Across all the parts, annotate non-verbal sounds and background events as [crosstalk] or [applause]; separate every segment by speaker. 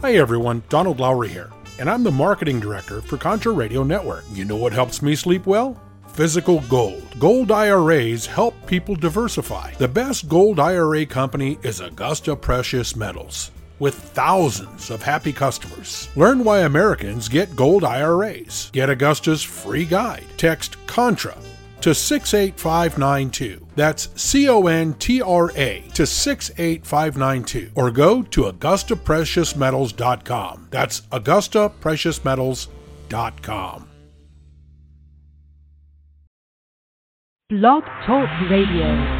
Speaker 1: Hi everyone, Donald Lowry here, and I'm the marketing director for Contra Radio Network. You know what helps me sleep well? Physical gold. Gold IRAs help people diversify. The best gold IRA company is Augusta Precious Metals. With thousands of happy customers. Learn why Americans get gold IRAs. Get Augusta's free guide. Text CONTRA to 68592. That's C O N T R A to 68592. Or go to AugustaPreciousMetals.com. That's AugustaPreciousMetals.com.
Speaker 2: Blog Talk Radio.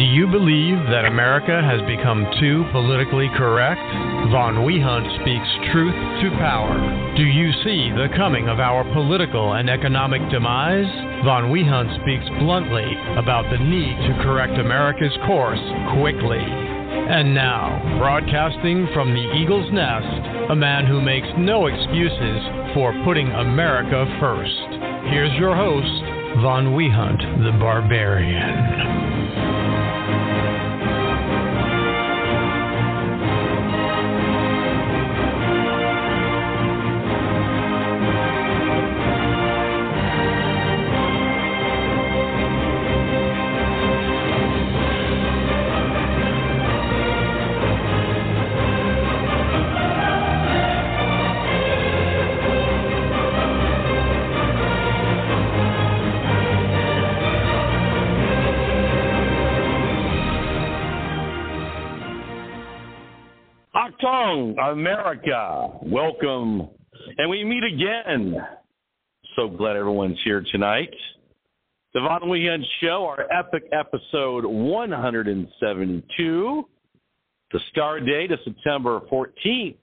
Speaker 3: Do you believe that America has become too politically correct? Von Wehunt speaks truth to power. Do you see the coming of our political and economic demise? Von Wehunt speaks bluntly about the need to correct America's course quickly. And now, broadcasting from the Eagle's Nest, a man who makes no excuses for putting America first. Here's your host, Von Wehunt, the Barbarian.
Speaker 4: America, welcome. And we meet again. So glad everyone's here tonight. The Von Wehunt Show, our epic episode 172. The star date is September 14th,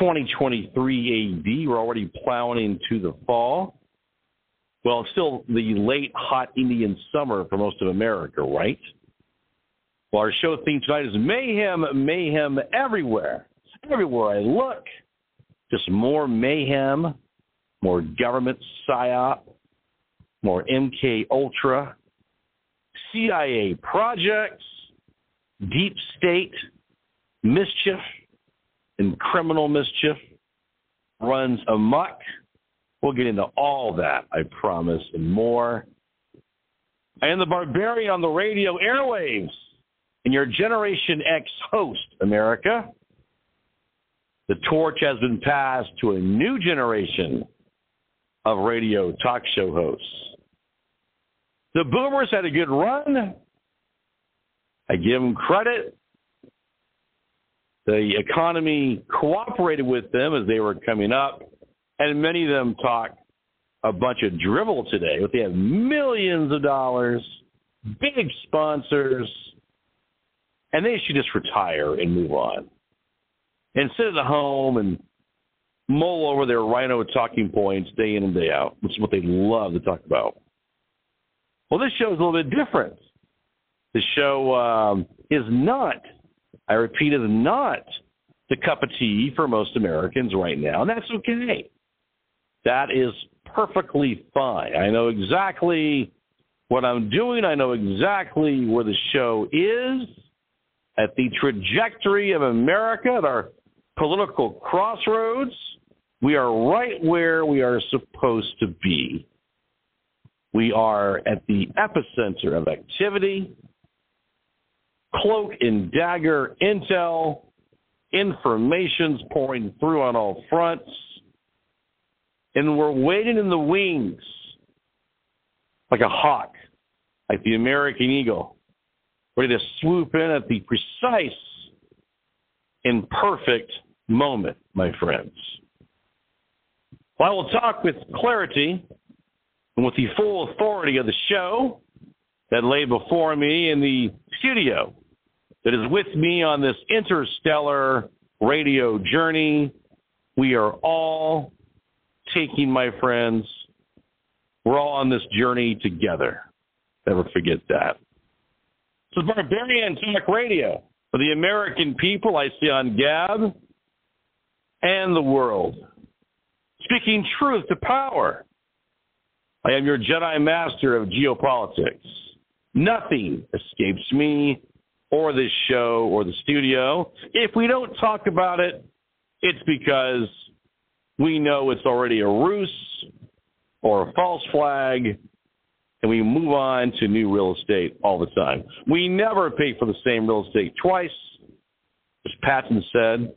Speaker 4: 2023 AD. We're already plowing into the fall. Well, it's still the late, hot Indian summer for most of America, right? Well, our show theme tonight is mayhem, mayhem everywhere. Everywhere I look, just more mayhem, more government psyop, more MK Ultra, CIA projects, deep state mischief and criminal mischief runs amok. We'll get into all that, I promise, and more. Am the barbarian on the radio airwaves and your Generation X host, America. The torch has been passed to a new generation of radio talk show hosts. The boomers had a good run. I give them credit. The economy cooperated with them as they were coming up, and many of them talk a bunch of drivel today, but they have millions of dollars, big sponsors, and they should just retire and move on and sit at home and mull over their rhino talking points day in and day out, which is what they love to talk about. Well, this show is a little bit different. The show um, is not, I repeat, is not the cup of tea for most Americans right now, and that's okay. That is perfectly fine. I know exactly what I'm doing. I know exactly where the show is at the trajectory of America, at our political crossroads. We are right where we are supposed to be. We are at the epicenter of activity, cloak and dagger intel, information's pouring through on all fronts, and we're waiting in the wings like a hawk, like the American eagle ready to swoop in at the precise and perfect moment, my friends. Well, I will talk with clarity and with the full authority of the show that lay before me in the studio that is with me on this interstellar radio journey. We are all taking, my friends, we're all on this journey together. Never forget that. This is Barbarian Talk Radio for the American people I see on Gab and the world. Speaking truth to power. I am your Jedi Master of geopolitics. Nothing escapes me, or this show or the studio. If we don't talk about it, it's because we know it's already a ruse or a false flag, and we move on to new real estate all the time. We never pay for the same real estate twice, as Patton said.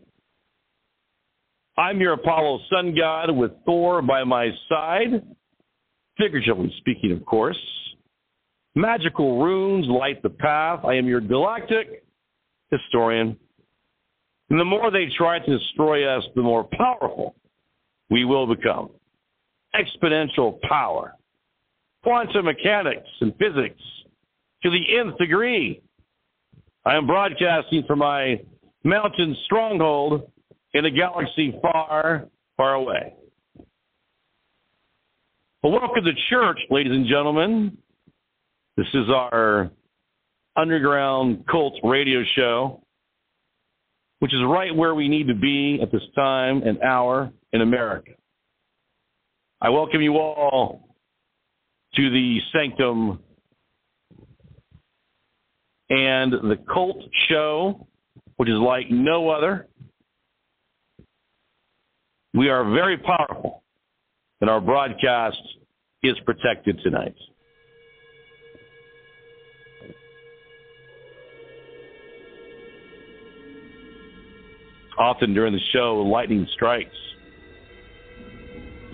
Speaker 4: I'm your Apollo sun god with Thor by my side, figuratively speaking, of course. Magical runes light the path. I am your galactic historian. And the more they try to destroy us, the more powerful we will become. Exponential power, quantum mechanics and physics to the nth degree. I am broadcasting from my mountain stronghold in a galaxy far, far away. Well, welcome to church, ladies and gentlemen. This is our underground cult radio show, which is right where we need to be at this time and hour in America. I welcome you all to the sanctum and the cult show, which is like no other. We are very powerful, and our broadcast is protected tonight. Often during the show, lightning strikes.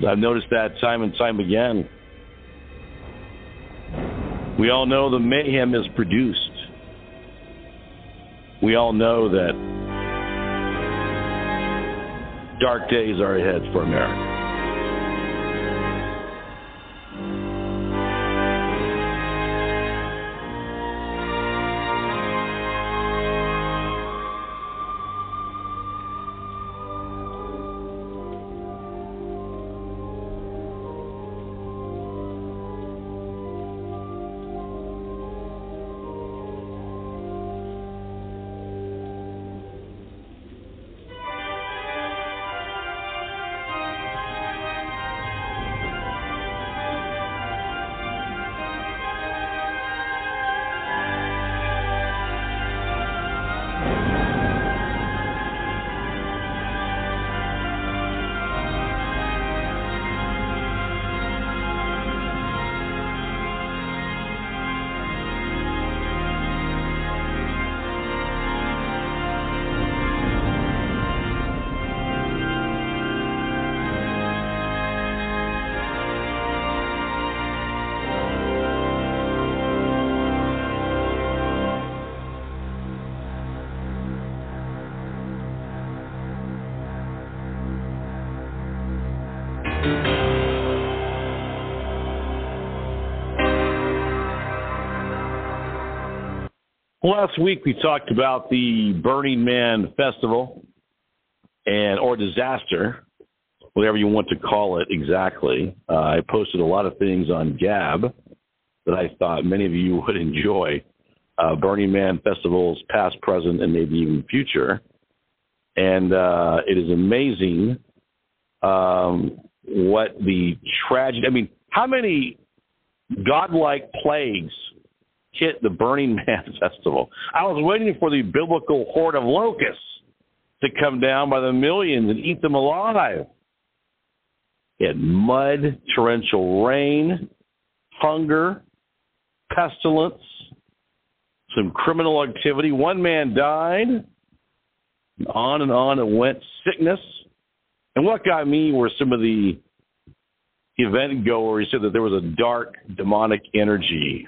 Speaker 4: I've noticed that time and time again. We all know the mayhem is produced. We all know that dark days are ahead for America. Last week we talked about the Burning Man Festival and or disaster, whatever you want to call it exactly. Uh, I posted a lot of things on Gab that I thought many of you [laughs] would enjoy. Uh, Burning Man festivals, past, present, and maybe even future. And uh, it is amazing um, what the tragedy. I mean, how many godlike plagues hit the Burning [laughs] Man Festival. I was waiting for the biblical horde of locusts to come down by the millions and eat them alive. It mud, torrential rain, hunger, pestilence, some criminal activity. One man died. On and on it went. Sickness. And what got me were some of the event goers said that there was a dark demonic energy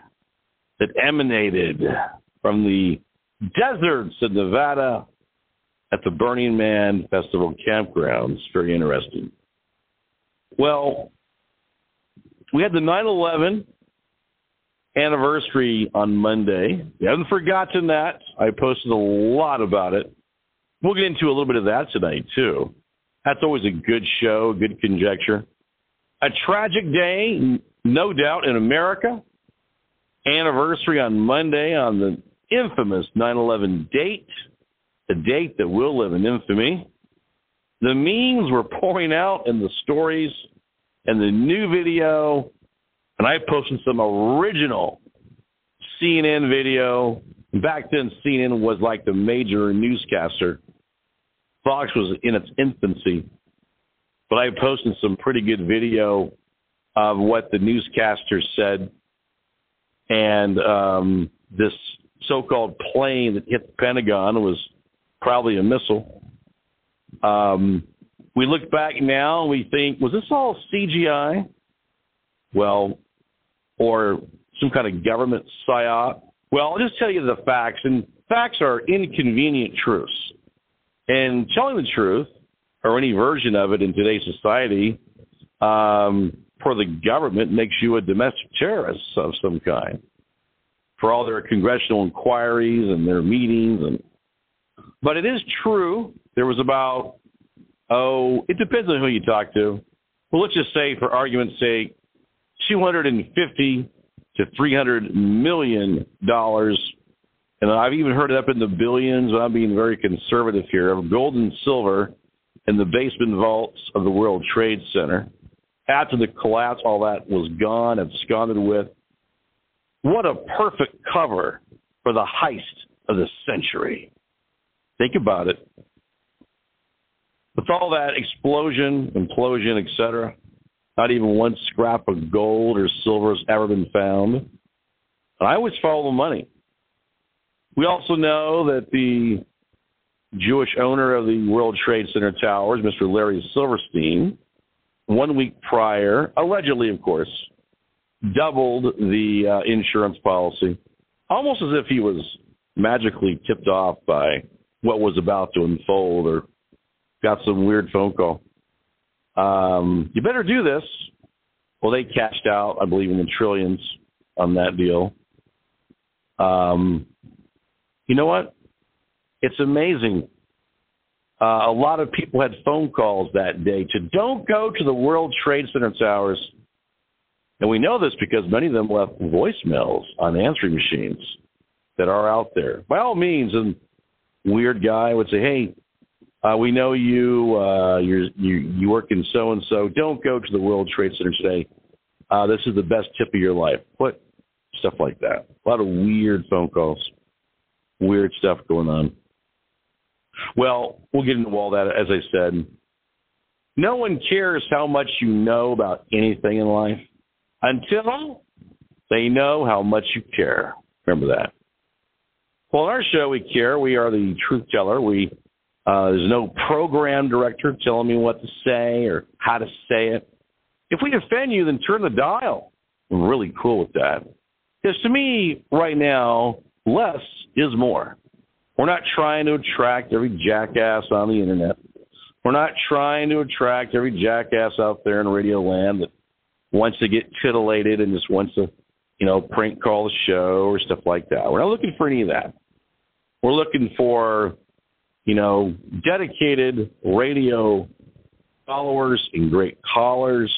Speaker 4: that emanated from the deserts of Nevada at the Burning Man Festival campgrounds. Very interesting. Well, we had the 9 11 anniversary on Monday. Haven't forgotten that. I posted a lot about it. We'll get into a little bit of that tonight, too. That's always a good show, good conjecture. A tragic day, no doubt, in America anniversary on Monday on the infamous 9 11 date, the date that will live in infamy. The memes were pouring out and the stories and the new video, and I posted some original CNN video back then CNN was like the major newscaster. Fox was in its infancy, but I posted some pretty good video of what the newscaster said, and um, this so-called plane that hit the Pentagon was probably a missile. Um, we look back now and we think, was this all CGI? Well, or some kind of government psyop? Well, I'll just tell you the facts, and facts are inconvenient truths. And telling the truth, or any version of it in today's society, um, for the government makes you a domestic terrorist of some kind. For all their congressional inquiries and their meetings, and but it is true. There was about oh, it depends on who you talk to. Well, let's just say, for argument's sake, 250 to 300 million dollars, and I've even heard it up in the billions. I'm being very conservative here of gold and silver in the basement vaults of the World Trade Center. After the collapse, all that was gone, and absconded with. What a perfect cover for the heist of the century. Think about it. With all that explosion, implosion, etc., not even one scrap of gold or silver has ever been found. And I always follow the money. We also know that the Jewish owner of the World Trade Center towers, Mr. Larry Silverstein, one week prior, allegedly, of course, doubled the uh, insurance policy, almost as if he was magically tipped off by what was about to unfold or got some weird phone call. Um, you better do this. Well, they cashed out, I believe, in the trillions on that deal. Um, you know what? It's amazing. Uh, a lot of people had phone calls that day to don't go to the World Trade Center towers. And we know this because many of them left voicemails on answering machines that are out there. By all means, and weird guy would say, "Hey, uh, we know you, uh, you, you work in so and so. Don't go to the World Trade Center today. Uh, this is the best tip of your life. What stuff like that? A lot of weird phone calls, weird stuff going on. Well, we'll get into all that. As I said, no one cares how much you know about anything in life until they know how much you care. Remember that. Well, in our show, we care. We are the truth teller. We uh, there's no program director telling me what to say or how to say it. If we offend you, then turn the dial. I'm really cool with that. Because to me, right now, less is more. We're not trying to attract every jackass on the internet. We're not trying to attract every jackass out there in radio land that wants to get titillated and just wants to, you know, prank call the show or stuff like that. We're not looking for any of that. We're looking for you know, dedicated radio followers and great callers.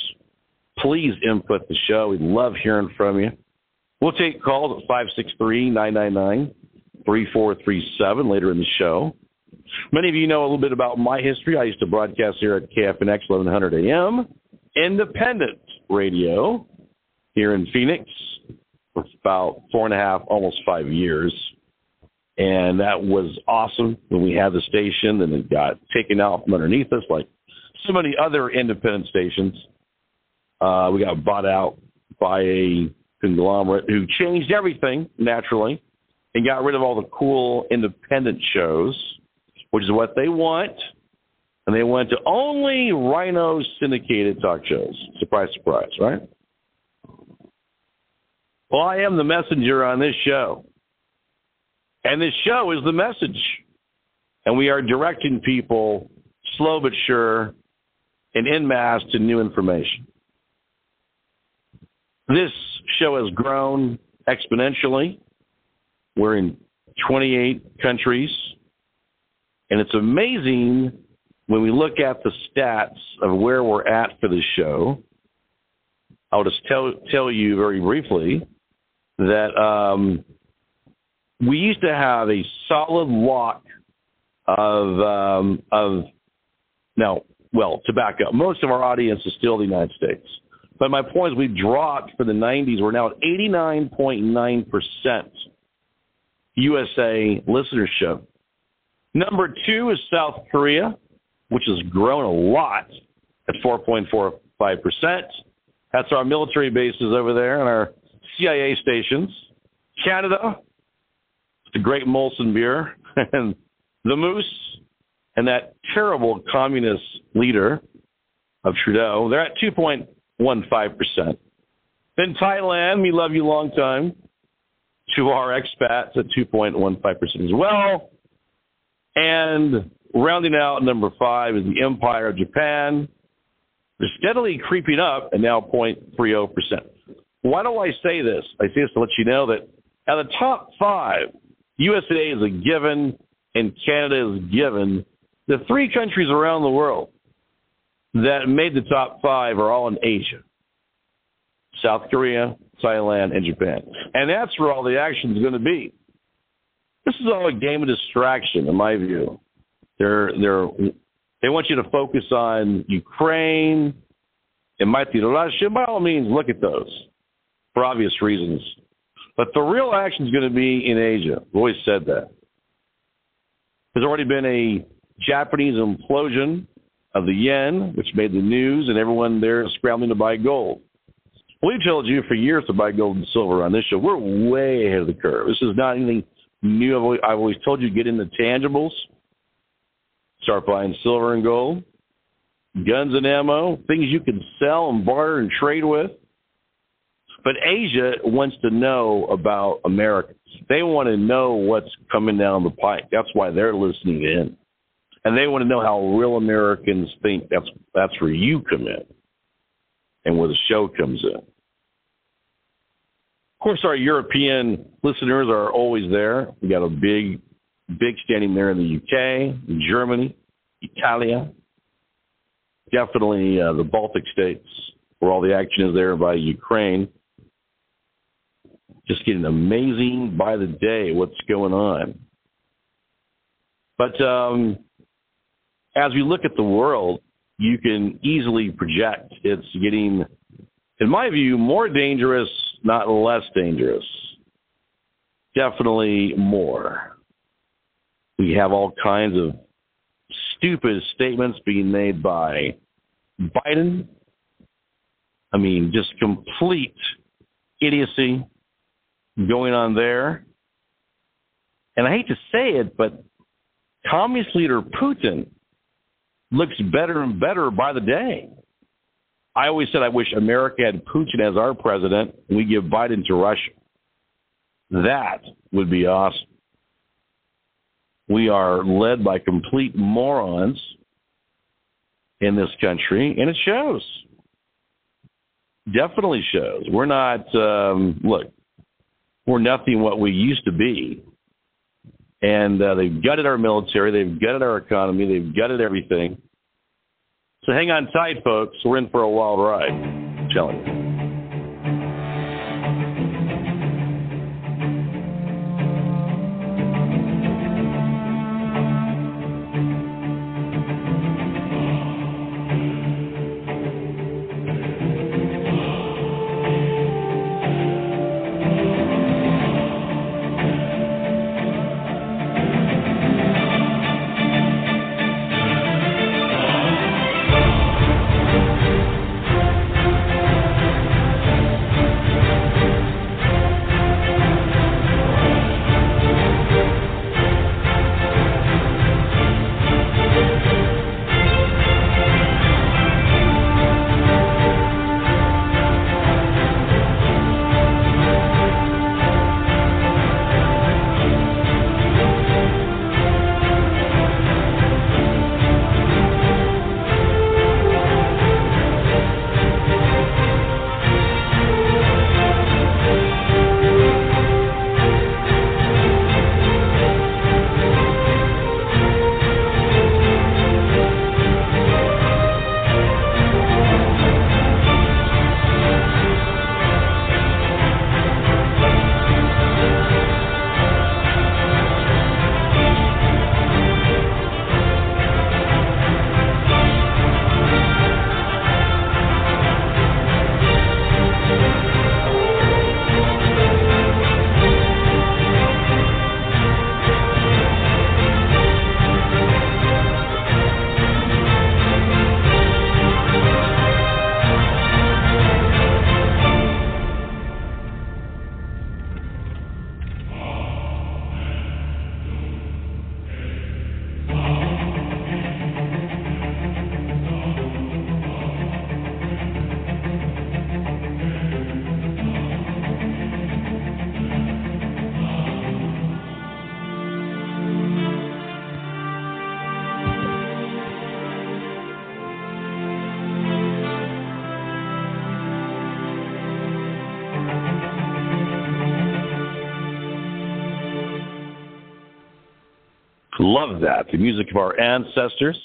Speaker 4: Please input the show. We love hearing from you. We'll take calls at 563 999 3437 later in the show. Many of you know a little bit about my history. I used to broadcast here at KFNX 1100 AM, independent radio here in Phoenix for about four and a half, almost five years and that was awesome when we had the station and it got taken out from underneath us like so many other independent stations. Uh, we got bought out by a conglomerate who changed everything naturally and got rid of all the cool independent shows, which is what they want. And they went to only Rhino syndicated talk shows. Surprise, surprise, right? Well, I am the messenger on this show. And this show is the message. And we are directing people slow but sure and en masse to new information. This show has grown exponentially. We're in 28 countries. And it's amazing when we look at the stats of where we're at for the show. I'll just tell, tell you very briefly that um, we used to have a solid lock of um, of now, well, to back up, most of our audience is still the United States. But my point is, we dropped for the 90s. We're now at 89.9 percent USA listenership. Number two is South Korea, which has grown a lot at 4.45%. That's our military bases over there and our CIA stations. Canada, the Great Molson beer, [laughs] and the Moose, and that terrible communist leader of Trudeau. They're at 2.15%. Then Thailand, we love you long time. To our expats at 2.15% as well. And rounding out number five is the Empire of Japan. They're steadily creeping up and now 0.30%. Why do I say this? I say this to let you know that at the top five, USA is a given and Canada is given. The three countries around the world that made the top five are all in Asia South Korea, Thailand, and Japan. And that's where all the action is going to be. This is all a game of distraction, in my view. They're they're they want you to focus on Ukraine. It might be Russia. By all means, look at those for obvious reasons. But the real action is going to be in Asia. I've always said that. There's already been a Japanese implosion of the yen, which made the news, and everyone there is scrambling to buy gold. We've told you for years to buy gold and silver on this show. We're way ahead of the curve. This is not anything new. I've always, I've always told you get into tangibles, start buying silver and gold, guns and ammo, things you can sell and barter and trade with. But Asia wants to know about America. They want to know what's coming down the pike. That's why they're listening in. And they want to know how real Americans think. That's that's where you come in and where the show comes in. Of course, our European listeners are always there. We got a big, big standing there in the UK, Germany, Italia, definitely uh, the Baltic states, where all the action is there by Ukraine. Just getting amazing by the day what's going on. But um, as we look at the world, you can easily project it's getting, in my view, more dangerous, not less dangerous. Definitely more. We have all kinds of stupid statements being made by Biden. I mean, just complete idiocy going on there. And I hate to say it, but communist leader Putin looks better and better by the day. I always said I wish America had Putin as our president and we give Biden to Russia. That would be awesome. We are led by complete morons in this country, and it shows. Definitely shows. We're not, um, look, we're nothing what we used to be and uh, they've gutted our military, they've gutted our economy, they've gutted everything. So hang on tight, folks. We're in for a wild ride. I'm telling you. Love that. The music of our ancestors.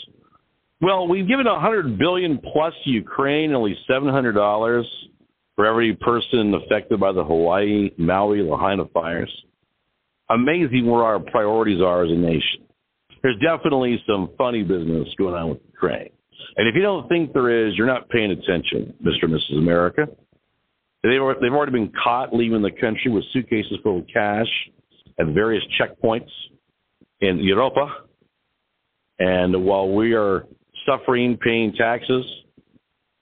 Speaker 4: Well, we've given 100 billion plus to Ukraine, only $700 for every person affected by the Hawaii Maui Lahaina fires. Amazing where our priorities are as a nation. There's definitely some funny business going on with Ukraine. And if you don't think there is, you're not paying attention, Mr. and Mrs. America. They've already been caught leaving the country with suitcases full of cash at various checkpoints in Europa. And while we are suffering, paying taxes,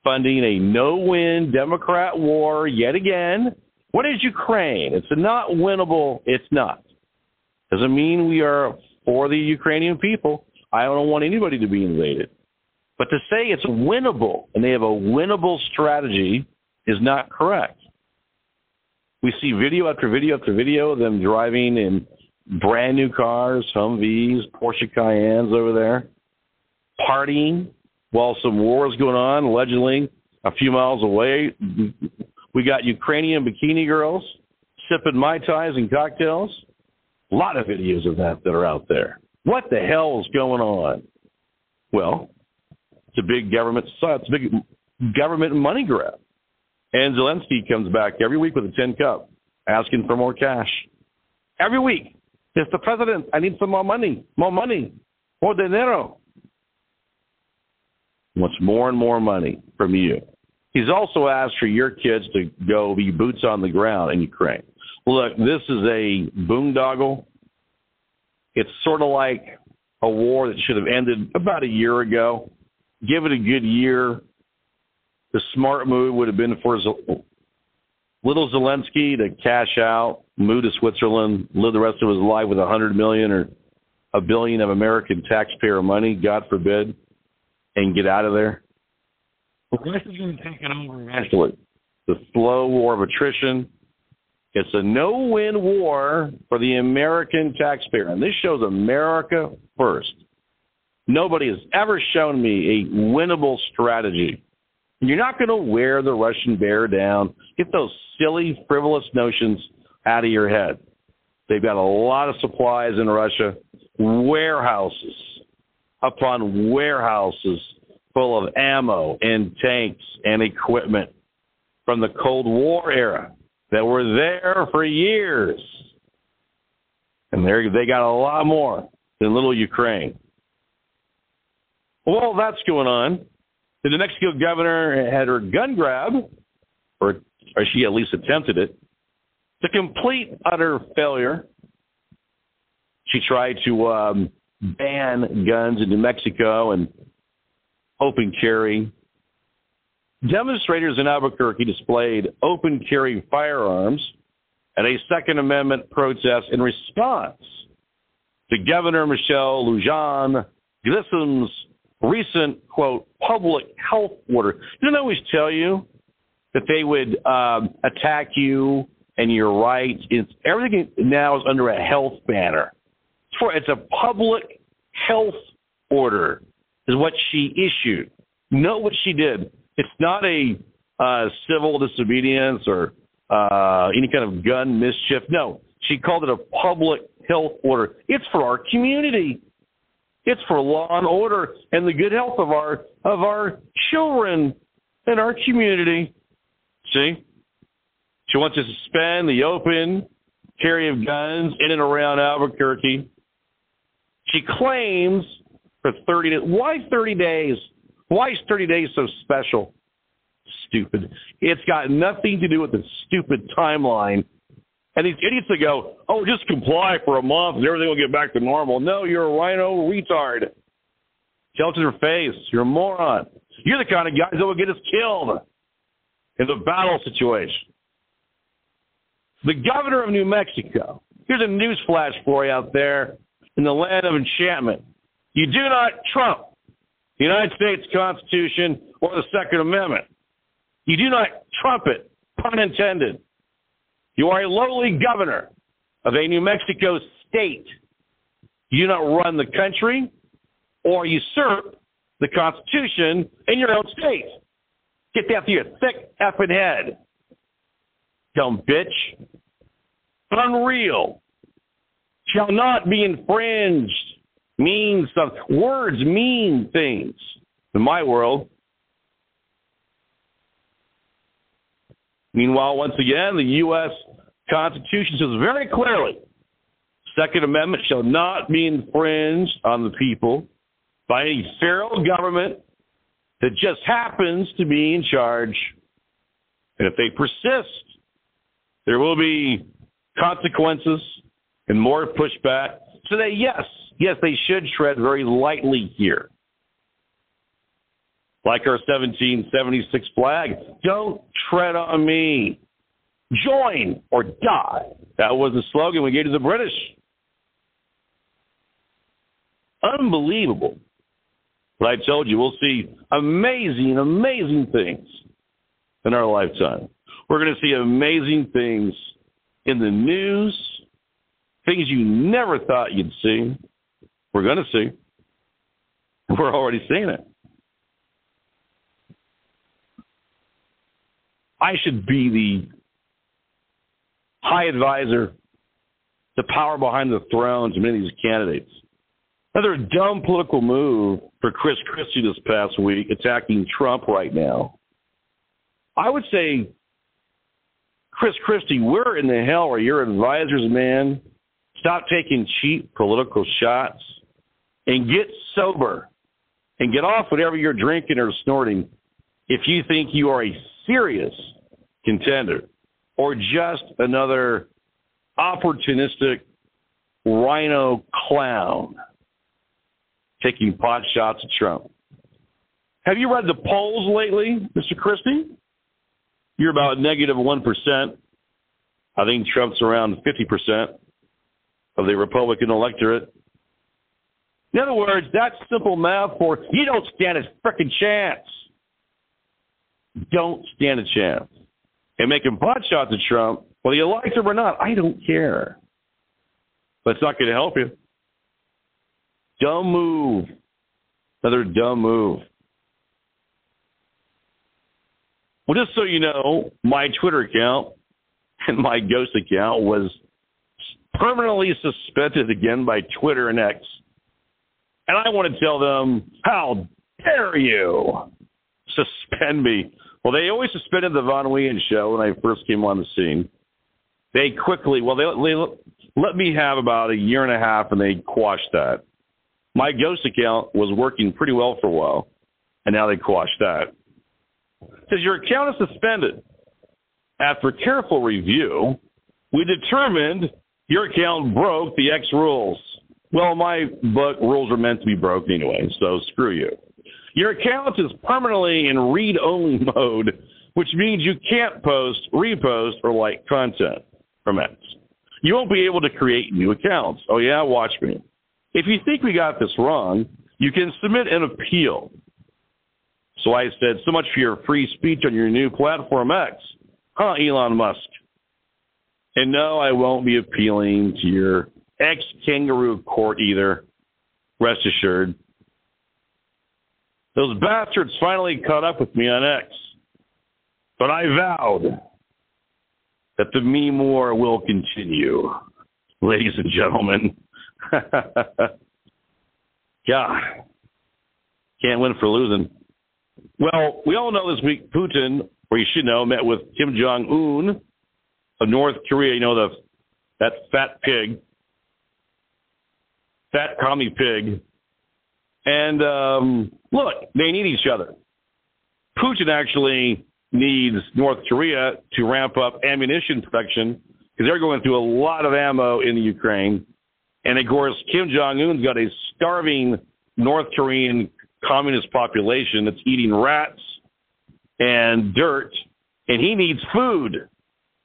Speaker 4: funding a no win Democrat war yet again. What is Ukraine? It's not winnable. It's not. Doesn't mean we are for the Ukrainian people. I don't want anybody to be invaded. But to say it's winnable and they have a winnable strategy is not correct. We see video after video after video of them driving in brand new cars, Humvees, Porsche Cayennes over there partying while some war is going on, allegedly a few miles away. We got Ukrainian bikini girls sipping Mai Tais and cocktails. A lot of videos of that that are out there. What the hell is going on? Well, it's a big government, it's a big government money grab. And Zelensky comes back every week with a tin cup asking for more cash. Every week. Mr. President, I need some more money, more money, more dinero wants more and more money from you. He's also asked for your kids to go be boots on the ground in Ukraine. Look, this is a boondoggle. It's sort of like a war that should have ended about a year ago. Give it a good year. The smart move would have been for little Zelensky to cash out, move to Switzerland, live the rest of his life with a hundred million or a billion of American taxpayer money, God forbid and get out of there. Russia's going to take it over eventually. The slow war of attrition. It's a no-win war for the American taxpayer, and this shows America first. Nobody has ever shown me a winnable strategy. You're not going to wear the Russian bear down. Get those silly, frivolous notions out of your head. They've got a lot of supplies in Russia, warehouses upon warehouses full of ammo and tanks and equipment from the Cold War era that were there for years. And they got a lot more than little Ukraine. Well, that's going on. The New Mexico governor had her gun grab, or, or she at least attempted it. It's a complete, utter failure. She tried to um, ban guns in New Mexico and open carry. Demonstrators in Albuquerque displayed open carry firearms at a Second Amendment protest in response to Governor Michelle Lujan Grisham's recent, quote, public health order. Didn't I always tell you that they would um, attack you and your rights? It's, everything now is under a health banner for it's a public health order is what she issued. Know what she did. It's not a uh, civil disobedience or uh, any kind of gun mischief. No, she called it a public health order. It's for our community. It's for law and order and the good health of our of our children and our community. See, she wants to suspend the open carry of guns in and around Albuquerque. She claims for 30 days. Why 30 days? Why is 30 days so special? Stupid. It's got nothing to do with the stupid timeline. And these idiots that go, oh, just comply for a month and everything will get back to normal. No, you're a rhino retard. Tell it to their face. You're a moron. You're the kind of guys that will get us killed in the battle situation. The governor of New Mexico. Here's a news flash for you out there in the land of enchantment. You do not trump the United States Constitution or the Second Amendment. You do not trump it, pun intended. You are a lowly governor of a New Mexico state. You do not run the country or usurp the Constitution in your own state. Get that through your thick effing head. Dumb bitch. Unreal. Shall not be infringed means stuff. Words mean things in my world. Meanwhile, once again, the U.S. Constitution says very clearly Second Amendment shall not be infringed on the people by any feral government that just happens to be in charge. And if they persist, there will be consequences and more pushback. So they, yes, yes, they should tread very lightly here. Like our 1776 flag, don't tread on me. Join or die. That was the slogan we gave to the British. Unbelievable. But I told you, we'll see amazing, amazing things in our lifetime. We're going to see amazing things in the news, things you never thought you'd see. We're going to see. We're already seeing it. I should be the high advisor, the power behind the thrones of many of these candidates. Another dumb political move for Chris Christie this past week, attacking Trump right now. I would say, Chris Christie, where in the hell are your advisors, man? Stop taking cheap political shots and get sober and get off whatever you're drinking or snorting if you think you are a serious contender or just another opportunistic rhino clown taking pot shots at Trump. Have you read the polls lately, Mr. Christie? You're about negative 1. I think Trump's around 50% of the Republican electorate. In other words, that's simple math for you don't stand a freaking chance. Don't stand a chance. And making pot shots at Trump, whether you like him or not, I don't care. But it's not going to help you. Dumb move. Another dumb move. Well, just so you know, my Twitter account [laughs] and my Ghost account was permanently suspended again by Twitter and X. And I want to tell them, how dare you suspend me? Well, they always suspended the Von Wehunt show when I first came on the scene. They quickly, well, they, they let me have about a year and a half and they quashed that. My Ghost account was working pretty well for a while, and now they quashed that. Says your account is suspended. After careful review, we determined your account broke the X rules. Well, my book rules are meant to be broken anyway, so screw you. Your account is permanently in read only [laughs] mode, which means you can't post, repost, or like content from X. You won't be able to create new accounts. Oh, yeah, watch me. If you think we got this wrong, you can submit an appeal. So I said, so much for your free speech on your new platform X. Huh, Elon Musk? And no, I won't be appealing to your ex kangaroo court either. Rest assured. Those bastards finally caught up with me on X. But I vowed that the meme war will continue. Ladies and gentlemen. [laughs] God. Can't win for losing. Well, we all know this week Putin, or you should know, met with Kim Jong Un of North Korea. You know the that fat pig, fat commie pig. And um, look, they need each other. Putin actually needs North Korea to ramp up ammunition production because they're going through a lot of ammo in the Ukraine. And of course, Kim Jong Un's got a starving North Korean communist population that's eating rats and dirt, and he needs food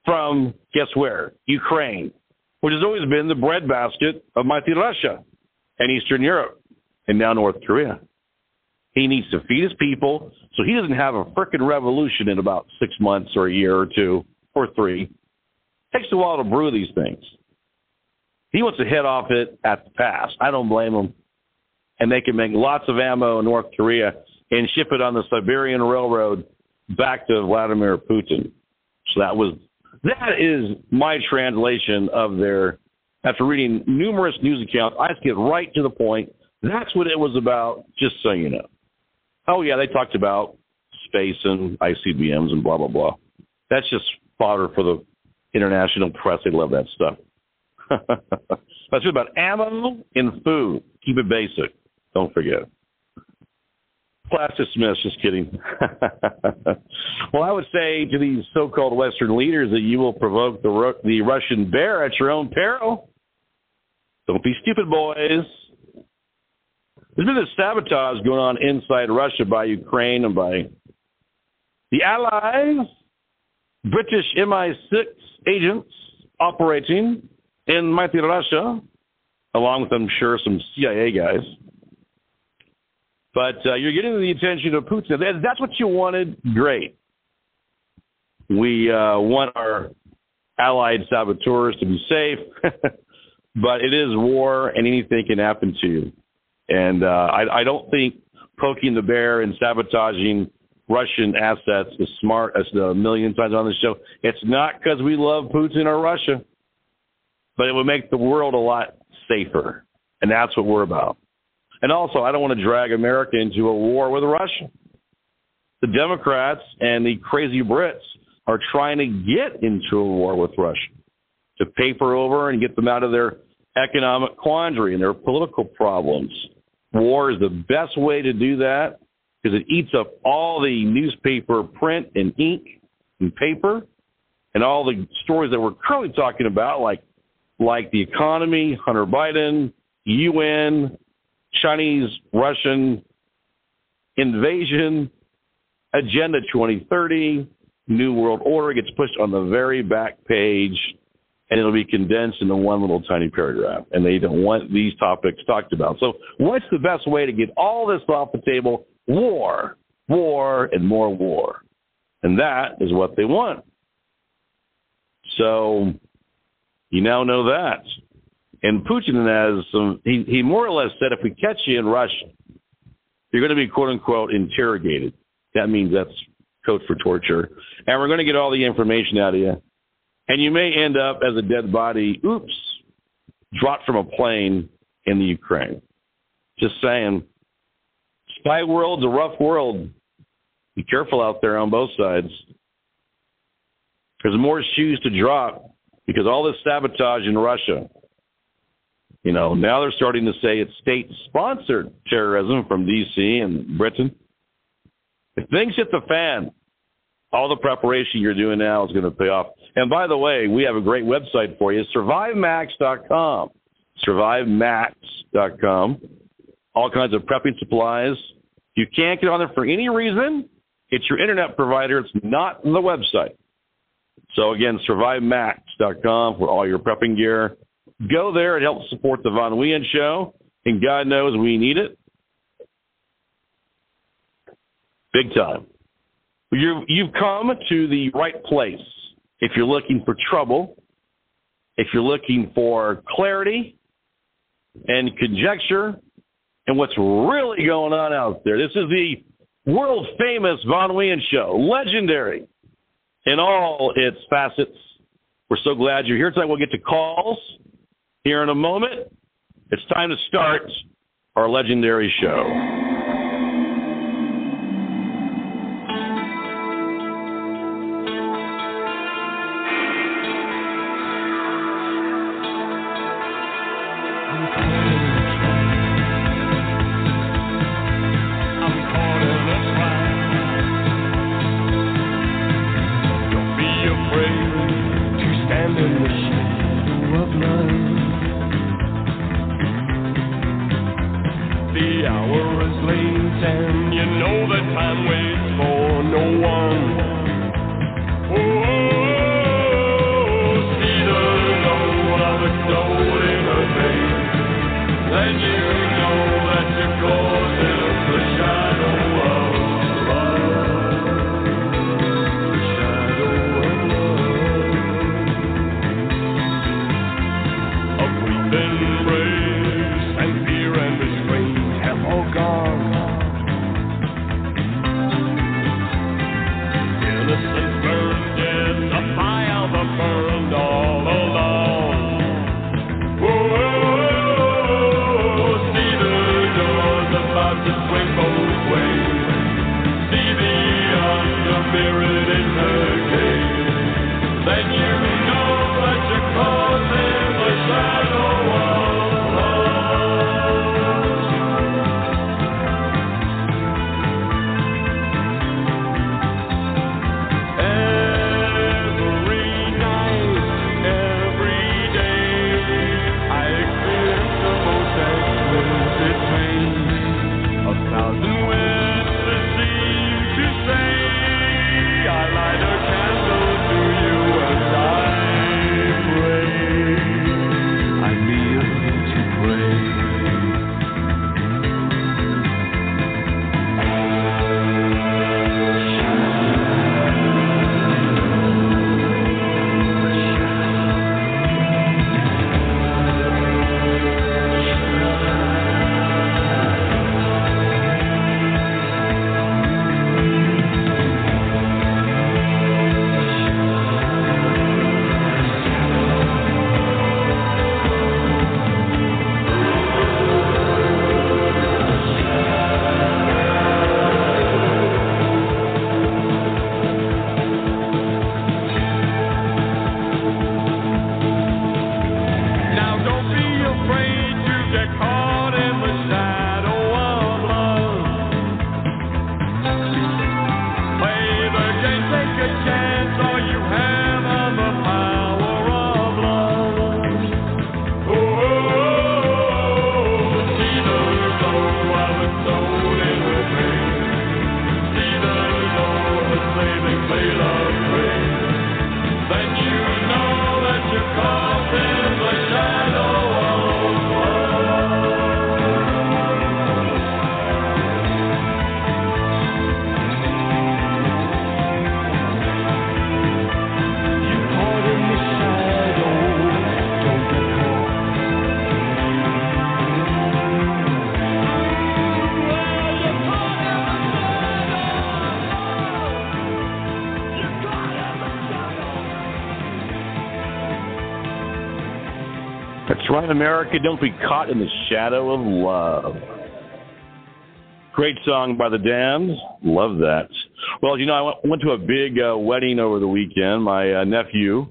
Speaker 4: from guess where? Ukraine, which has always been the breadbasket of mighty Russia and Eastern Europe, and now North Korea. He needs to feed his people so he doesn't have a frickin' revolution in about six months or a year or two or three. It takes a while to brew these things. He wants to head off it at the pass. I don't blame him. And they can make lots of ammo in North Korea and ship it on the Siberian Railroad back to Vladimir Putin. So that was that is my translation of their. After reading numerous news accounts, I just get right to the point. That's what it was about, just so you know. Oh, yeah, they talked about space and ICBMs and blah, blah, blah. That's just fodder for the international press. They love that stuff. [laughs] That's about ammo and food. Keep it basic. Don't forget. Class dismissed. Just kidding. [laughs] well, I would say to these so-called Western leaders that you will provoke the the Russian bear at your own peril. Don't be stupid, boys. There's been this sabotage going on inside Russia by Ukraine and by the Allies, British MI6 agents operating in mighty Russia, along with, I'm sure, some CIA guys. But uh, you're getting the attention of Putin. That's what you wanted. Great. We uh, want our allied saboteurs to be safe, [laughs] but it is war, and anything can happen to you. And uh, I, I don't think poking the bear and sabotaging Russian assets is smart, as a million times on the show. It's not because we love Putin or Russia, but it would make the world a lot safer. And that's what we're about. And also, I don't want to drag America into a war with Russia. The Democrats and the crazy Brits are trying to get into a war with Russia to paper over and get them out of their economic quandary and their political problems. War is the best way to do that because it eats up all the newspaper print and ink and paper and all the stories that we're currently talking about, like like the economy, Hunter Biden, UN, Chinese Russian invasion, Agenda 2030, New World Order gets pushed on the very back page and it'll be condensed into one little tiny paragraph. And they don't want these topics talked about. So, what's the best way to get all this off the table? War, war, and more war. And that is what they want. So, you now know that. And Putin has some, he, he more or less said if we catch you in Russia, you're going to be quote unquote interrogated. That means that's code for torture. And we're going to get all the information out of you. And you may end up as a dead body, oops, dropped from a plane in the Ukraine. Just saying. Spy world's a rough world. Be careful out there on both sides. There's more shoes to drop because all this sabotage in Russia, you know, now they're starting to say it's state sponsored terrorism from D.C. and Britain. If things hit the fan, all the preparation you're doing now is going to pay off. And by the way, we have a great website for you, survivemax.com. Survivemax.com. All kinds of prepping supplies. You can't get on there for any reason. It's your internet provider. It's not the website. So again, survivemax.com for all your prepping gear. Go there. It helps support the Von Wehunt show. And God knows we need it. Big time. You you've come to the right place if you're looking for trouble, if you're looking for clarity and conjecture and what's really going on out there. This is the world famous Von Wehunt show, legendary in all its facets. We're so glad you're here tonight. We'll get to calls here in a moment. It's time to start our legendary show. America. Don't be caught in the shadow of love. Great song by the Damned. Love that. Well, you know, I went to a big uh, wedding over the weekend. My uh, nephew,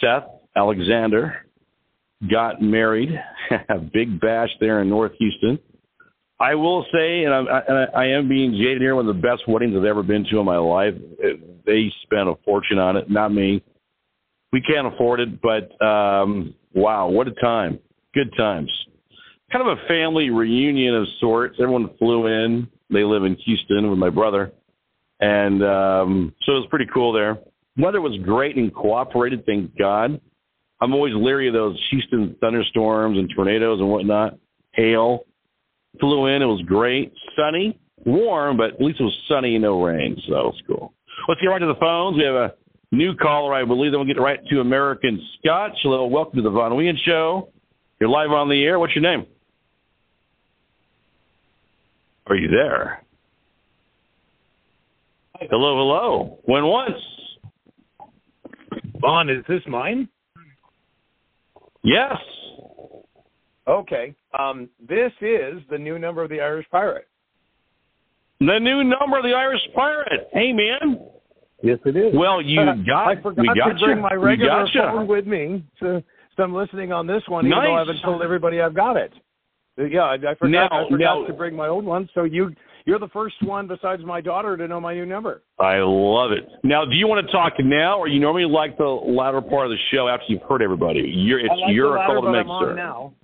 Speaker 4: Seth Alexander, got married. [laughs] a big bash there in North Houston. I will say, and, I, and I am being jaded here, one of the best weddings I've ever been to in my life. It, they spent a fortune on it, not me. We can't afford it, but um, Wow, what a time. Good times. Kind of a family reunion of sorts. Everyone flew in. They live in Houston with my brother. And um, so it was pretty cool there. Weather was great and cooperated, thank God. I'm always leery of those Houston thunderstorms and tornadoes and whatnot. Hail. Flew in. It was great. Sunny. Warm, but at least it was sunny and no rain. So it was cool. Let's get right to the phones. We have a new caller, I believe. Then we'll get right to American Scotch. Hello, welcome to the Von Wehunt Show. You're live on the air. What's your name? Are you there? Hello, hello. When once.
Speaker 5: Vaughn, is this mine?
Speaker 4: Yes.
Speaker 5: Okay. Um, this is the new number of the Irish Pirate.
Speaker 4: The new number of the Irish Pirate. Hey, man.
Speaker 5: Yes, it is.
Speaker 4: Well, you [laughs] got.
Speaker 5: I forgot
Speaker 4: got
Speaker 5: to bring
Speaker 4: you.
Speaker 5: my regular
Speaker 4: phone
Speaker 5: with me, so, so I'm listening on this one, even
Speaker 4: nice.
Speaker 5: though I haven't told everybody I've got it. Yeah, I, I forgot.
Speaker 4: Now,
Speaker 5: I forgot
Speaker 4: now,
Speaker 5: to bring my old one. So you, you're the first one besides my daughter to know my new number.
Speaker 4: I love it. Now, do you want to talk now, or you normally like the latter part of the show after you've heard everybody? You're, it's
Speaker 5: like
Speaker 4: your
Speaker 5: latter,
Speaker 4: call to make, sir.
Speaker 5: now.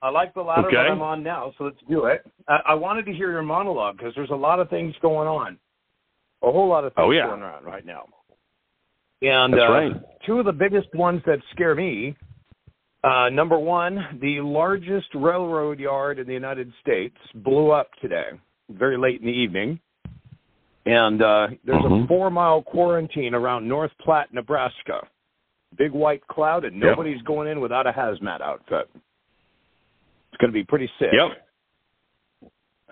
Speaker 5: I like the latter,
Speaker 4: Okay.
Speaker 5: I'm on now, so let's do it. I, I wanted to hear your monologue because there's a lot of things going on, a whole lot of things
Speaker 4: Oh, yeah.
Speaker 5: going on right now. And
Speaker 4: That's
Speaker 5: uh,
Speaker 4: right.
Speaker 5: two of the biggest ones that scare me. Uh, number one, the largest railroad yard in the United States blew up today, very late in the evening. And uh, there's a
Speaker 4: Mhm.
Speaker 5: four mile quarantine around North Platte, Nebraska. Big white cloud, and nobody's going in without a hazmat outfit. It's going to be pretty sick.
Speaker 4: Yep.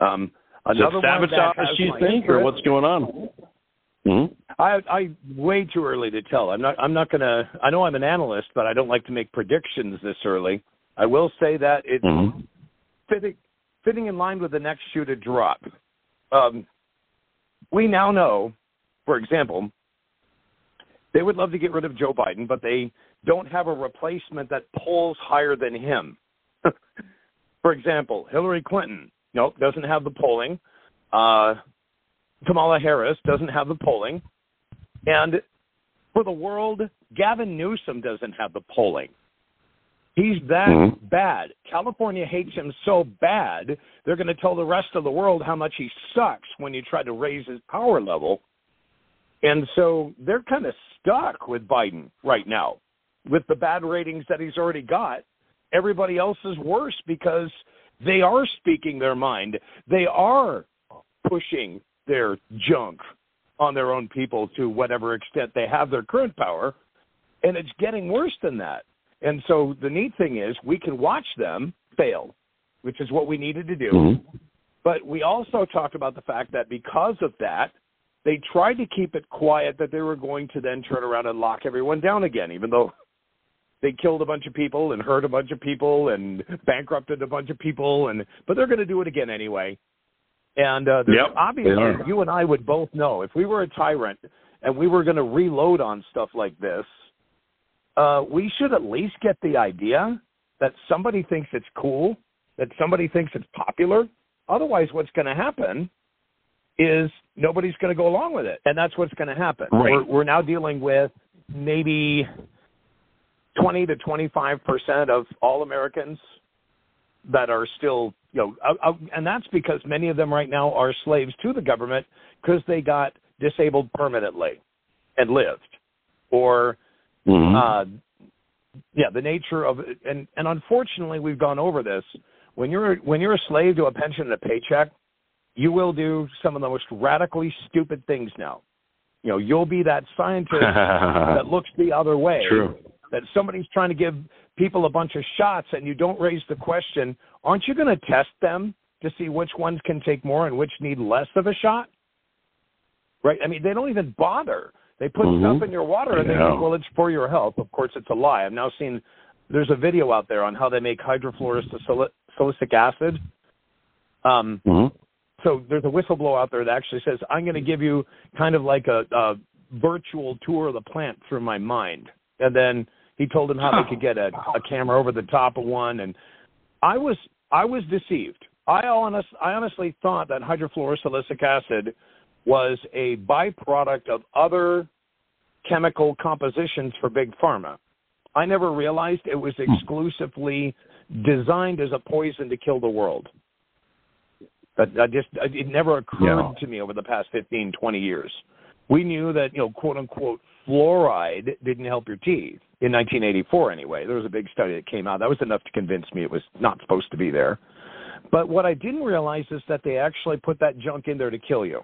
Speaker 5: Um,
Speaker 4: Is it
Speaker 5: another
Speaker 4: sabotage, do think, or what's going on? hmm
Speaker 5: I, I way too early to tell. I'm not. I'm not gonna. I know I'm an analyst, but I don't like to make predictions this early. I will say that it's
Speaker 4: hmm
Speaker 5: fitting, fitting in line with the next shoe to drop. Um, we now know, for example, they would love to get rid of Joe Biden, but they don't have a replacement that polls higher than him. [laughs] for example, Hillary Clinton, nope, doesn't have the polling. Uh, Kamala Harris doesn't have the polling. And for the world, Gavin Newsom doesn't have the polling. He's that mm-hmm. bad. California hates him so bad, they're going to tell the rest of the world how much he sucks when you try to raise his power level. And so they're kind of stuck with Biden right now. With the bad ratings that he's already got, everybody else is worse because they are speaking their mind. They are pushing their junk on their own people to whatever extent they have their current power. And it's getting worse than that. And so the neat thing is we can watch them fail, which is what we needed to do. Mm-hmm. But we also talked about the fact that because of that, they tried to keep it quiet that they were going to then turn around and lock everyone down again, even though they killed a bunch of people and hurt a bunch of people and bankrupted a bunch of people and but they're going to do it again anyway. And uh, yep, obviously, you and I would both know if we were a tyrant and we were going to reload on stuff like this, uh, we should at least get the idea that somebody thinks it's cool, that somebody thinks it's popular. Otherwise, what's going to happen is nobody's going to go along with it, and that's what's going to happen.
Speaker 4: Right.
Speaker 5: We're, we're now dealing with maybe 20 to 25 percent of all Americans that are still, you know, uh, uh, and that's because many of them right now are slaves to the government because they got disabled permanently and lived, or Mm-hmm. Uh, yeah, the nature of and and unfortunately, we've gone over this. When you're when you're a slave to a pension and a paycheck, you will do some of the most radically stupid things now. You know, you'll be that scientist [laughs] that looks the other way.
Speaker 4: True.
Speaker 5: That somebody's trying to give people a bunch of shots, and you don't raise the question: Aren't you going to test them to see which ones can take more and which need less of a shot? Right? I mean, they don't even bother. They put mm-hmm. stuff in your water and yeah. they think, well, it's for your health. Of course, it's a lie. I've now seen there's a video out there on how they make hydrofluorosilicic acid. Um, mm-hmm. So there's a whistleblower out there that actually says, I'm going to give you kind of like a, a virtual tour of the plant through my mind. And then he told them how they could get a, a camera over the top of one. And I was I was deceived. I honest I honestly thought that hydrofluorosilicic acid was a byproduct of other chemical compositions for big pharma. I never realized it was hmm. exclusively designed as a poison to kill the world. That I just it never occurred yeah. to me over the past 15, 20 years. We knew that, you know, quote unquote fluoride didn't help your teeth in 1984 anyway. There was a big study that came out. That was enough to convince me it was not supposed to be there. But what I didn't realize is that they actually put that junk in there to kill you.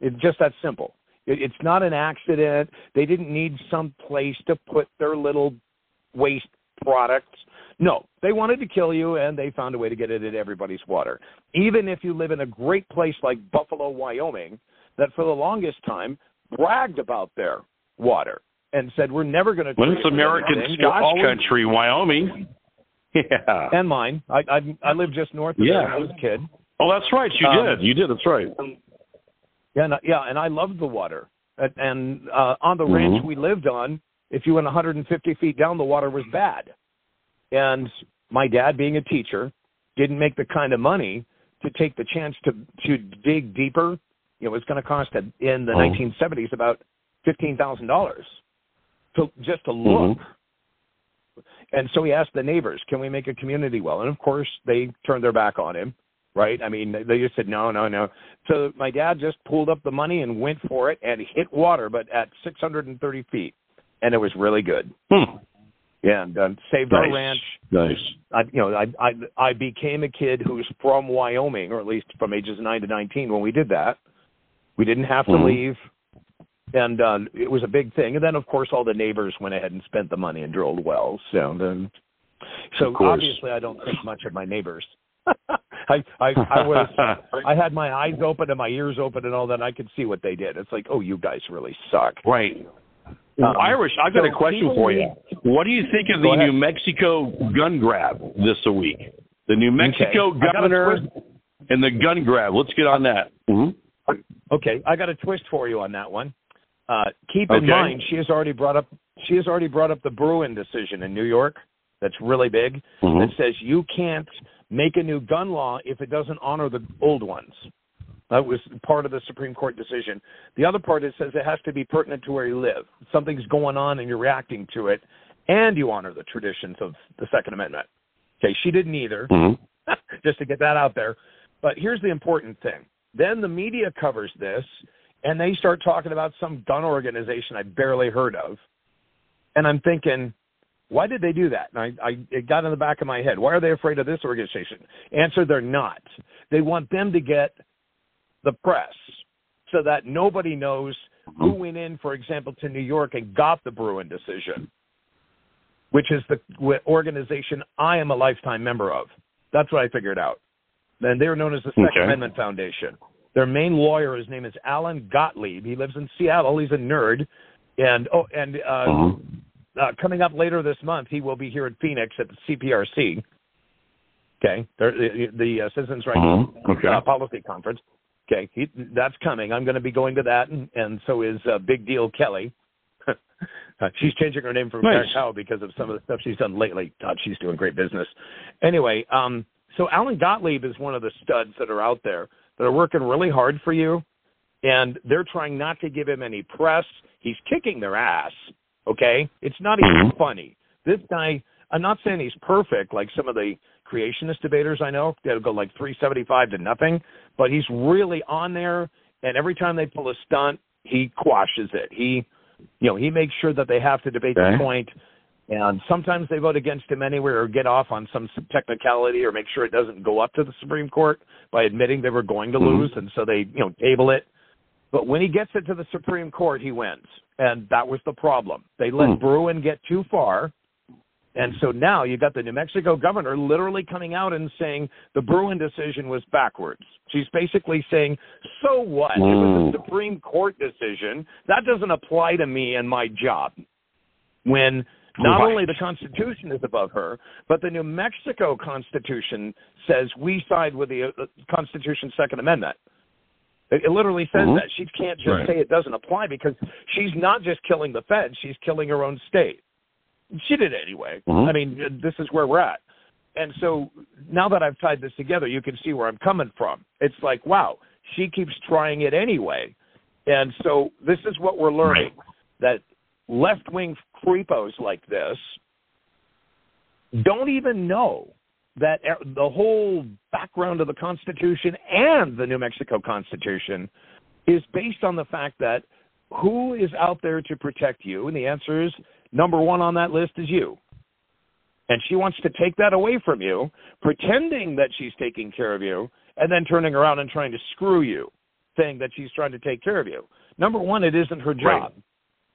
Speaker 5: It's just that simple. It's not an accident. They didn't need some place to put their little waste products. No, they wanted to kill you, and they found a way to get it in everybody's water. Even if you live in a great place like Buffalo, Wyoming, that for the longest time bragged about their water and said, "We're never going to."
Speaker 4: When it's American Scotch always, country, Wyoming. [laughs] Yeah,
Speaker 5: and mine. I I, I lived just north of yeah. there when I was a kid.
Speaker 4: Oh, that's right. You um, did. You did. That's right.
Speaker 5: Yeah, and, yeah, and I loved the water. And uh, on the mm-hmm. ranch we lived on, if you went 150 feet down, the water was bad. And my dad, being a teacher, didn't make the kind of money to take the chance to to dig deeper. You know, it was going to cost in the oh. 1970s about fifteen thousand dollars to just to look. Mm-hmm. And so he asked the neighbors, "Can we make a community well?" And of course, they turned their back on him right? I mean, they just said no, no, no. So my dad just pulled up the money and went for it and hit water, but at 630 feet, and it was really good.
Speaker 4: Hmm.
Speaker 5: And uh, saved
Speaker 4: nice.
Speaker 5: our ranch.
Speaker 4: Nice.
Speaker 5: I, you know, I, I I became a kid who's from Wyoming, or at least from ages nine to 19 when we did that. We didn't have to mm-hmm. leave, and uh, it was a big thing. And then, of course, all the neighbors went ahead and spent the money and drilled wells. So, then, so obviously, I don't think much of my neighbors. [laughs] I, I I was [laughs] I had my eyes open and my ears open and all that. And I could see what they did. It's like, oh, you guys really suck.
Speaker 4: Right. Um, Irish, I've got so a question for you. What do you think of the New Mexico gun grab this week? The New Mexico
Speaker 5: okay.
Speaker 4: governor and the gun grab. Let's get on that. Mm-hmm.
Speaker 5: Okay, I got a twist for you on that one. Uh, keep in mind, she has already brought up she has already brought up the Bruen decision in New York. That's really big.
Speaker 4: Mhm.
Speaker 5: That says you can't make a new gun law if it doesn't honor the old ones. That was part of the Supreme Court decision. The other part is says it has to be pertinent to where you live. Something's going on and you're reacting to it, and you honor the traditions of the Second Amendment. Okay, she didn't either
Speaker 4: Mm-hmm. [laughs]
Speaker 5: just to get that out there. But here's the important thing. Then the media covers this and they start talking about some gun organization I barely heard of. And I'm thinking, why did they do that? And I, I it got in the back of my head. Why are they afraid of this organization? Answer, they're not. They want them to get the press so that nobody knows who went in, for example, to New York and got the Bruen decision, which is the w- organization I am a lifetime member of. That's what I figured out. And they're known as the Second
Speaker 4: Okay.
Speaker 5: Amendment Foundation. Their main lawyer, his name is Alan Gottlieb. He lives in Seattle. He's a nerd. And oh, and uh,
Speaker 4: Mhm.
Speaker 5: uh, coming up later this month, he will be here in Phoenix at the CPRC. Okay, They're- the, the uh, Citizens Rights
Speaker 4: Mhm. Okay.
Speaker 5: uh, Policy Conference. Okay, he, that's coming. I'm going to be going to that, and, and so is uh, Big Deal Kelly. [laughs] Uh, she's changing her name from
Speaker 4: Nice.
Speaker 5: Karen because of some of the stuff she's done lately. God, she's doing great business. Anyway, um, so Alan Gottlieb is one of the studs that are out there that are working really hard for you, and they're trying not to give him any press. He's kicking their ass. Okay, it's not even
Speaker 4: Mhm.
Speaker 5: funny. This guy. I'm not saying he's perfect like some of the creationist debaters I know. that'll go like 375 to nothing, but he's really on there. And every time they pull a stunt, he quashes it. He, you know, he makes sure that they have to debate
Speaker 4: Okay.
Speaker 5: the point. And sometimes they vote against him anyway, or get off on some technicality, or make sure it doesn't go up to the Supreme Court by admitting they were going to
Speaker 4: Mhm.
Speaker 5: lose, and so they, you know, table it. But when he gets it to the Supreme Court, he wins, and that was the problem. They let
Speaker 4: Hmm.
Speaker 5: Bruen get too far, and so now you got the New Mexico governor literally coming out and saying the Bruen decision was backwards. She's basically saying, "So what? It was
Speaker 4: Mm.
Speaker 5: a Supreme Court decision. That doesn't apply to me and my job." When not
Speaker 4: Right.
Speaker 5: only the Constitution is above her, but the New Mexico Constitution says we side with the uh, Constitution's Second Amendment. It, it literally says
Speaker 4: Mhm.
Speaker 5: that she can't just
Speaker 4: Right.
Speaker 5: say it doesn't apply because she's not just killing the Fed; she's killing her own state. She did it anyway.
Speaker 4: Mhm.
Speaker 5: I mean, this is where we're at. And so now that I've tied this together, you can see where I'm coming from. It's like, wow, she keeps trying it anyway. And so this is what we're learning that left wing creepos like this don't even know that e- the whole background of the Constitution and the New Mexico Constitution is based on the fact that who is out there to protect you? And the answer is number one on that list is you. And she wants to take that away from you, pretending that she's taking care of you, and then turning around and trying to screw you, saying that she's trying to take care of you. Number one, it isn't her job.
Speaker 4: Right.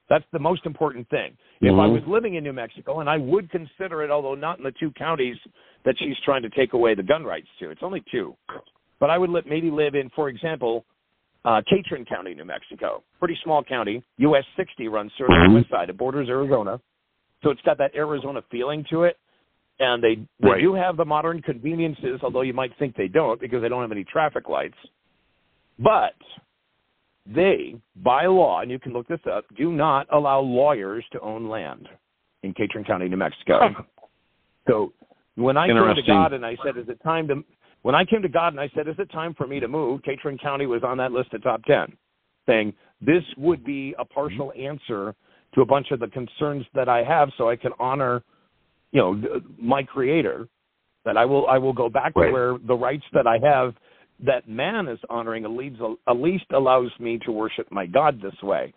Speaker 5: That's the most important thing. If I
Speaker 4: Mhm.
Speaker 5: was living in New Mexico, and I would consider it, although not in the two counties that she's trying to take away the gun rights to, it's only two. But I would li- maybe live in, for example, uh, Catron County, New Mexico. Pretty small county. US 60 runs through the
Speaker 4: Mhm.
Speaker 5: west side. It borders Arizona. So it's got that Arizona feeling to it. And they, they
Speaker 4: Right.
Speaker 5: do have the modern conveniences, although you might think they don't because they don't have any traffic lights. But they, by law, and you can look this up, do not allow lawyers to own land in Catron County, New Mexico. Oh. So when I came to God and I said, "Is it time to?" When I came to God and I said, "Is it time for me to move?" Catron County was on that list of top ten, saying this would be a partial mm-hmm. answer to a bunch of the concerns that I have, so I can honor, you know, my Creator. That I will I will go back
Speaker 4: Right.
Speaker 5: to where the rights that I have that man is honoring at least, allows me to worship my God this way.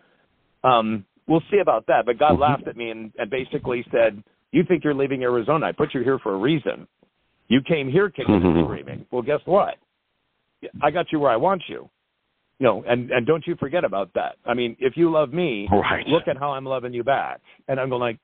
Speaker 5: Um, we'll see about that. But God
Speaker 4: Mhm.
Speaker 5: laughed at me and, and basically said, "You think you're leaving Arizona? I put you here for a reason. You came here kicking and
Speaker 4: Mhm.
Speaker 5: screaming. Well, guess what? I got you where I want you. You know, and and don't you forget about that. I mean, if you love me,
Speaker 4: Right.
Speaker 5: look at how I'm loving you back. And I'm going like,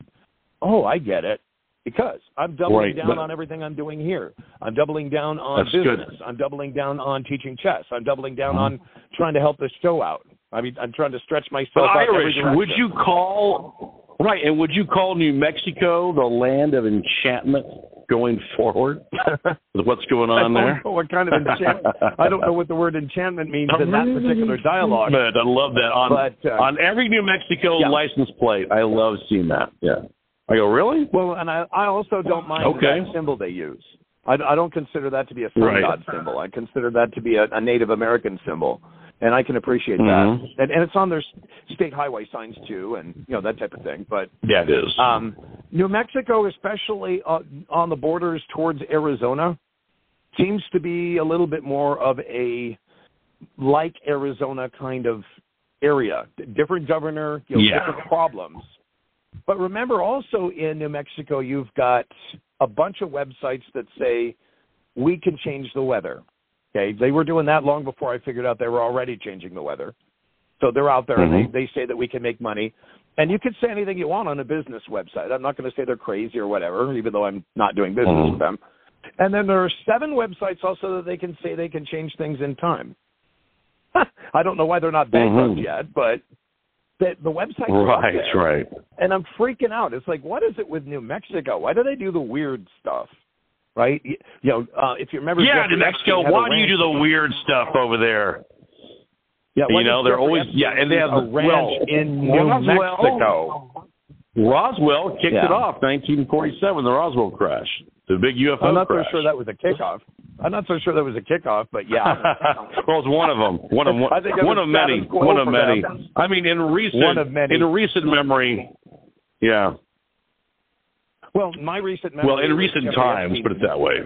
Speaker 5: oh, I get it. Because I'm doubling
Speaker 4: Right,
Speaker 5: down
Speaker 4: but-
Speaker 5: on everything I'm doing here. I'm doubling down on
Speaker 4: That's good.
Speaker 5: business. I'm doubling down on teaching chess. I'm doubling down on trying to help this show out. I mean, I'm trying to stretch
Speaker 4: But
Speaker 5: myself out
Speaker 4: Irish, would you call right? And would you call New Mexico the land of enchantment? going forward [laughs] with what's going on there?
Speaker 5: what kind of enchantment. I don't know what the word enchantment means in that [laughs] particular dialogue.
Speaker 4: But I love that on
Speaker 5: But, uh,
Speaker 4: on every New Mexico
Speaker 5: Yeah.
Speaker 4: license plate. I love seeing that. Yeah. I go really?
Speaker 5: Well, and I, I also don't mind
Speaker 4: Okay.
Speaker 5: that symbol they use. I, I don't consider that to be a sun
Speaker 4: Right.
Speaker 5: god symbol. I consider that to be a, a Native American symbol, and I can appreciate
Speaker 4: Mhm.
Speaker 5: that. And, and it's on their state highway signs too, and you know that type of thing. But
Speaker 4: Yeah, it is.
Speaker 5: um, New Mexico, especially on, on the borders towards Arizona, seems to be a little bit more of a like Arizona kind of area. Different governor, you know,
Speaker 4: Yeah.
Speaker 5: different problems. But remember, also in New Mexico, you've got a bunch of websites that say we can change the weather. Okay, they were doing that long before I figured out they were already changing the weather. So they're out there and
Speaker 4: Mhm.
Speaker 5: they, they say that we can make money. And you can say anything you want on a business website. I'm not going to say they're crazy or whatever, even though I'm not doing business
Speaker 4: Mhm.
Speaker 5: with them. And then there are seven websites also that they can say they can change things in time. [laughs] I don't know why they're not bankrupt
Speaker 4: Mhm.
Speaker 5: yet, but the, the websites are up
Speaker 4: right,
Speaker 5: there.
Speaker 4: right.
Speaker 5: And I'm freaking out. It's like, what is it with New Mexico? Why do they do the weird stuff? Right? You, you know, uh, if you remember,
Speaker 4: Yeah,
Speaker 5: Jeffrey
Speaker 4: New Mexico.
Speaker 5: Epstein had a
Speaker 4: Why do you do the weird stuff over there?
Speaker 5: Yeah,
Speaker 4: you know, they're
Speaker 5: Jeffrey
Speaker 4: always-
Speaker 5: Epstein
Speaker 4: yeah, and they have
Speaker 5: a
Speaker 4: the-
Speaker 5: ranch
Speaker 4: well,
Speaker 5: in New
Speaker 4: Roswell-
Speaker 5: Mexico.
Speaker 4: Roswell kicked
Speaker 5: Yeah.
Speaker 4: it off, 1947, the Roswell crash, the big UFO
Speaker 5: I'm not
Speaker 4: crash.
Speaker 5: so sure that was a kickoff. I'm not so sure that was a kickoff, but yeah. [laughs]
Speaker 4: well, it's one of them. One of [laughs]
Speaker 5: I think
Speaker 4: one of many. One of many.
Speaker 5: them.
Speaker 4: I mean, in recent
Speaker 5: One of many.
Speaker 4: in recent memory, yeah.
Speaker 5: Well, my recent memory
Speaker 4: Well, in recent
Speaker 5: Jeffrey
Speaker 4: times,
Speaker 5: Epstein-
Speaker 4: put it that way.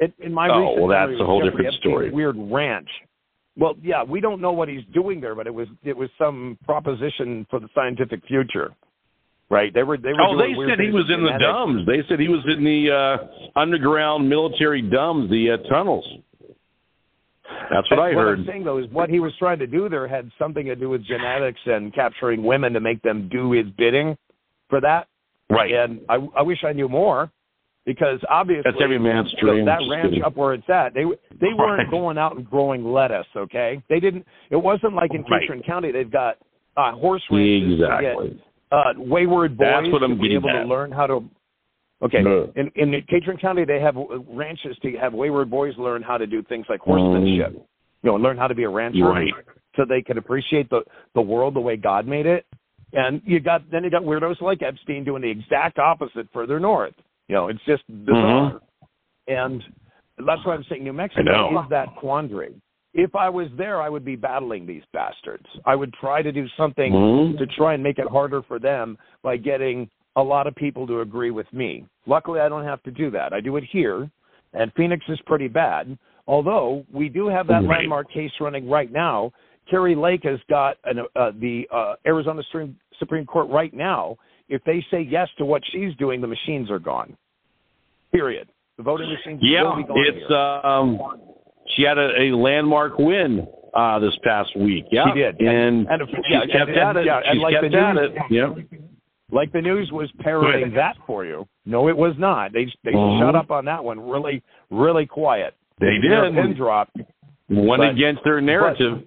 Speaker 5: In, in my
Speaker 4: Oh,
Speaker 5: recent
Speaker 4: well, that's
Speaker 5: memory
Speaker 4: a whole different
Speaker 5: Epstein's
Speaker 4: story.
Speaker 5: Weird ranch. Well, yeah, we don't know what he's doing there, but it was it was some proposition for the scientific future, right? They were they were.
Speaker 4: Oh, they said he was in the DUMBs. They said he was in the uh, underground military DUMBs, the uh, tunnels. That's what I
Speaker 5: what
Speaker 4: heard.
Speaker 5: I'm saying though is what he was trying to do there had something to do with genetics and capturing women to make them do his bidding for that.
Speaker 4: Right.
Speaker 5: And I, I wish I knew more because obviously
Speaker 4: That's every man's dream.
Speaker 5: that ranch up where it's at, they they weren't
Speaker 4: Right.
Speaker 5: going out and growing lettuce. Okay, they didn't. It wasn't like in
Speaker 4: Right.
Speaker 5: County they've got uh, horse ranches to
Speaker 4: Exactly.
Speaker 5: get uh, wayward boys
Speaker 4: That's what I'm
Speaker 5: to be able
Speaker 4: at.
Speaker 5: to learn how to. Okay,
Speaker 4: No.
Speaker 5: in in Catron County they have ranches to have wayward boys learn how to do things like horsemanship. You know, and learn how to be a rancher
Speaker 4: Mm. Right.
Speaker 5: so they can appreciate the the world the way God made it. And you got then you got weirdos like Epstein doing the exact opposite further north. You know, it's just bizarre. And that's why I'm saying New Mexico
Speaker 4: Mm-hmm.
Speaker 5: Is that quandary. If I was there, I would be battling these bastards. I would try to do something
Speaker 4: Mhm.
Speaker 5: to try and make it harder for them by getting a lot of people to agree with me. Luckily, I don't have to do that. I do it here, and Phoenix is pretty bad. Although we do have that
Speaker 4: Right.
Speaker 5: landmark case running right now. Kari Lake has got an, uh, the uh, Arizona Supreme, Supreme Court right now. If they say yes to what she's doing, the machines are gone. Period. The voting machines
Speaker 4: Yeah,
Speaker 5: will be gone.
Speaker 4: it's
Speaker 5: here.
Speaker 4: um, she had a, a landmark win uh, this past week. Yeah,
Speaker 5: She did.
Speaker 4: and,
Speaker 5: And if-
Speaker 4: she's
Speaker 5: yeah,
Speaker 4: kept
Speaker 5: and-
Speaker 4: at it.
Speaker 5: yeah, and
Speaker 4: she's
Speaker 5: like
Speaker 4: kept
Speaker 5: the
Speaker 4: at
Speaker 5: news-
Speaker 4: it. Yep.
Speaker 5: like the news was parroting that for you. No, it was not. They they
Speaker 4: Mhm.
Speaker 5: shut up on that one. Really, really quiet.
Speaker 4: They did.
Speaker 5: Pin dropped.
Speaker 4: Went against their narrative.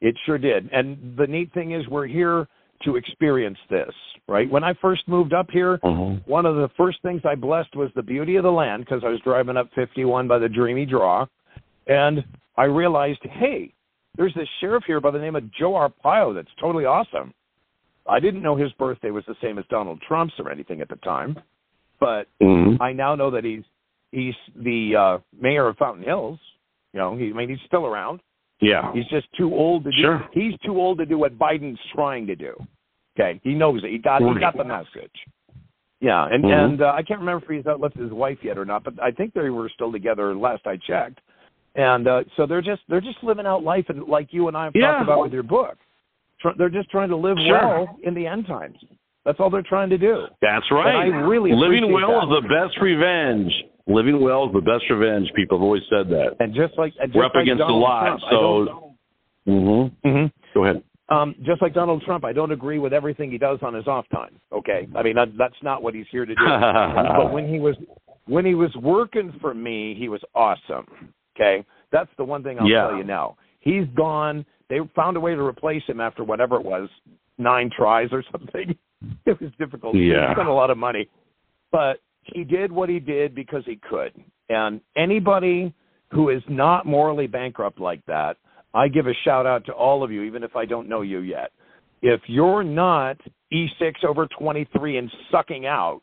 Speaker 5: It sure did. And the neat thing is, we're here to experience this. Right. When I first moved up here,
Speaker 4: Mhm.
Speaker 5: one of the first things I blessed was the beauty of the land because I was driving up 51 by the Dreamy Draw, and I realized, hey, there's this sheriff here by the name of Joe Arpaio that's totally awesome. I didn't know his birthday was the same as Donald Trump's or anything at the time, but
Speaker 4: Mhm.
Speaker 5: I now know that he's he's the uh, mayor of Fountain Hills. You know, he, I mean, he's still around.
Speaker 4: Yeah.
Speaker 5: He's just too old to do.
Speaker 4: Sure.
Speaker 5: He's too old to do what Biden's trying to do. Okay, he knows it. He got he got the message. Yeah, and
Speaker 4: Mhm.
Speaker 5: and uh, I can't remember if he's out with his wife yet or not, but I think they were still together last I checked. And uh, so they're just they're just living out life, and like you and I have
Speaker 4: Yeah.
Speaker 5: talked about with your book, Tr- they're just trying to live
Speaker 4: Sure.
Speaker 5: well in the end times. That's all they're trying to do.
Speaker 4: That's right.
Speaker 5: And I really
Speaker 4: Living well
Speaker 5: that.
Speaker 4: is the best revenge. Living well is the best revenge. People have always said that.
Speaker 5: And just like and just
Speaker 4: We're up
Speaker 5: like
Speaker 4: against a
Speaker 5: Donald
Speaker 4: lot,
Speaker 5: Trump,
Speaker 4: so- Mm-hmm.
Speaker 5: Mhm.
Speaker 4: Go ahead.
Speaker 5: Um, just like Donald Trump, I don't agree with everything he does on his off time. Okay, I mean that, that's not what he's here to do. but when he was when he was working for me, he was awesome. Okay, that's the one thing I'll
Speaker 4: Yeah.
Speaker 5: tell you now. He's gone. They found a way to replace him after whatever it was, nine tries or [laughs] something. It was difficult.
Speaker 4: Yeah.
Speaker 5: He spent a lot of money, but he did what he did because he could. And anybody who is not morally bankrupt like that, I give a shout out to all of you, even if I don't know you yet. If you're not E6 over 23 and sucking out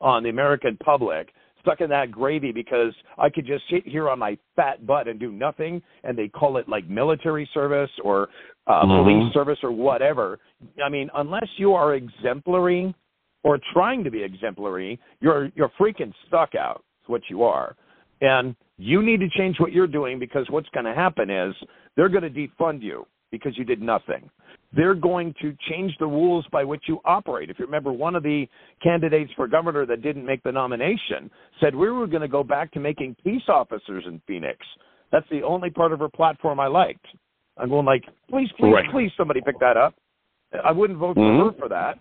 Speaker 5: on the American public, stuck in that gravy because I could just sit here on my fat butt and do nothing, and they call it like military service or uh,
Speaker 4: Mhm.
Speaker 5: police service or whatever. I mean, unless you are exemplary or trying to be exemplary, you're you're freaking stuck out. Is what you are, and you need to change what you're doing because what's going to happen is they're going to defund you because you did nothing. They're going to change the rules by which you operate. If you remember, one of the candidates for governor that didn't make the nomination said we were going to go back to making peace officers in Phoenix. That's the only part of her platform I liked. I'm going like, please, please,
Speaker 4: Right.
Speaker 5: please, somebody pick that up. I wouldn't vote
Speaker 4: Mhm.
Speaker 5: for her for that,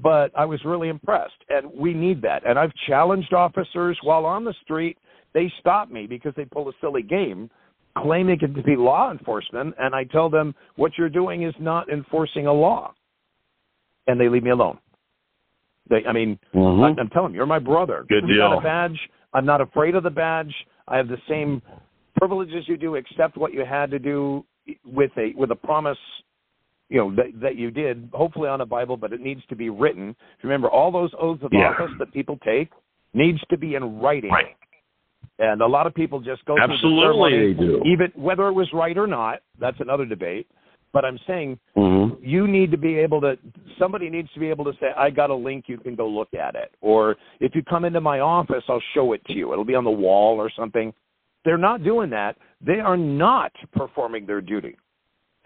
Speaker 5: but I was really impressed, and we need that. And I've challenged officers while on the street. They stop me because they pull a silly game, claiming it to be law enforcement, and I tell them what you're doing is not enforcing a law, and they leave me alone. They, I mean,
Speaker 4: Mhm.
Speaker 5: I, I'm telling you, you're my brother.
Speaker 4: Good
Speaker 5: You've got
Speaker 4: deal.
Speaker 5: a badge. I'm not afraid of the badge. I have the same privileges you do, except what you had to do with a with a promise, you know, that, that you did. Hopefully on a Bible, but it needs to be written. Remember, all those oaths of
Speaker 4: Yeah.
Speaker 5: office that people take needs to be in writing.
Speaker 4: Right.
Speaker 5: And a lot of people just go through the
Speaker 4: Absolutely,
Speaker 5: ceremony,
Speaker 4: they do.
Speaker 5: even whether it was right or not. That's another debate. But I'm saying
Speaker 4: Mhm.
Speaker 5: you need to be able to somebody needs to be able to say i got a link you can go look at it or if you come into my office i'll show it to you it'll be on the wall or something they're not doing that they are not performing their duty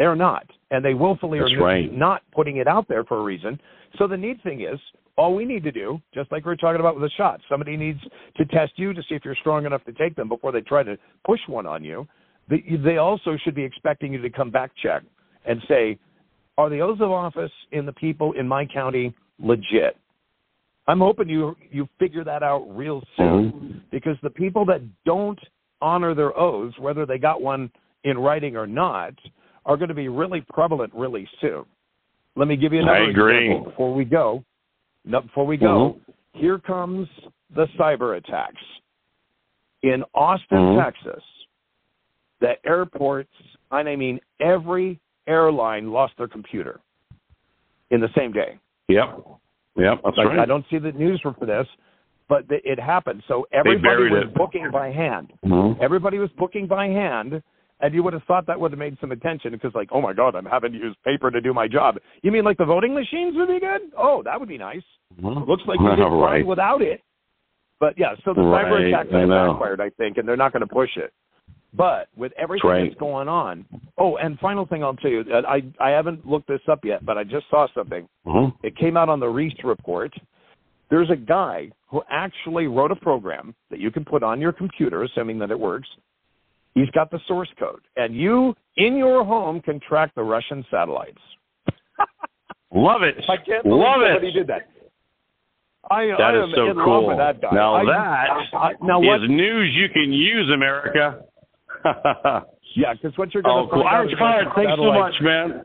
Speaker 5: they're not. And they willfully
Speaker 4: That's
Speaker 5: are
Speaker 4: right.
Speaker 5: not putting it out there for a reason. So the neat thing is all we need to do just like we are talking about with the shots somebody needs to test you to see if you're strong enough to take them before they try to push one on you. They, they also should be expecting you to come back check and say are the oaths of office in the people in my county legit? I'm hoping you you figure that out real soon. Mm-hmm. Because the people that don't honor their oaths, whether they got one in writing or not, are going to be really prevalent really soon. Let me give you another example before we go. No, before we go, here comes the cyber attacks in Austin,
Speaker 4: Mhm.
Speaker 5: Texas. The airports, and I mean every airline lost their computer in the same day.
Speaker 4: Yep. Yep. That's
Speaker 5: Like,
Speaker 4: right.
Speaker 5: I don't see the news for this, but it happened. So everybody was
Speaker 4: it.
Speaker 5: booking by hand.
Speaker 4: Mhm.
Speaker 5: Everybody was booking by hand, and you would have thought that would have made some attention because, like, oh my God, I'm having to use paper to do my job. You mean like the voting machines would be good? Oh, that would be nice.
Speaker 4: Mhm.
Speaker 5: Looks like you did fine [laughs]
Speaker 4: right.
Speaker 5: without it. But yeah, so the cyber
Speaker 4: Right,
Speaker 5: attacks
Speaker 4: I
Speaker 5: have
Speaker 4: know.
Speaker 5: backfired, I think, and they're not going to push it. But with everything
Speaker 4: right.
Speaker 5: that's going on, oh, and final thing I'll tell you, I I haven't looked this up yet, but I just saw something.
Speaker 4: Mhm.
Speaker 5: It came out on the Reese report. There's a guy who actually wrote a program that you can put on your computer, assuming that it works. He's got the source code, and you in your home can track the Russian satellites. [laughs]
Speaker 4: Love it.
Speaker 5: I can't believe
Speaker 4: Love
Speaker 5: somebody
Speaker 4: it.
Speaker 5: did that. I,
Speaker 4: That
Speaker 5: I
Speaker 4: is
Speaker 5: am
Speaker 4: so
Speaker 5: in love
Speaker 4: cool.
Speaker 5: with that guy.
Speaker 4: Now
Speaker 5: I-
Speaker 4: that
Speaker 5: I- now what?
Speaker 4: is news you can use, America. [laughs]
Speaker 5: Yeah, because what you're going
Speaker 4: oh,
Speaker 5: to
Speaker 4: cool.
Speaker 5: find out is
Speaker 4: Fire, thanks so much, man.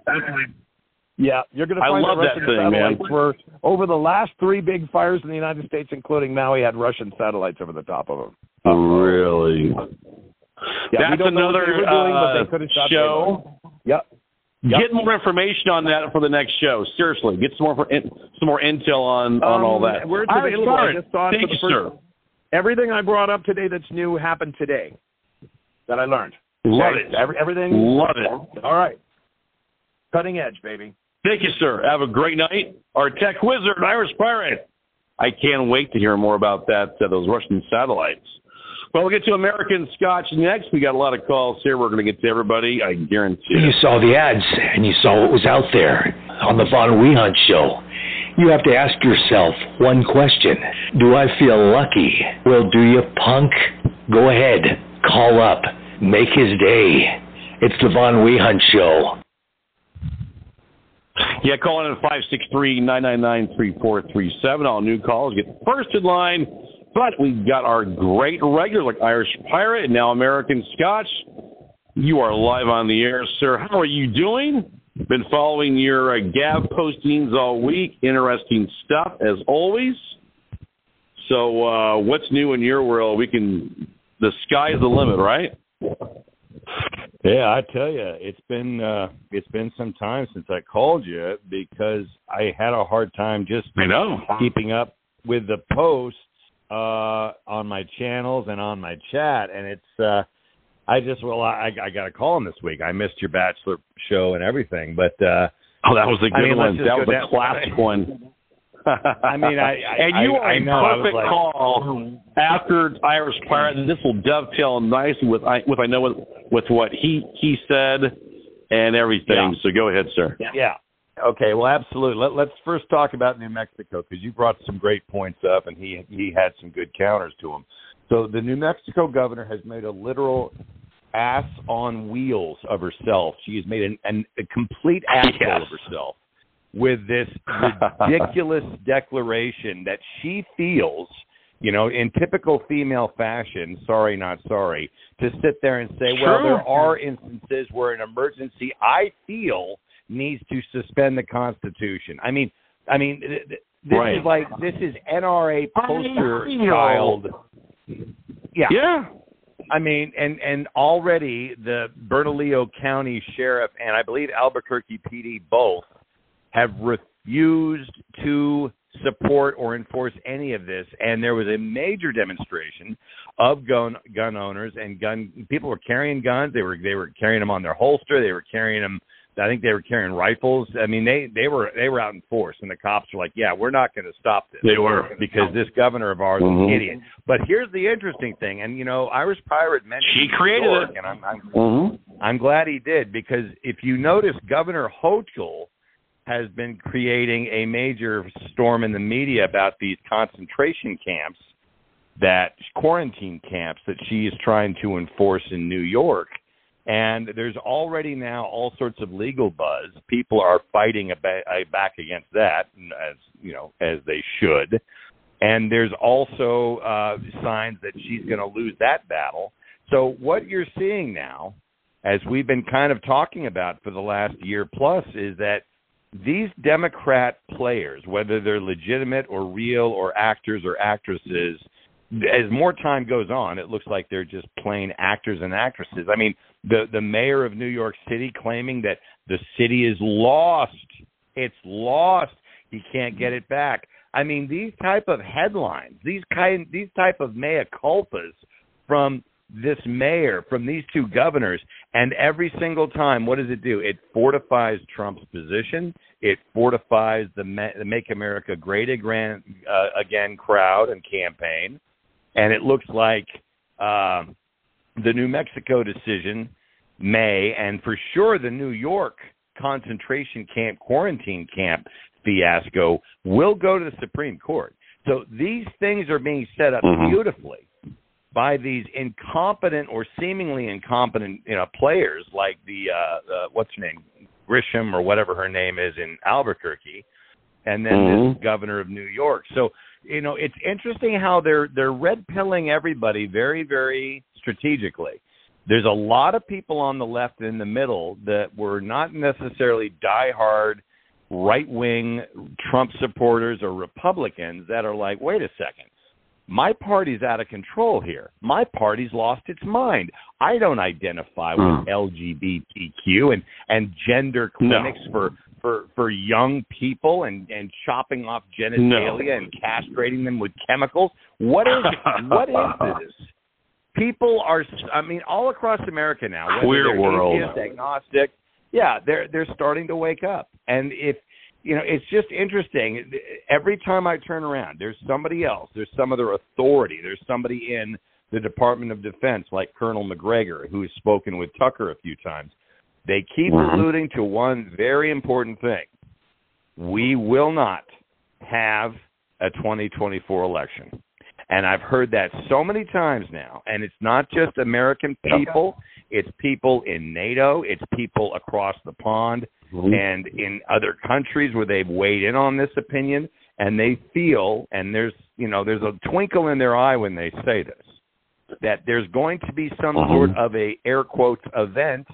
Speaker 5: Yeah, you're going to
Speaker 4: I
Speaker 5: find
Speaker 4: love
Speaker 5: that
Speaker 4: that
Speaker 5: Russian
Speaker 4: thing, man.
Speaker 5: satellites were over the last three big fires in the United States, including Maui, had Russian satellites over the top of them.
Speaker 4: Really?
Speaker 5: Yeah,
Speaker 4: That's
Speaker 5: don't know what
Speaker 4: another
Speaker 5: doing,
Speaker 4: uh,
Speaker 5: could have shot
Speaker 4: show.
Speaker 5: Yep. Yep.
Speaker 4: Get more information on that for the next show. Seriously, get some more for, in, some more intel on on
Speaker 5: Um,
Speaker 4: all that.
Speaker 5: where it's
Speaker 4: Irish
Speaker 5: available, I just saw
Speaker 4: thank
Speaker 5: the
Speaker 4: you,
Speaker 5: first-
Speaker 4: sir.
Speaker 5: Everything I brought up today that's new happened today. That I learned.
Speaker 4: Love
Speaker 5: Okay?
Speaker 4: it.
Speaker 5: Every, everything.
Speaker 4: Love it.
Speaker 5: All right. Cutting edge, baby.
Speaker 4: Thank you, sir. Have a great night. Our tech wizard, Irish Pirate. I can't wait to hear more about that, uh, those Russian satellites. Well, we'll get to American Scotch next. We got a lot of calls here. We're going to get to everybody. I guarantee
Speaker 6: You
Speaker 4: it.
Speaker 6: saw the ads and you saw what was out there on the Von Wehunt show. You have to ask yourself one question. Do I feel lucky? Well, do you, punk? Go ahead. Call up. Make his day. It's the Von Wehunt show.
Speaker 4: Yeah, call in at 563-999-3437. All new calls get first in line. But we've got our great regulars like Irish Pirate and now American Scotch. You are live on the air, sir. How are you doing? Been following your uh, Gab postings all week. Interesting stuff, as always. So, uh, what's new in your world? We can. The sky's the limit, right?
Speaker 7: Yeah, I tell you, it's been uh, it's been some time since I called you because I had a hard time just
Speaker 4: I know.
Speaker 7: keeping up with the posts uh, on my channels and on my chat, and it's uh, I just well I, I got a call in this week. I missed your bachelor show and everything, but uh,
Speaker 4: Oh, that was a good
Speaker 7: I mean,
Speaker 4: one. That
Speaker 7: go
Speaker 4: was a classic one.
Speaker 7: I mean, I, I
Speaker 4: and you
Speaker 7: I,
Speaker 4: are
Speaker 7: I
Speaker 4: a
Speaker 7: know, I was
Speaker 4: perfect
Speaker 7: like-
Speaker 4: call after Irish Pirate, and this will dovetail nicely with I with I know with, with what he he said and everything.
Speaker 7: Yeah.
Speaker 4: So go ahead, sir.
Speaker 7: Yeah. Okay. Well, absolutely. Let, let's first talk about New Mexico because you brought some great points up, and he he had some good counters to them. So the New Mexico governor has made a literal ass on wheels of herself. She has made an, an, a complete asshole
Speaker 4: Yes.
Speaker 7: of herself with this [laughs] ridiculous declaration that she feels, you know, in typical female fashion, sorry, not sorry, to sit there and say, well, there are instances where an emergency, I feel, needs to suspend the Constitution. I mean, I mean, th- th- this
Speaker 4: Right.
Speaker 7: is like this is NRA poster
Speaker 4: I feel.
Speaker 7: child. Yeah.
Speaker 4: Yeah.
Speaker 7: I mean, and and already the Bernalillo County Sheriff and I believe Albuquerque PD both have refused to support or enforce any of this. And there was a major demonstration of gun gun owners and gun people were carrying guns. They were they were carrying them on their holster. They were carrying them. I think they were carrying rifles. I mean, they they were they were out in force, and the cops were like, "Yeah, we're not going to stop this."
Speaker 4: They were.
Speaker 7: because this governor of ours is
Speaker 4: Mhm.
Speaker 7: an idiot. But here's the interesting thing, and you know, Irish Pirate mentioned
Speaker 4: She created
Speaker 7: York,
Speaker 4: it.
Speaker 7: and I'm, I'm
Speaker 4: Mm-hmm.
Speaker 7: I'm glad he did because if you notice, Governor Hochul has been creating a major storm in the media about these concentration camps, that quarantine camps that she is trying to enforce in New York. And there's already now all sorts of legal buzz. People are fighting back against that, as you know, as they should. And there's also uh, signs that she's going to lose that battle. So what you're seeing now as we've been kind of talking about for the last year plus, is that these Democrat players, whether they're legitimate or real or actors or actresses, as more time goes on, it looks like they're just plain actors and actresses. I mean, the the mayor of New York City claiming that the city is lost. It's lost. He can't get it back. I mean, these type of headlines, these kind, these type of mea culpas from this mayor, from these two governors, and every single time, what does it do? It fortifies Trump's position. It fortifies the, the "Make America Great Again" uh, again crowd and campaign, and it looks like um, the New Mexico decision may, and for sure the New York concentration camp, quarantine camp fiasco will go to the Supreme Court. So these things are being set up
Speaker 4: Mhm.
Speaker 7: beautifully by these incompetent or seemingly incompetent, you know, players like the uh, uh what's her name, Grisham or whatever her name is in Albuquerque, and then
Speaker 4: Mhm.
Speaker 7: this governor of New York. So you know, it's interesting how they're they're red pilling everybody very very strategically. There's a lot of people on the left and in the middle that were not necessarily diehard right wing Trump supporters or Republicans that are like, wait a second, my party's out of control here. My party's lost its mind. I don't identify with
Speaker 4: Hmm.
Speaker 7: LGBTQ and and gender
Speaker 4: No.
Speaker 7: clinics for for for young people and and chopping off genitalia and castrating them with chemicals. What is what is [laughs] this? People are, I mean, all across America now.
Speaker 4: Queer world.
Speaker 7: atheist, agnostic, yeah, they're they're starting to wake up. And if you know, it's just interesting. Every time I turn around, there's somebody else. There's some other authority. There's somebody in the Department of Defense, like Colonel McGregor, who has spoken with Tucker a few times. They keep
Speaker 4: Mhm.
Speaker 7: alluding to one very important thing. We will not have a 2024 election. And I've heard that so many times now. And it's not just American people, it's people in NATO, it's people across the pond
Speaker 4: Mm-hmm.
Speaker 7: and in other countries where they've weighed in on this opinion and they feel and there's you know there's a twinkle in their eye when they say this that there's going to be some
Speaker 4: Mhm.
Speaker 7: sort of a air quotes event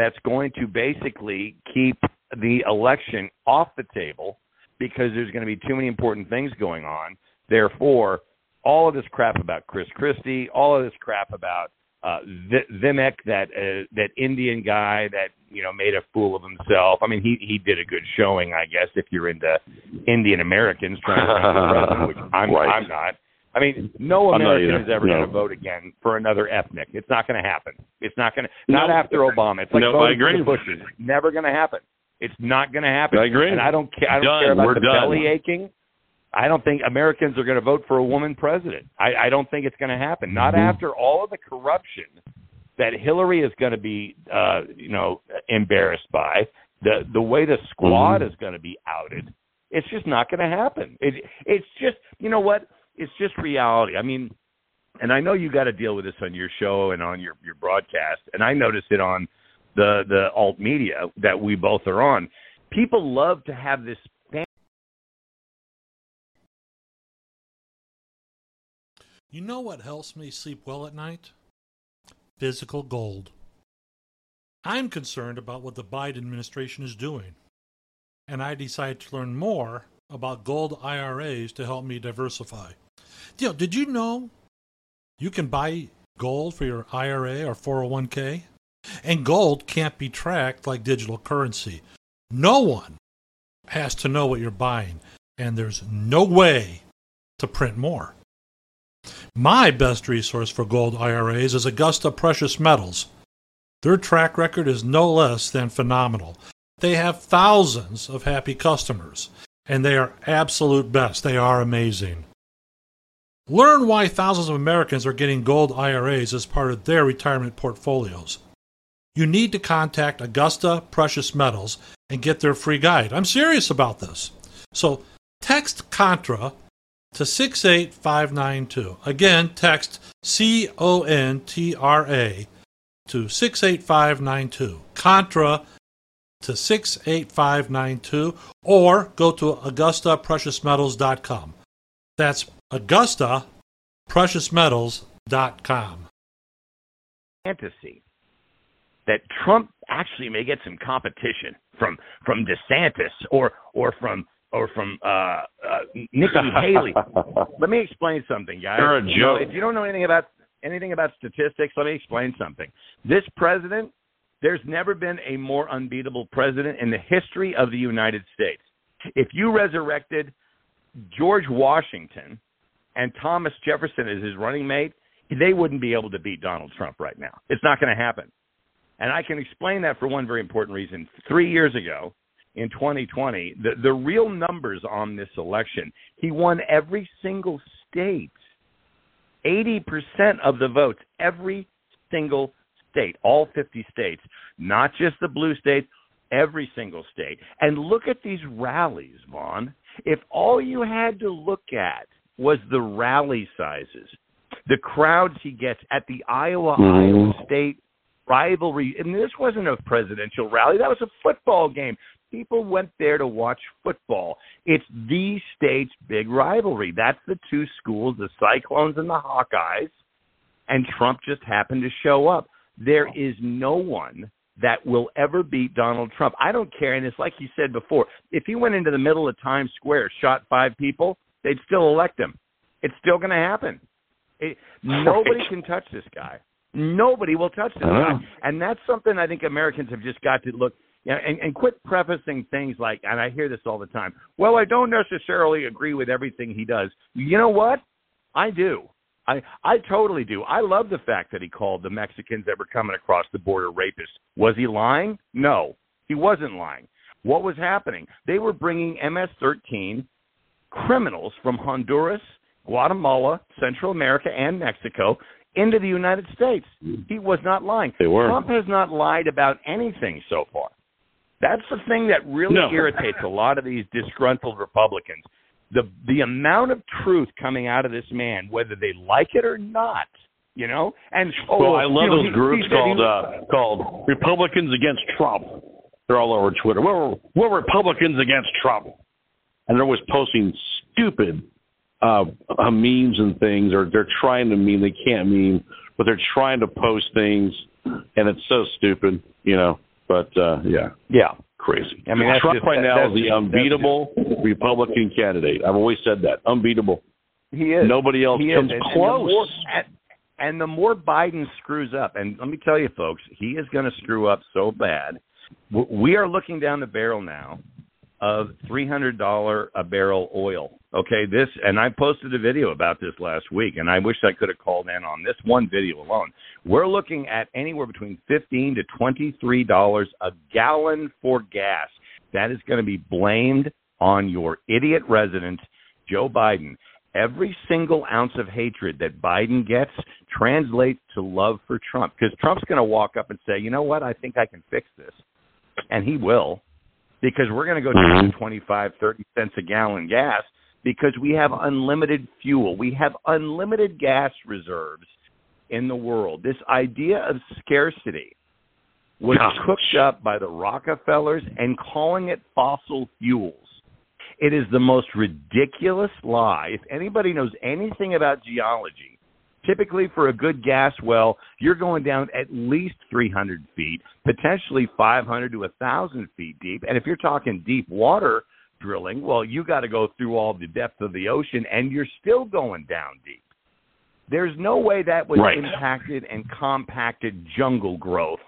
Speaker 7: that's going to basically keep the election off the table because there's going to be too many important things going on therefore all of this crap about Chris Christie, all of this crap about uh, Vivek, that uh, that Indian guy that you know made a fool of himself. I mean, he he did a good showing, I guess, if you're into Indian Americans trying to run for president, which I'm [laughs]
Speaker 4: Right.
Speaker 7: I'm not. I mean, no American is ever
Speaker 4: No.
Speaker 7: going to vote again for another ethnic. It's not going to happen. It's not going to. Not
Speaker 4: No.
Speaker 7: after Obama. It's like
Speaker 4: No, I
Speaker 7: voting for Bushes. Never going to happen. It's not going to happen.
Speaker 4: I agree.
Speaker 7: And I don't care. I don't
Speaker 4: Done.
Speaker 7: care about
Speaker 4: We're
Speaker 7: the
Speaker 4: done.
Speaker 7: belly aching. I don't think Americans are going to vote for a woman president. I, I don't think it's going to happen. Not
Speaker 4: Mm-hmm.
Speaker 7: after all of the corruption that Hillary is going to be, uh, you know, embarrassed by. The the way the squad
Speaker 4: Mhm.
Speaker 7: is going to be outed. It's just not going to happen. It it's just you know what? It's just reality. I mean, and I know you got to deal with this on your show and on your your broadcast, and I notice it on the the alt media that we both are on. People love to have this
Speaker 8: You know what helps me sleep well at night? Physical gold. I'm concerned about what the Biden administration is doing, and I decided to learn more about gold IRAs to help me diversify. You did you know you can buy gold for your IRA or 401k? And gold can't be tracked like digital currency. No one has to know what you're buying, and there's no way to print more. My best resource for gold IRAs is Augusta Precious Metals. Their track record is no less than phenomenal. They have thousands of happy customers, and they are absolute best. They are amazing. Learn why thousands of Americans are getting gold IRAs as part of their retirement portfolios. You need to contact Augusta Precious Metals and get their free guide. I'm serious about this. So text Contra to 68592. Again, text C O N T R A to 68592. Contra to 68592 or go to AugustaPreciousMetals.com. That's AugustaPreciousMetals.com.
Speaker 7: fantasy that Trump actually may get some competition from from DeSantis or or from or from uh, uh, Nikki [laughs] Haley. Let me explain something, guys.
Speaker 4: You're a
Speaker 7: You know,
Speaker 4: joke.
Speaker 7: if you don't know anything about anything about statistics, let me explain something. This president, there's never been a more unbeatable president in the history of the United States. If you resurrected George Washington and Thomas Jefferson as his running mate, they wouldn't be able to beat Donald Trump right now. It's not going to happen. And I can explain that for one very important reason. Three years ago, in 2020, the, the real numbers on this election, he won every single state. 80% of the votes, every single state, all 50 states, not just the blue states, every single state. And look at these rallies, Von. If all you had to look at was the rally sizes, the crowds he gets at the Iowa mm-hmm. Iowa State rivalry, and this wasn't a presidential rally, that was a football game. People went there to watch football. It's the state's big rivalry. That's the two schools, the Cyclones and the Hawkeyes, and Trump just happened to show up. There is no one that will ever beat Donald Trump. I don't care, and it's like you said before, if he went into the middle of Times Square, shot five people, they'd still elect him. It's still going to happen. It, nobody can touch this guy. Nobody will touch this guy,
Speaker 4: uh-huh.
Speaker 7: and that's something I think Americans have just got to look. Yeah, and, and quit prefacing things like, and I hear this all the time. Well, I don't necessarily agree with everything he does. You know what? I do. I I totally do. I love the fact that he called the Mexicans that were coming across the border rapists. Was he lying? No, he wasn't lying. What was happening? They were bringing MS-13 criminals from Honduras, Guatemala, Central America, and Mexico into the United States. He was not lying.
Speaker 4: They were.
Speaker 7: Trump has not lied about anything so far. That's the thing that really
Speaker 4: No.
Speaker 7: irritates a lot of these disgruntled Republicans. The the amount of truth coming out of this man, whether they like it or not, you know. And oh,
Speaker 4: well, I love
Speaker 7: you know,
Speaker 4: those
Speaker 7: he-
Speaker 4: groups
Speaker 7: he
Speaker 4: called uh, called Republicans Against Trump. They're all over Twitter. We're we're Republicans against Trump, and they're always posting stupid uh, uh, memes and things, or they're trying to meme. They can't meme, but they're trying to post things, and it's so stupid, you know. But uh, yeah,
Speaker 7: yeah.
Speaker 4: Crazy.
Speaker 7: I mean, that's
Speaker 4: Trump
Speaker 7: just-
Speaker 4: right
Speaker 7: that-
Speaker 4: now
Speaker 7: that's
Speaker 4: is the
Speaker 7: just- that's
Speaker 4: unbeatable Republican candidate. I've always said that unbeatable.
Speaker 5: He is.
Speaker 4: Nobody else
Speaker 7: He
Speaker 4: comes
Speaker 7: is. And- and the
Speaker 4: close.
Speaker 7: more- and, and the more Biden screws up, and let me tell you, folks, he is going to screw up so bad. We are looking down the barrel now of three hundred dollar a barrel oil. Okay, this and I posted a video about this last week, and I wish I could have called in on this one video alone. We're looking at anywhere between fifteen to twenty three dollars a gallon for gas. That is going to be blamed on your idiot resident, Joe Biden. Every single ounce of hatred that Biden gets translates to love for Trump because Trump's going to walk up and say, you know what, I think I can fix this. And he will because we're going to go down to 25, 30 cents a gallon gas because we have unlimited fuel. We have unlimited gas reserves in the world. This idea of scarcity was
Speaker 4: Gosh.
Speaker 7: cooked up by the Rockefellers and calling it fossil fuels. It is the most ridiculous lie. If anybody knows anything about geology, typically for a good gas well, you're going down at least 300 feet, potentially 500 to 1,000 feet deep. And if you're talking deep water drilling, well, you got to go through all the depth of the ocean, and you're still going down deep. There's no way that was
Speaker 4: Right.
Speaker 7: impacted and compacted jungle growth,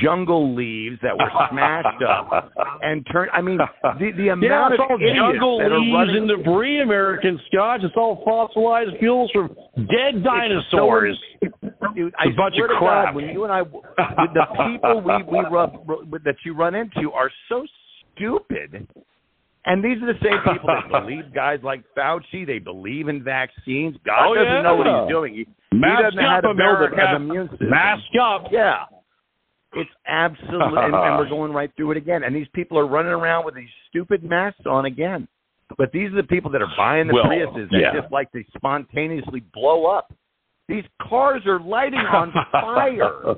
Speaker 7: jungle leaves that were [laughs] smashed up and turned. I mean, the the
Speaker 4: Yeah,
Speaker 7: amount
Speaker 4: it's
Speaker 7: of
Speaker 4: jungle leaves
Speaker 7: running
Speaker 4: and debris, American Scotch. It's all fossilized fuels from dead dinosaurs.
Speaker 7: Dude,
Speaker 4: It's
Speaker 7: I
Speaker 4: a bunch of crap.
Speaker 7: God, when you and I, the people we we rub that you run into are so stupid, and these are the same [laughs] people that believe guys like Fauci. They believe in vaccines. God
Speaker 4: Oh,
Speaker 7: doesn't know what he's doing. He, he doesn't know how to build an immune system.
Speaker 4: Mask up.
Speaker 7: Yeah. It's absolutely, and, and we're [laughs] going right through it again. And these people are running around with these stupid masks on again. But these are the people that are buying the
Speaker 4: Well,
Speaker 7: Priuses that
Speaker 4: yeah.
Speaker 7: just like to spontaneously blow up. These cars are lighting on [laughs] fire.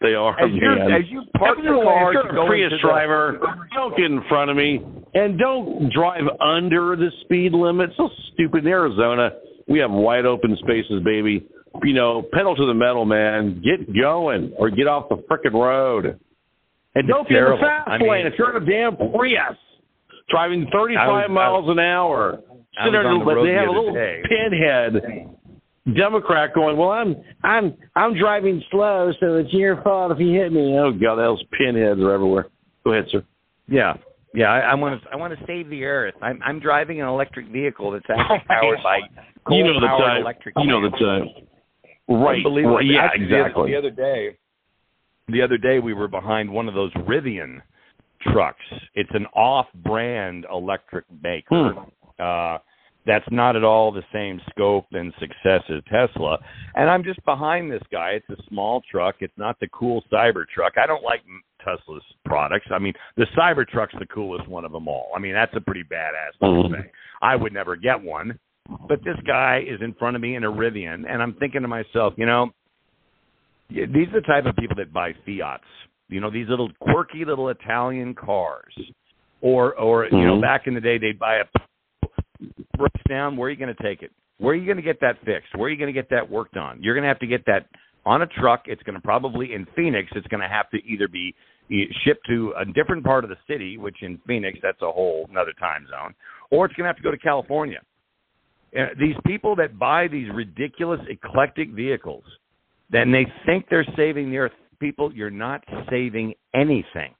Speaker 4: They are,
Speaker 7: As you
Speaker 4: man.
Speaker 7: as you park
Speaker 4: By
Speaker 7: the car
Speaker 4: if you're a Prius
Speaker 7: into the-
Speaker 4: driver, don't get in front of me, and don't drive under the speed limit. So stupid. In Arizona, we have wide open spaces, baby. You know, pedal to the metal, man. Get going, or get off the frickin' road. And don't get in the fast
Speaker 7: I mean-
Speaker 4: lane if you're in a damn Prius, driving 35
Speaker 7: was-
Speaker 4: miles an hour.
Speaker 7: I
Speaker 4: Sit there
Speaker 7: on the road
Speaker 4: they
Speaker 7: the
Speaker 4: have a little
Speaker 7: day.
Speaker 4: pinhead Democrat going, well, I'm I'm I'm driving slow, so it's your fault if you hit me. Oh God, those pinheads are everywhere. Go ahead, sir.
Speaker 7: Yeah, yeah. I, I want to. I want to save the earth. I'm, I'm driving an electric vehicle that's actually [laughs] powered by
Speaker 4: You know the type.
Speaker 7: electric.
Speaker 4: You know the type. Right. Right. Yeah,
Speaker 7: Actually, the other-
Speaker 4: exactly.
Speaker 7: The other day, the other day we were behind one of those Rivian trucks. It's an off-brand electric maker. Uh, that's not at all the same scope and success as Tesla. And I'm just behind this guy. It's a small truck. It's not the cool Cybertruck. I don't like Tesla's products. I mean, the Cybertruck's the coolest one of them all. I mean, that's a pretty badass
Speaker 4: Mhm.
Speaker 7: thing. I would never get one. But this guy is in front of me in a Rivian, and I'm thinking to myself, you know, these are the type of people that buy Fiats. You know, these little quirky little Italian cars, or or you know,
Speaker 4: Mhm.
Speaker 7: back in the day they'd buy a breaks down. Where are you going to take it? Where are you going to get that fixed? Where are you going to get that worked on? You're going to have to get that on a truck. It's going to probably in Phoenix. It's going to have to either be e- shipped to a different part of the city, which in Phoenix that's a whole another time zone, or it's going to have to go to California. Uh, these people that buy these ridiculous eclectic vehicles, then they think they're saving the earth. People, you're not saving anything.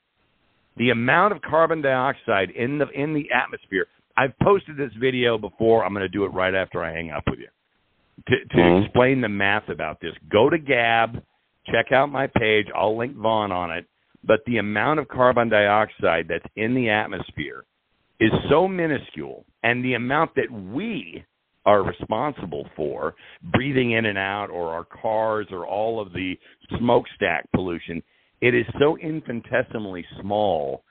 Speaker 7: The amount of carbon dioxide in the in the atmosphere. I've posted this video before. I'm going to do it right after I hang up with you to, to
Speaker 4: Mhm.
Speaker 7: explain the math about this. Go to Gab, check out my page. I'll link Von on it. But the amount of carbon dioxide that's in the atmosphere is so minuscule, and the amount that we are responsible for breathing in and out, or our cars, or all of the smokestack pollution, it is so infinitesimally small.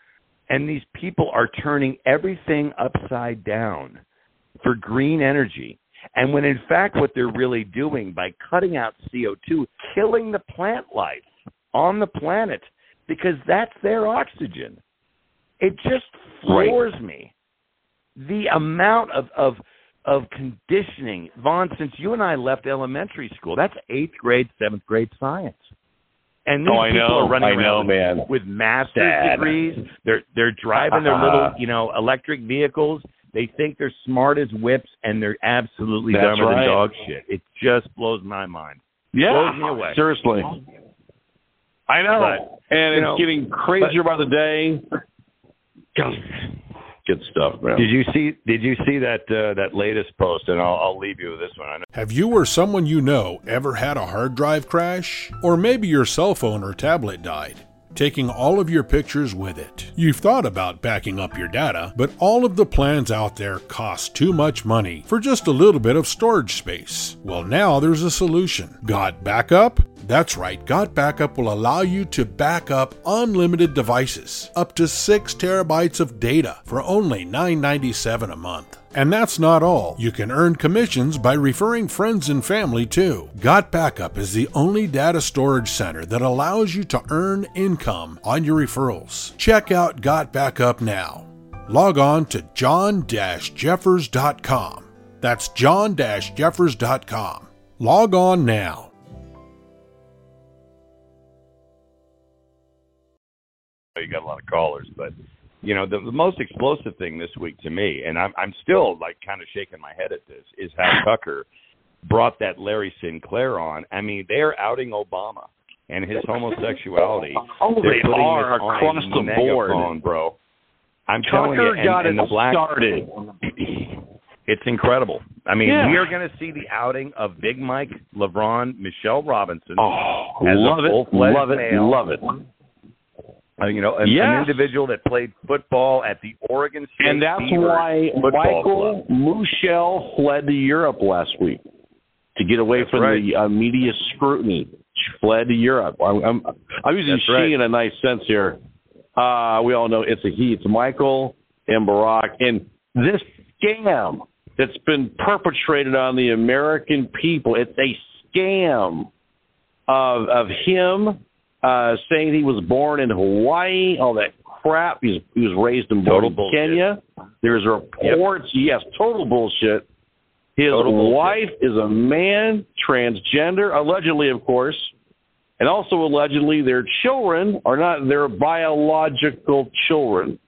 Speaker 7: And these people are turning everything upside down for green energy. And when in fact, what they're really doing by cutting out CO2, killing the plant life on the planet, because that's their oxygen. It just floors me. The amount of, of of conditioning, Von, since you and I left elementary school, that's eighth grade, seventh grade science. And oh, these
Speaker 4: Oh, I
Speaker 7: people
Speaker 4: know.
Speaker 7: are running
Speaker 4: I
Speaker 7: around
Speaker 4: know,
Speaker 7: with,
Speaker 4: man.
Speaker 7: with master's
Speaker 4: Sad.
Speaker 7: degrees. They're they're driving their little, [laughs] you know, electric vehicles. They think they're smart as whips, and they're absolutely
Speaker 4: That's
Speaker 7: dumber
Speaker 4: right.
Speaker 7: than dog shit. It just blows my mind.
Speaker 4: Yeah,
Speaker 7: Blows me away.
Speaker 4: seriously. I know,
Speaker 7: But,
Speaker 4: and it's
Speaker 7: know,
Speaker 4: getting crazier by the day. Good stuff, man.
Speaker 7: Did you see? Did you see that uh, that latest post? And I'll, I'll leave you with this one. I know
Speaker 1: Have you or someone you know ever had a hard drive crash? Or maybe your cell phone or tablet died? Taking all of your pictures with it. You've thought about backing up your data, but all of the plans out there cost too much money for just a little bit of storage space. Well, now there's a solution. Got Backup? That's right, Got Backup will allow you to back up unlimited devices, up to 6 terabytes of data for only $9.97 a month. And that's not all. You can earn commissions by referring friends and family too. Got Backup is the only data storage center that allows you to earn income on your referrals. Check out Got Backup now. Log on to john-jeffers.com. That's john-jeffers.com. Log on now.
Speaker 7: You got a lot of callers, but you know the, the most explosive thing this week to me, and I'm I'm still like kind of shaking my head at this, is how [laughs] Tucker brought that Larry Sinclair on. I mean, they're outing Obama and his homosexuality. [laughs]
Speaker 4: Oh,
Speaker 7: putting
Speaker 4: are across the board.
Speaker 7: bro. I'm telling
Speaker 4: Tucker
Speaker 7: you, and,
Speaker 4: got
Speaker 7: and
Speaker 4: it
Speaker 7: the black
Speaker 4: started. [laughs]
Speaker 7: It's incredible. I mean,
Speaker 4: Yeah.
Speaker 7: we are going to see the outing of Big Mike, LeBron, Michelle Robinson,
Speaker 4: Oh,
Speaker 7: As a
Speaker 4: love it, love it, love it.
Speaker 7: Uh, you know, an,
Speaker 4: Yes.
Speaker 7: an individual that played football at the Oregon State
Speaker 4: And that's
Speaker 7: Beavers
Speaker 4: why Michael
Speaker 7: club.
Speaker 4: Muschel fled to Europe last week to get away
Speaker 7: That's
Speaker 4: from
Speaker 7: right.
Speaker 4: the uh, media scrutiny. Fled to Europe. I'm, I'm, I'm using
Speaker 7: That's
Speaker 4: she
Speaker 7: right.
Speaker 4: in a nice sense here. Uh, we all know it's a he. It's Michael and Barack. And this scam that's been perpetrated on the American people, it's a scam of, of him uh, saying he was born in Hawaii, all that crap. He's, he was raised in
Speaker 7: Total
Speaker 4: born in
Speaker 7: bullshit.
Speaker 4: Kenya. There's reports, yes, total bullshit. His
Speaker 7: Total bullshit.
Speaker 4: wife is a man, transgender, allegedly, of course, and also allegedly their children are not their biological children.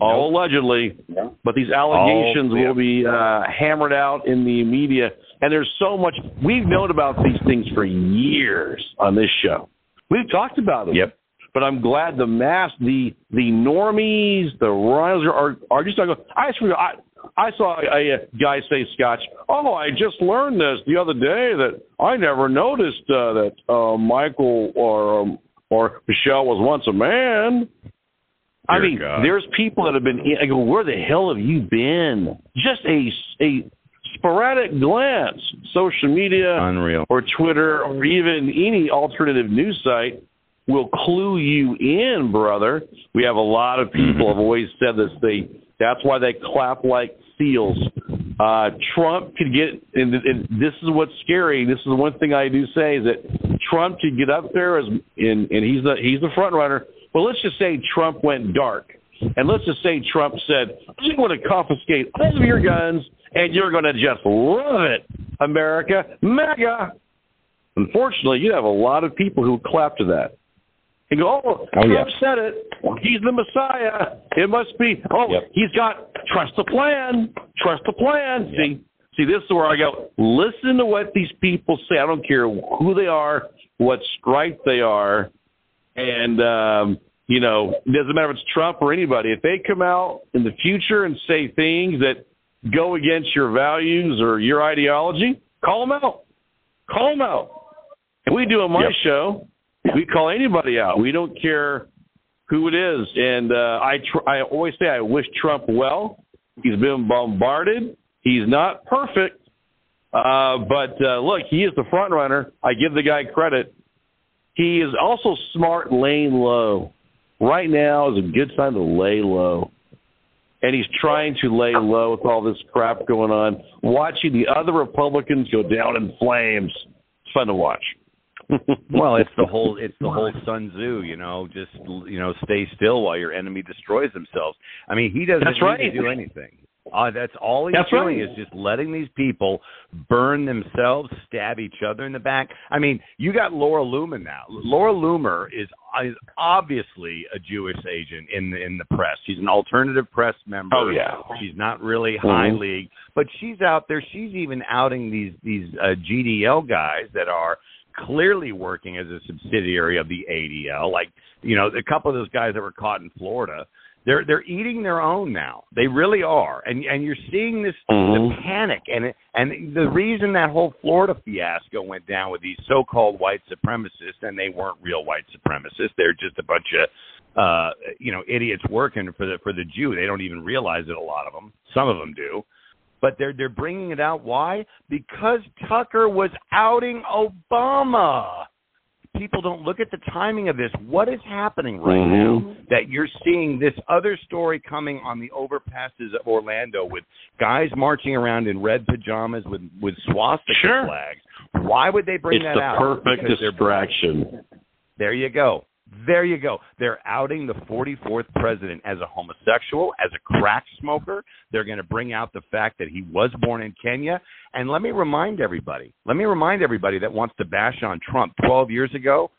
Speaker 4: All allegedly, but these allegations
Speaker 7: All- yeah.
Speaker 4: will be uh, hammered out in the media. And there's so much we've known about these things for years on this show. We've talked about them.
Speaker 7: Yep.
Speaker 4: But I'm glad the mass, the the normies, the runners are are, just like I swear I I saw a, a guy say Scotch. Oh, I just learned this the other day that I never noticed uh, that uh, Michael or um, or Michelle was once a man. I mean,
Speaker 7: God.
Speaker 4: there's people that have been. I go, where the hell have you been? Just a a sporadic glance, social media
Speaker 7: Unreal.
Speaker 4: or Twitter or even any alternative news site will clue you in, brother. We have a lot of people
Speaker 7: Mhm.
Speaker 4: have always said this. They that's why they clap like seals. Uh, Trump could get, and, and this is what's scary. This is the one thing I do say is that Trump could get up there as, and, and he's the he's the front runner. Well, let's just say Trump went dark, and let's just say Trump said, "I'm going to confiscate all of your guns, and you're going to just love it, America, mega. Unfortunately, you have a lot of people who clap to that. And go, oh,
Speaker 7: Oh,
Speaker 4: Trump
Speaker 7: yeah.
Speaker 4: said it. He's the Messiah. It must be. Oh,
Speaker 7: Yep.
Speaker 4: he's got trust the plan. Trust the plan. See, see, this is where I go. Listen to what these people say. I don't care who they are, what stripe they are, and um, you know, it doesn't matter if it's Trump or anybody. If they come out in the future and say things that go against your values or your ideology, call them out. Call them out. And we do on my
Speaker 7: Yep.
Speaker 4: show. We call anybody out. We don't care who it is. And uh, I tr- I always say I wish Trump well. He's been bombarded. He's not perfect, uh, but uh, look, he is the front runner. I give the guy credit. He is also smart, laying low. Right now is a good time to lay low. And he's trying to lay low with all this crap going on. Watching the other Republicans go down in flames. It's fun to watch. [laughs]
Speaker 7: well, it's the whole it's the whole Sun Tzu, you know, just you know, stay still while your enemy destroys themselves. I mean, he doesn't
Speaker 4: That's
Speaker 7: need
Speaker 4: right.
Speaker 7: to do anything. Uh, that's all he's
Speaker 4: That's
Speaker 7: doing
Speaker 4: right.
Speaker 7: is just letting these people burn themselves, stab each other in the back. I mean, you got Laura Loomer now. Laura Loomer is is obviously a Jewish agent in the in the press. She's an alternative press member.
Speaker 4: Oh, yeah.
Speaker 7: She's not really high
Speaker 4: Mhm.
Speaker 7: league, but she's out there. She's even outing these these uh, GDL guys that are clearly working as a subsidiary of the ADL. Like you know, a couple of those guys that were caught in Florida. They're they're eating their own now. They really are, and and you're seeing this
Speaker 4: Mhm.
Speaker 7: the panic and it, and the reason that whole Florida fiasco went down with these so-called white supremacists, and they weren't real white supremacists. They're just a bunch of uh you know idiots working for the for the Jew. They don't even realize it. A lot of them, some of them do, but they're they're bringing it out. Why? Because Tucker was outing Obama. People don't look at the timing of this. What is happening right
Speaker 4: Mhm.
Speaker 7: now that you're seeing this other story coming on the overpasses of Orlando with guys marching around in red pajamas with with swastika
Speaker 4: Sure.
Speaker 7: flags? Why would they bring
Speaker 4: It's
Speaker 7: that
Speaker 4: the
Speaker 7: out?
Speaker 4: perfect
Speaker 7: Because they're-
Speaker 4: distraction.
Speaker 7: there you go. There you go. They're outing the 44th president as a homosexual, as a crack smoker. They're going to bring out the fact that he was born in Kenya. And let me remind everybody, let me remind everybody that wants to bash on Trump 12 years ago,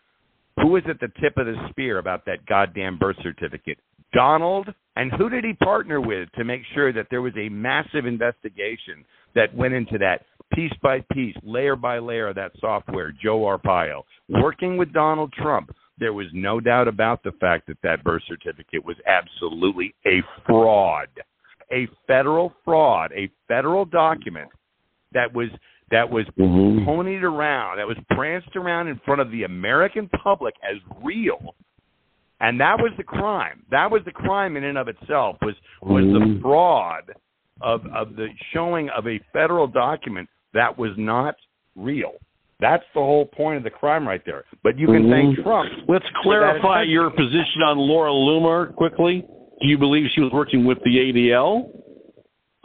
Speaker 7: who was at the tip of the spear about that goddamn birth certificate? Donald. And who did he partner with to make sure that there was a massive investigation that went into that piece by piece, layer by layer of that software? Joe Arpaio. Working with Donald Trump, there was no doubt about the fact that that birth certificate was absolutely a fraud, a federal fraud, a federal document that was that was
Speaker 4: Mhm.
Speaker 7: ponied around, that was pranced around in front of the American public as real. And that was the crime. That was the crime in and of itself was was the
Speaker 4: Mhm.
Speaker 7: fraud of of the showing of a federal document that was not real. That's the whole point of the crime right there. But you can thank
Speaker 4: Mhm.
Speaker 7: Trump.
Speaker 4: Let's clarify your position on Laura Loomer quickly. Do you believe she was working with the ADL?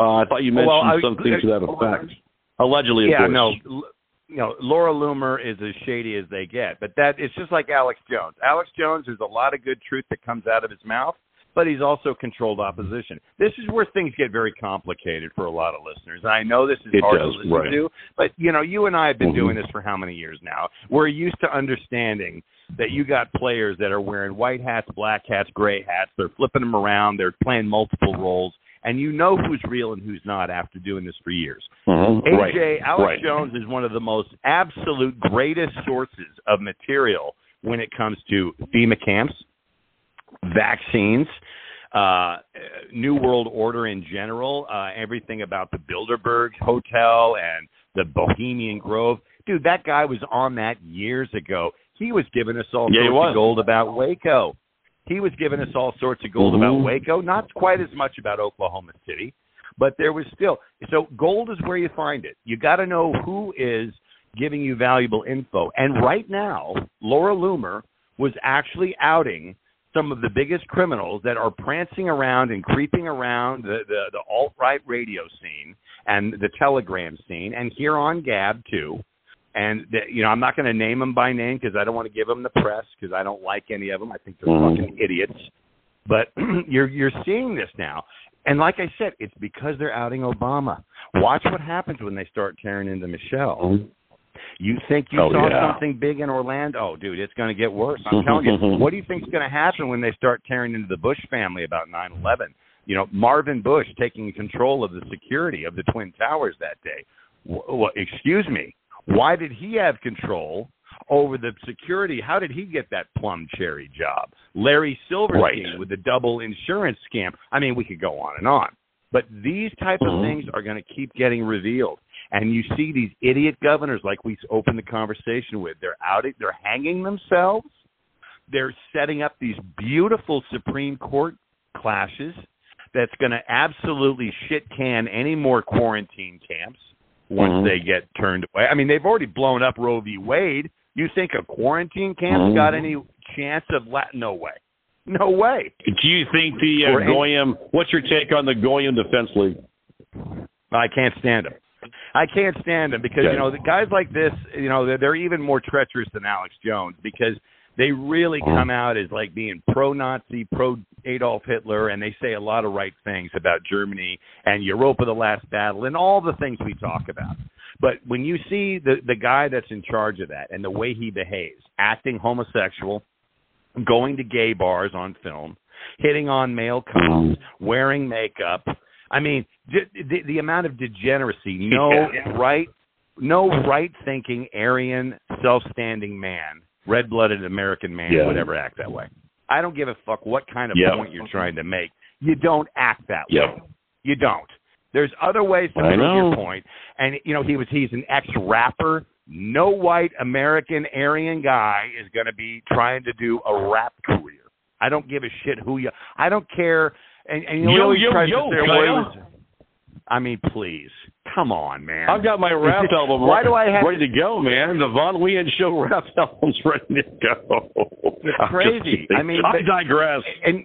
Speaker 4: Uh, I thought you mentioned
Speaker 7: Well, I-
Speaker 4: something to that effect. Allegedly, of
Speaker 7: yeah,
Speaker 4: course.
Speaker 7: no, l- you know, Laura Loomer is as shady as they get. But that it's just like Alex Jones. Alex Jones, there's a lot of good truth that comes out of his mouth, but he's also controlled opposition. This is where things get very complicated for a lot of listeners. I know this is
Speaker 4: It
Speaker 7: hard
Speaker 4: does,
Speaker 7: to listen
Speaker 4: right.
Speaker 7: to, but you know, you and I have been
Speaker 4: Mhm.
Speaker 7: doing this for how many years now? We're used to understanding that you got players that are wearing white hats, black hats, gray hats. They're flipping them around. They're playing multiple roles. And you know who's real and who's not after doing this for years.
Speaker 4: Mhm.
Speaker 7: AJ
Speaker 4: Right.
Speaker 7: Alex
Speaker 4: right.
Speaker 7: Jones is one of the most absolute greatest sources of material when it comes to FEMA camps, vaccines, uh, New World Order in general, uh, everything about the Bilderberg Hotel and the Bohemian Grove. Dude, that guy was on that years ago. He was giving us all
Speaker 4: Yeah,
Speaker 7: sorts of gold about Waco. He was giving us all sorts of gold
Speaker 4: Mhm.
Speaker 7: about Waco, not quite as much about Oklahoma City, but there was still. So gold is where you find it. You got to know who is giving you valuable info. And right now, Laura Loomer was actually outing some of the biggest criminals that are prancing around and creeping around the, the, the alt right radio scene and the telegram scene, and here on Gab too. And the, you know, I'm not going to name them by name because I don't want to give them the press because I don't like any of them. I think they're
Speaker 4: Mhm.
Speaker 7: fucking idiots. But [clears throat] you're you're seeing this now, and like I said, it's because they're outing Obama. Watch what happens when they start tearing into Michelle.
Speaker 4: Mhm.
Speaker 7: You think you
Speaker 4: Oh,
Speaker 7: saw
Speaker 4: yeah.
Speaker 7: something big in Orlando? Oh, dude, it's going to get worse. I'm telling you. [laughs] What do you think's going to happen when they start tearing into the Bush family about 9/11? You know, Marvin Bush taking control of the security of the Twin Towers that day. Well, excuse me. Why did he have control over the security? How did he get that plum cherry job? Larry Silverstein
Speaker 4: Right.
Speaker 7: with the double insurance scam. I mean, we could go on and on. But these type of
Speaker 4: Mhm.
Speaker 7: things are going to keep getting revealed. And you see these idiot governors, like we opened the conversation with, they're out, they're hanging themselves. They're setting up these beautiful Supreme Court clashes that's going to absolutely shit can any more quarantine camps once
Speaker 4: Mhm.
Speaker 7: they get turned away. I mean, they've already blown up Roe v. Wade. You think a quarantine camp's
Speaker 4: Mhm.
Speaker 7: got any chance of la- no way. No way.
Speaker 4: Do you think the uh, Goyim? What's your take on the Goyim Defense League?
Speaker 7: I can't stand them. I can't stand them because you know the guys like this, you know, they're, they're even more treacherous than Alex Jones because They really
Speaker 4: Mm.
Speaker 7: come out as like being pro-Nazi, pro Adolf Hitler, and they say a lot of right things about Germany and Europa: The Last Battle, and all the things we talk about. But when you see the the guy that's in charge of that and the way he behaves, acting homosexual, going to gay bars on film, hitting on male cops, wearing makeup. I mean, the, the amount of degeneracy. No
Speaker 4: Yeah.
Speaker 7: right, no right-thinking, Aryan, self-standing man, red-blooded American man
Speaker 4: Yeah.
Speaker 7: would ever act that way. I don't give a fuck what kind of
Speaker 4: Yeah.
Speaker 7: point you're trying to make. You don't act that
Speaker 4: Yep.
Speaker 7: way. You don't. There's other ways to prove your point. And you know, he was he's an ex rapper. No white American Aryan guy is going to be trying to do a rap career. I don't give a shit who you. I don't care. And, and you
Speaker 4: Yo,
Speaker 7: always
Speaker 4: yo,
Speaker 7: tries
Speaker 4: yo,
Speaker 7: to say, well, he
Speaker 4: Kyle.
Speaker 7: was- I mean, please, come on, man.
Speaker 4: I've got my rap [laughs] album
Speaker 7: Why do I have
Speaker 4: ready to go, man. The Von Wehunt Show [laughs] rap album's ready to go.
Speaker 7: It's crazy. I mean,
Speaker 4: I digress.
Speaker 7: and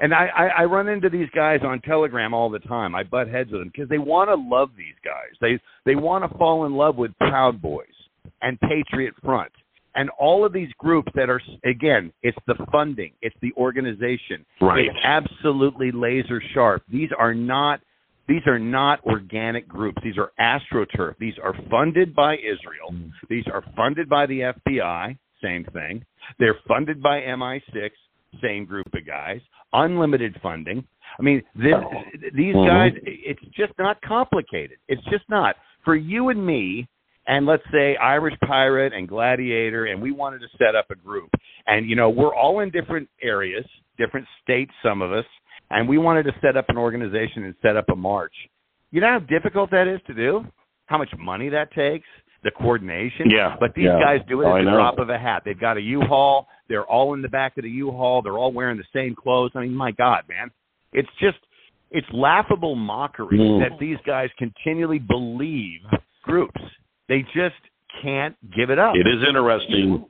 Speaker 7: and I, I I run into these guys on Telegram all the time. I butt heads with them because they want to love these guys. They they want to fall in love with Proud Boys and Patriot Front and all of these groups that are again, it's the funding, it's the organization,
Speaker 4: Right.
Speaker 7: it's absolutely laser sharp. These are not these are not organic groups. These are astroturf. These are funded by Israel. These are funded by the FBI. Same thing. They're funded by MI6. Same group of guys. Unlimited funding. I mean, this, these
Speaker 4: Mhm.
Speaker 7: guys. It's just not complicated. It's just not for you and me. And let's say Irish Pirate and Gladiator, and we wanted to set up a group. And you know, we're all in different areas, different states. Some of us and we wanted to set up an organization and set up a march. You know how difficult that is to do? How much money that takes? The coordination?
Speaker 4: Yeah,
Speaker 7: But these
Speaker 4: yeah.
Speaker 7: guys do it at
Speaker 4: I
Speaker 7: the
Speaker 4: know.
Speaker 7: drop of a hat. They've got a U-Haul. They're all in the back of the U-Haul. They're all wearing the same clothes. I mean, my God, man. It's just, it's laughable mockery
Speaker 4: Mm.
Speaker 7: that these guys continually believe groups. They just can't give it up.
Speaker 4: It is interesting.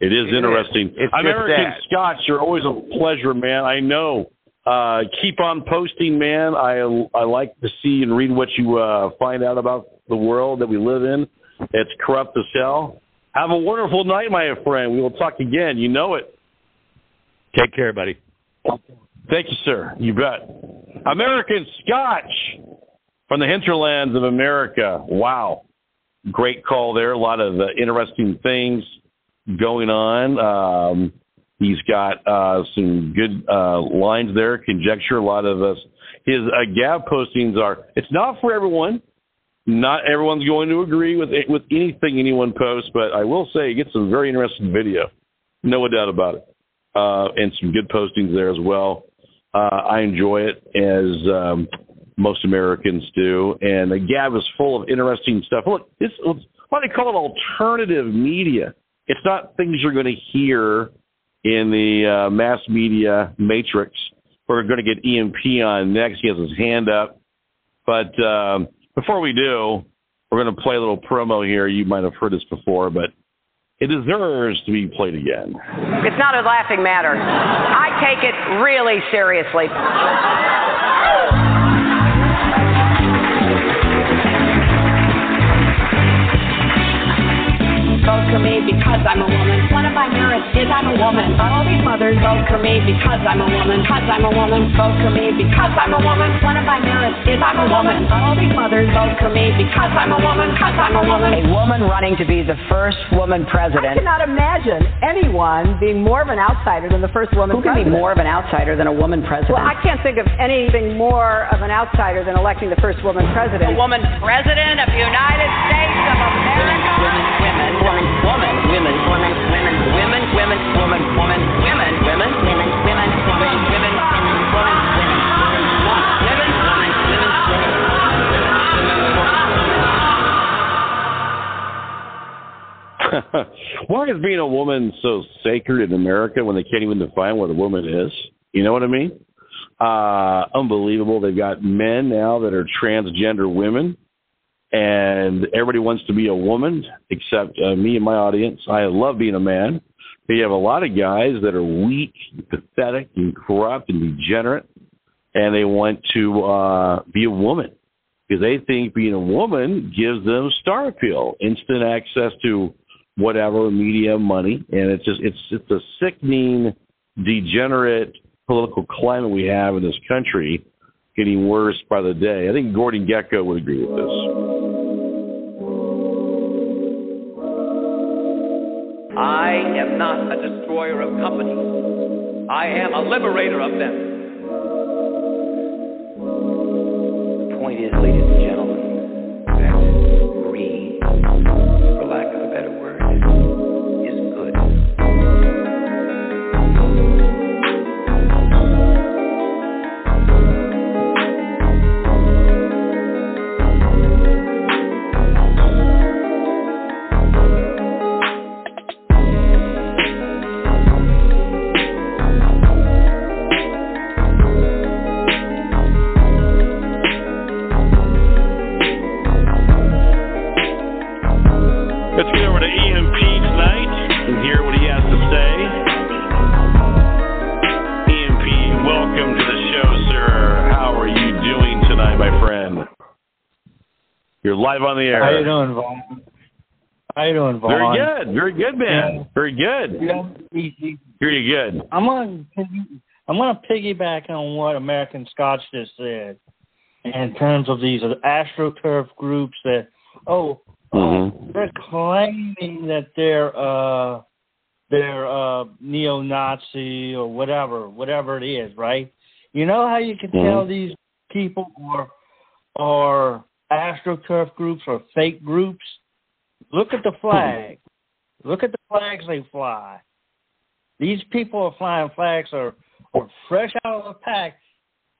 Speaker 4: It is
Speaker 7: It is.
Speaker 4: interesting.
Speaker 7: It's just
Speaker 4: American
Speaker 7: that.
Speaker 4: You're always a pleasure, man. I know. Uh, keep on posting, man. I I like to see and read what you uh, find out about the world that we live in. It's corrupt as hell. Have a wonderful night, my friend. We will talk again. You know it.
Speaker 7: Take care, buddy.
Speaker 4: Thank you, sir. You bet. American Scotch from the hinterlands of America. Wow. Great call there. A lot of uh, interesting things going on. Um, he's got uh, some good uh, lines there, conjecture. A lot of us. His uh, Gab postings are. It's not for everyone. Not everyone's going to agree with with anything anyone posts, but I will say he gets some very interesting video. No doubt about it. Uh, and some good postings there as well. Uh, I enjoy it as um, most Americans do. And the Gab is full of interesting stuff. Look, this why they call it alternative media. It's not things you're going to hear in the uh, mass media matrix. We're going to get EMP on next. He has his hand up. But um, before we do, we're going to play a little promo here. You might have heard this before, but it deserves to be played again.
Speaker 9: It's not a laughing matter. I take it really seriously.
Speaker 10: Vote for me because I'm a woman. One of my merits is I'm a woman. All these mothers vote for me because I'm a woman. Because I'm a woman. Vote for me because I'm a woman. One of my merits is I'm a woman. All these mothers vote for me because I'm a woman. Because I'm a woman.
Speaker 9: A woman running to be the first woman president.
Speaker 11: I
Speaker 9: president.
Speaker 11: cannot imagine anyone being more of an outsider than the first woman president.
Speaker 9: Who can be more of an outsider than a woman president?
Speaker 11: Well, I can't think of anything more of an outsider than electing the first woman president.
Speaker 9: a woman president of the United States of America. Women, women, woman, woman, women, women, women, women, women, woman, woman, women, women, women, women, women, women, women, women, women, women, women, women,
Speaker 4: Why is being a woman so sacred in America when they can't even define what a woman is? You know what I mean? Uh, unbelievable. They've got men now that are transgender women, and everybody wants to be a woman except uh, me and my audience. I love being a man. But you have a lot of guys that are weak, pathetic, and corrupt and degenerate, and they want to uh, be a woman because they think being a woman gives them star appeal, instant access to whatever media money, and it's just it's it's a sickening, degenerate political climate we have in this country, getting worse by the day. I think Gordon Gekko would agree with this.
Speaker 12: I am not a destroyer of companies. I am a liberator of them. The point is, ladies and gentlemen,
Speaker 4: You're live on the air.
Speaker 13: How you doing, Von? How you doing, Von?
Speaker 4: Very good. Very good, man.
Speaker 13: Yeah.
Speaker 4: Very good.
Speaker 13: Yeah,
Speaker 4: you good.
Speaker 13: I'm gonna I'm gonna piggyback on what American Scotch just said in terms of these astroturf groups that oh
Speaker 4: Mm-hmm.
Speaker 13: they're claiming that they're uh they're uh neo Nazi or whatever, whatever it is, right? You know how you can tell these people are are astroturf groups or fake groups? Look at the flag. Look at the flags they fly. These people are flying flags are are fresh out of the pack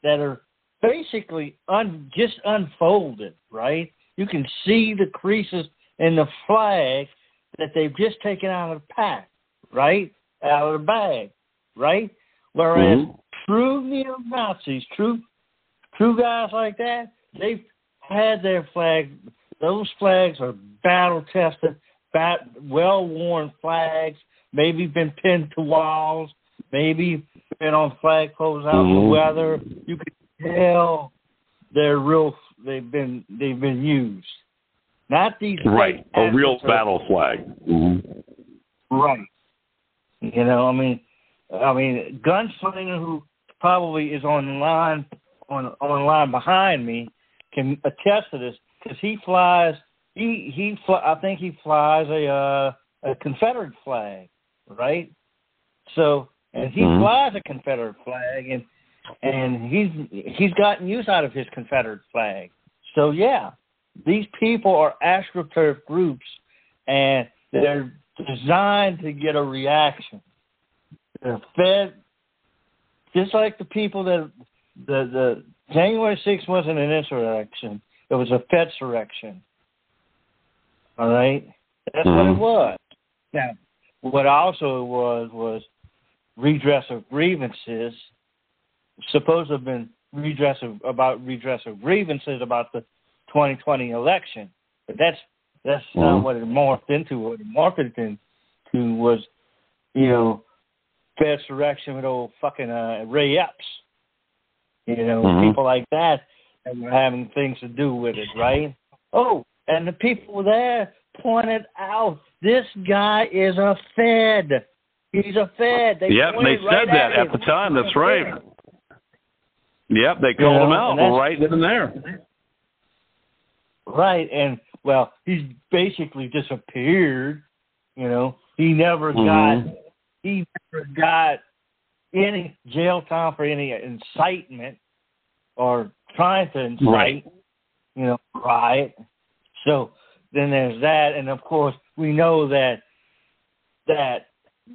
Speaker 13: that are basically un, just unfolded, right? You can see the creases in the flag that they've just taken out of the pack, right? Out of the bag, right? Whereas
Speaker 4: Mhm.
Speaker 13: true neo Nazis, true true guys like that, they've had their flag. Those flags are battle tested, bat, well worn flags. Maybe been pinned to walls. Maybe been on flagpoles out in the
Speaker 4: Mhm.
Speaker 13: weather. You can tell they're real. They've been they've been used. Not these
Speaker 4: Right. A real battle flag. Mm-hmm.
Speaker 13: Right. You know, I mean, I mean, Gunslinger, who probably is on line on on line behind me, can attest to this because he flies. He he. Fly, I think he flies a uh, a Confederate flag, right? So, and he
Speaker 4: Mhm.
Speaker 13: flies a Confederate flag, and and he's he's gotten use out of his Confederate flag. So yeah, these people are astroturf groups, and they're designed to get a reaction. They're fed just like the people that the the January 6th wasn't an insurrection; it was a Fedsurrection. All right, that's what it
Speaker 4: Mhm.
Speaker 13: was. Now, what also it was was redress of grievances. Supposed to have been redress of, about redress of grievances about the 2020 election, but that's that's not
Speaker 4: Mhm.
Speaker 13: what it morphed into. What it morphed into was, you know, Fedsurrection with old fucking uh, Ray Epps. You know,
Speaker 4: Mhm.
Speaker 13: people like that that were having things to do with it, right? Oh, and the people there pointed out this guy is a Fed. He's a Fed. They
Speaker 4: Yep, they said
Speaker 13: right
Speaker 4: that
Speaker 13: at
Speaker 4: at the time. That's right.
Speaker 13: Fed.
Speaker 4: Yep, they called
Speaker 13: know,
Speaker 4: him out right then and there.
Speaker 13: Right, and well, he's basically disappeared. You know, he never
Speaker 4: Mhm.
Speaker 13: got he never got any jail time for any incitement or trying to incite.
Speaker 4: Right.
Speaker 13: You know, riot. So then there's that, and of course we know that that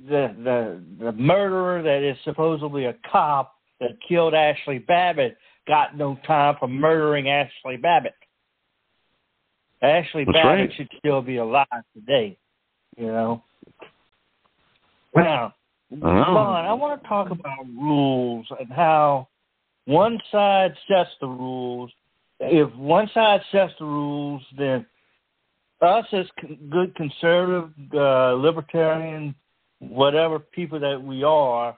Speaker 13: the the the murderer that is supposedly a cop that killed Ashli Babbitt got no time for murdering Ashli Babbitt. Ashli
Speaker 4: That's
Speaker 13: Babbitt
Speaker 4: right.
Speaker 13: should still be alive today. You know. Now,
Speaker 4: Oh.
Speaker 13: Von, I want to talk about rules and how one side sets the rules. If one side sets the rules, then us as con- good conservative, uh, libertarian, whatever people that we are,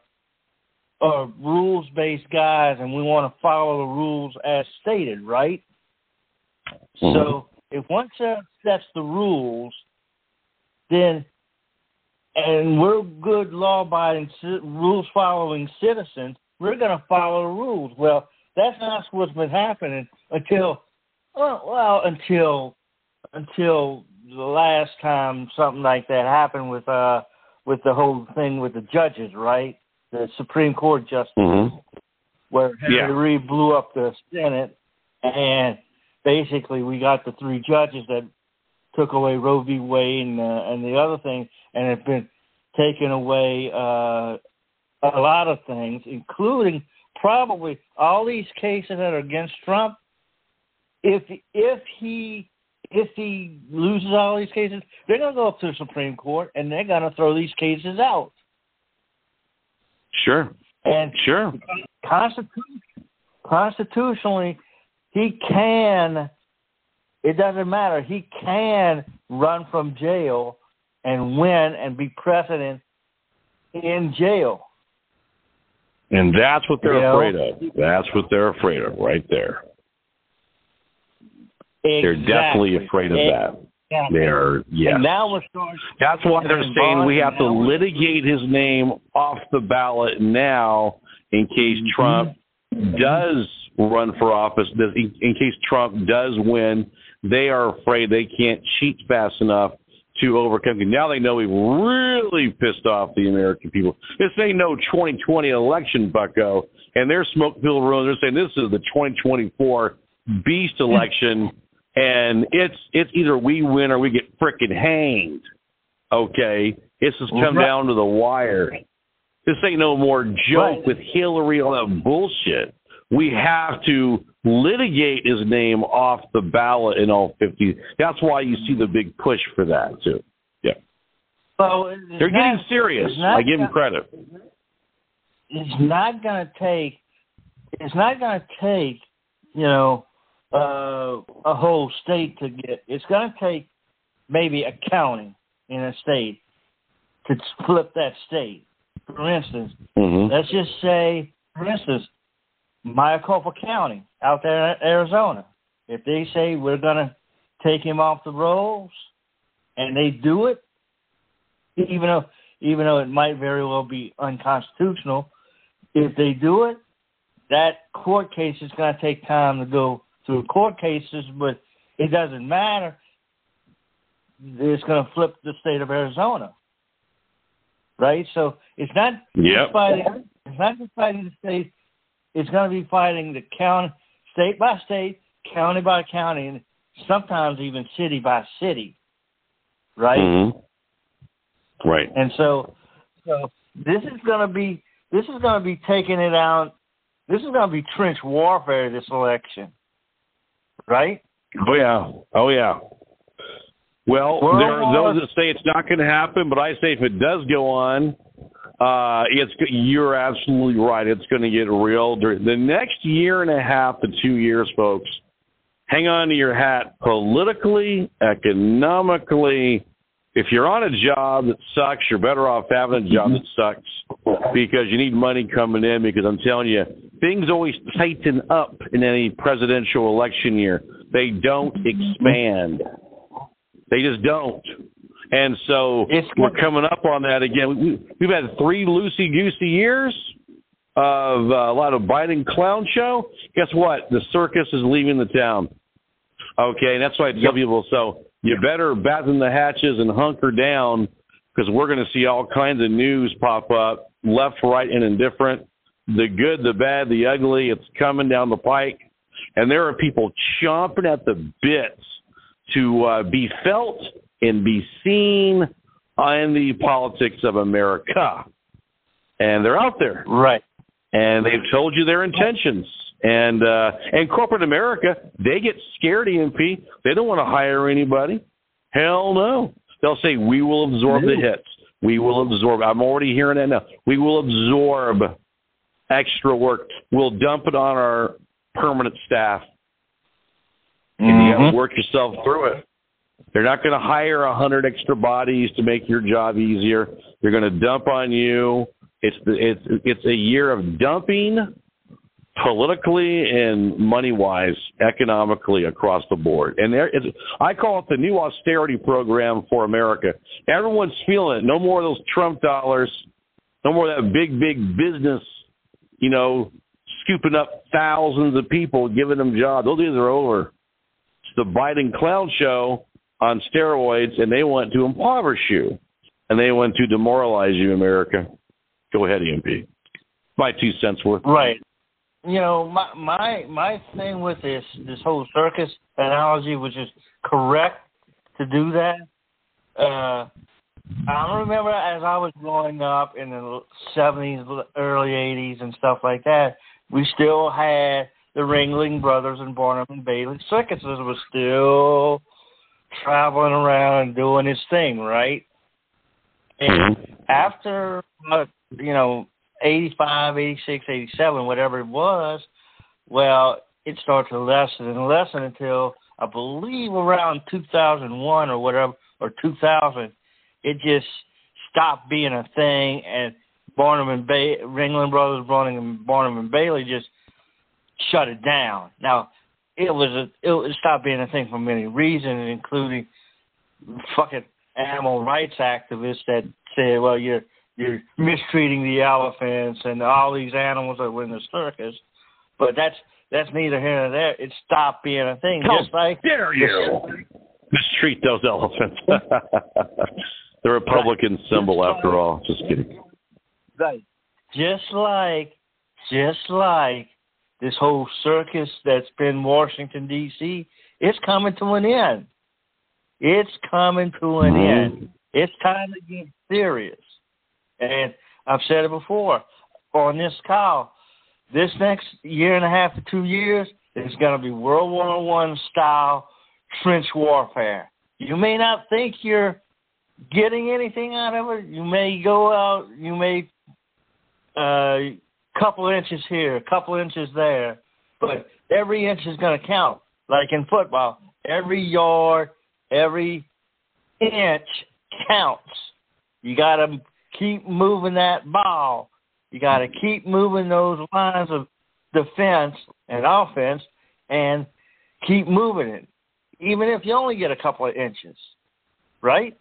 Speaker 13: are rules based guys and we want to follow the rules as stated, right? So if one side sets the rules, then and we're good law-abiding, rules-following citizens, we're going to follow the rules. Well, that's not what's been happening until, well, well, until until the last time something like that happened with uh with the whole thing with the judges, right? The Supreme Court justice,
Speaker 4: Mhm.
Speaker 13: where Henry
Speaker 4: Yeah.
Speaker 13: Reid blew up the Senate, and basically we got the three judges that took away Roe v. Wade and uh, and the other thing, and have been taking away uh, a lot of things, including probably all these cases that are against Trump. If if he if he loses all these cases, they're going to go up to the Supreme Court and they're going to throw these cases out.
Speaker 4: Sure.
Speaker 13: And
Speaker 4: Sure.
Speaker 13: constitution, constitutionally, he can. It doesn't matter. He can run from jail and win and be president in jail.
Speaker 4: And that's what they're
Speaker 13: You know?
Speaker 4: afraid of. That's what they're afraid of right there. They're definitely afraid of that. They're yes.
Speaker 13: And now we're starting.
Speaker 4: That's why they're saying we have to litigate his name off the ballot now in case
Speaker 13: Mm-hmm.
Speaker 4: Trump does run for office. In case Trump does win, they are afraid they can't cheat fast enough to overcome. Now they know we've really pissed off the American people. This ain't no 2020 election, Bucko, and they're smoke filled rooms. They're saying this is the 2024 beast election, and it's it's either we win or we get frickin' hanged. Okay, this has come
Speaker 13: Right.
Speaker 4: down to the wire. This ain't no more joke
Speaker 13: Right.
Speaker 4: with Hillary all that bullshit. We have to litigate his name off the ballot in all 50. That's why you see the big push for that too. Yeah,
Speaker 13: So
Speaker 4: they're getting
Speaker 13: not-
Speaker 4: serious. I give them
Speaker 13: gonna-
Speaker 4: credit.
Speaker 13: It's not going to take. It's not going to take. You know, uh, a whole state to get. It's going to take maybe a county in a state to flip that state. For instance,
Speaker 4: Mm-hmm.
Speaker 13: let's just say, for instance, Maricopa County out there in Arizona. If they say we're going to take him off the rolls, and they do it, even though even though it might very well be unconstitutional, if they do it, that court case is going to take time to go through court cases, but it doesn't matter. It's going to flip the state of Arizona, right? So it's not
Speaker 4: Yep.
Speaker 13: just fighting. It's not just fighting the state. It's going to be fighting the county, state by state, county by county, and sometimes even city by city, right?
Speaker 4: Mhm. Right.
Speaker 13: And so, so this is going to be this is going to be taking it out. This is going to be trench warfare this election, right?
Speaker 4: Oh yeah. Oh yeah. Well,
Speaker 13: World
Speaker 4: there are those that say it's not going to happen, but I say if it does go on, uh, it's you're absolutely right. It's going to get real. The next year and a half to two years, folks, hang on to your hat politically, economically. If you're on a job that sucks, you're better off having a job that sucks because you need money coming in. Because I'm telling you, things always tighten up in any presidential election year. They don't expand. They just don't. And so we're coming up on that again. We, we've had three loosey goosey years of uh, a lot of Biden clown show. Guess what? The circus is leaving the town. Okay, and that's why I tell people so you better batten the hatches and hunker down because we're going to see all kinds of news pop up left, right, and indifferent. The good, the bad, the ugly. It's coming down the pike, and there are people chomping at the bits to uh, be felt and be seen in the politics of America. And they're out there.
Speaker 13: Right.
Speaker 4: And they've told you their intentions. And uh, and corporate America, they get scared, EMP. They don't want to hire anybody. Hell no. They'll say, we will absorb the hits. We will absorb. I'm already hearing that now. We will absorb extra work. We'll dump it on our permanent staff. And you got to work yourself through it. They're not going to hire a hundred extra bodies to make your job easier. They're going to dump on you. It's the, it's it's a year of dumping, politically and money wise, economically across the board. And there is, I call it the new austerity program for America. Everyone's feeling it. No more of those Trump dollars. No more of that big, big business, you know, scooping up thousands of people, giving them jobs. Those days are over. It's the Biden clown show on steroids, and they want to impoverish you, and they want to demoralize you, America. Go ahead, EMP. My two cents worth.
Speaker 13: Right. You know, my my my thing with this this whole circus analogy, which is correct to do that. Uh, I remember as I was growing up in the seventies, early eighties, and stuff like that. We still had the Ringling Brothers and Barnum and Bailey circuses was still traveling around and doing his thing, right? And after uh, you know 85, 86, 87, whatever it was, well, it started to lessen and lessen until I believe around 2001 or whatever, or 2000, it just stopped being a thing, and Barnum and ba- Ringling Brothers, Barnum and Barnum and Bailey just shut it down. Now, it was a, it stopped being a thing for many reasons, including fucking animal rights activists that said, "Well, you're you're mistreating the elephants and all these animals that were in the circus. But that's that's neither here nor there. It stopped being a thing.
Speaker 4: How
Speaker 13: just like
Speaker 4: dare you mistreat those elephants? [laughs] the Republican symbol, after all. Just kidding.
Speaker 13: Right. Just like, just like this whole circus that's been Washington D.C. It's coming to an end. It's coming to an end. It's time to get serious. And I've said it before on this call. This next year and a half to two years is going to be World War One style trench warfare. You may not think you're getting anything out of it. You may go out. You may uh, couple inches here, a couple inches there, but every inch is going to count. Like in football, every yard, every inch counts. You got to keep moving that ball. You got to keep moving those lines of defense and offense and keep moving it, even if you only get a couple of inches. Right?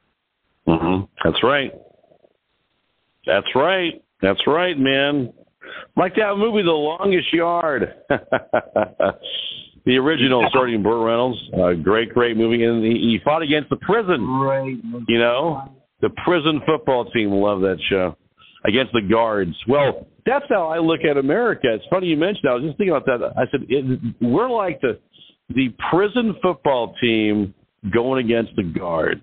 Speaker 4: Mm-hmm. That's right. That's right. That's right, man. Like that movie, The Longest Yard. [laughs] the original, starting Burt Reynolds. Uh, great, great movie. And he, he fought against the prison.
Speaker 13: Right.
Speaker 4: You know, the prison football team. Love that show. Against the guards. Well, that's how I look at America. It's funny you mentioned that. I was just thinking about that. I said it, we're like the the prison football team going against the guards.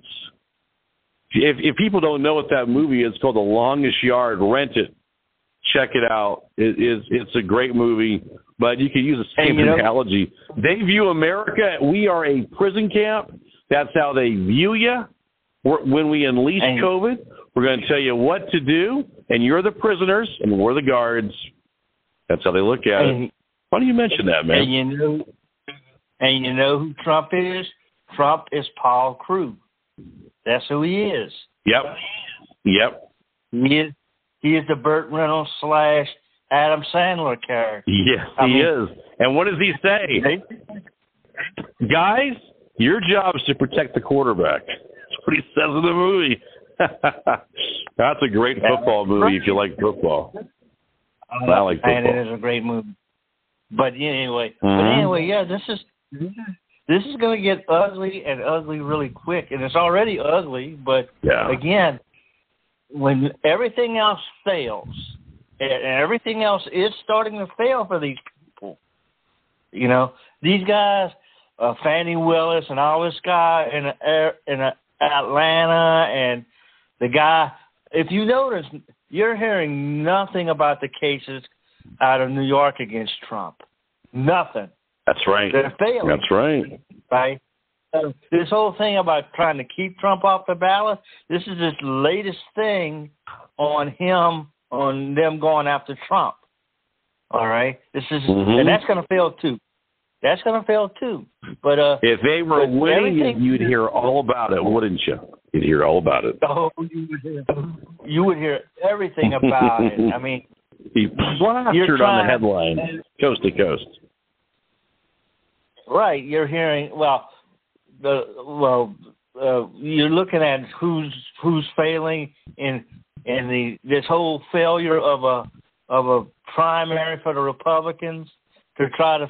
Speaker 4: If if people don't know what that movie is, it's called The Longest Yard. Rent it, check it out. It is it's a great movie, but you can use the same
Speaker 13: you know-
Speaker 4: analogy. They view America. We are a prison camp. That's how they view you. We're, when we unleash COVID, we're going to tell you what to do, and you're the prisoners, and we're the guards. That's how they look at it. Why do you mention that, man?
Speaker 13: And you know, and you know who Trump is? Trump is Paul Crewe. That's who he is.
Speaker 4: Yep. Yep.
Speaker 13: He is. He is the Burt Reynolds slash Adam Sandler character.
Speaker 4: Yes,
Speaker 13: I
Speaker 4: he
Speaker 13: mean-
Speaker 4: is. And what does he say? Guys, your job is to protect the quarterback. That's what he says in the movie. [laughs] That's a great football movie if you like football. I like football.
Speaker 13: and it is a great movie. But anyway, but
Speaker 4: Mhm.
Speaker 13: anyway, yeah, this is this is going to get ugly and ugly really quick, and it's already ugly. But
Speaker 4: Yeah.
Speaker 13: again, when everything else fails, and everything else is starting to fail for these people, you know, these guys, uh, Fani Willis and all this guy in uh, in uh, Atlanta, and the guy. If you notice, you're hearing nothing about the cases out of New York against Trump. Nothing.
Speaker 4: That's right.
Speaker 13: They're failing.
Speaker 4: That's right.
Speaker 13: Right. So this whole thing about trying to keep Trump off the ballot, this is his latest thing on him, on them going after Trump. All right. This is,
Speaker 4: Mhm.
Speaker 13: and that's going to fail too. That's going to fail too. But uh,
Speaker 4: If they were winning, you'd hear all about it, wouldn't you? You'd hear all about it.
Speaker 13: oh, you would hear, you would hear everything about it. I mean, [laughs]
Speaker 4: He plastered on the headline, coast to coast.
Speaker 13: Right, you're hearing well the well uh, you're looking at who's who's failing in in the this whole failure of a of a primary for the Republicans to try to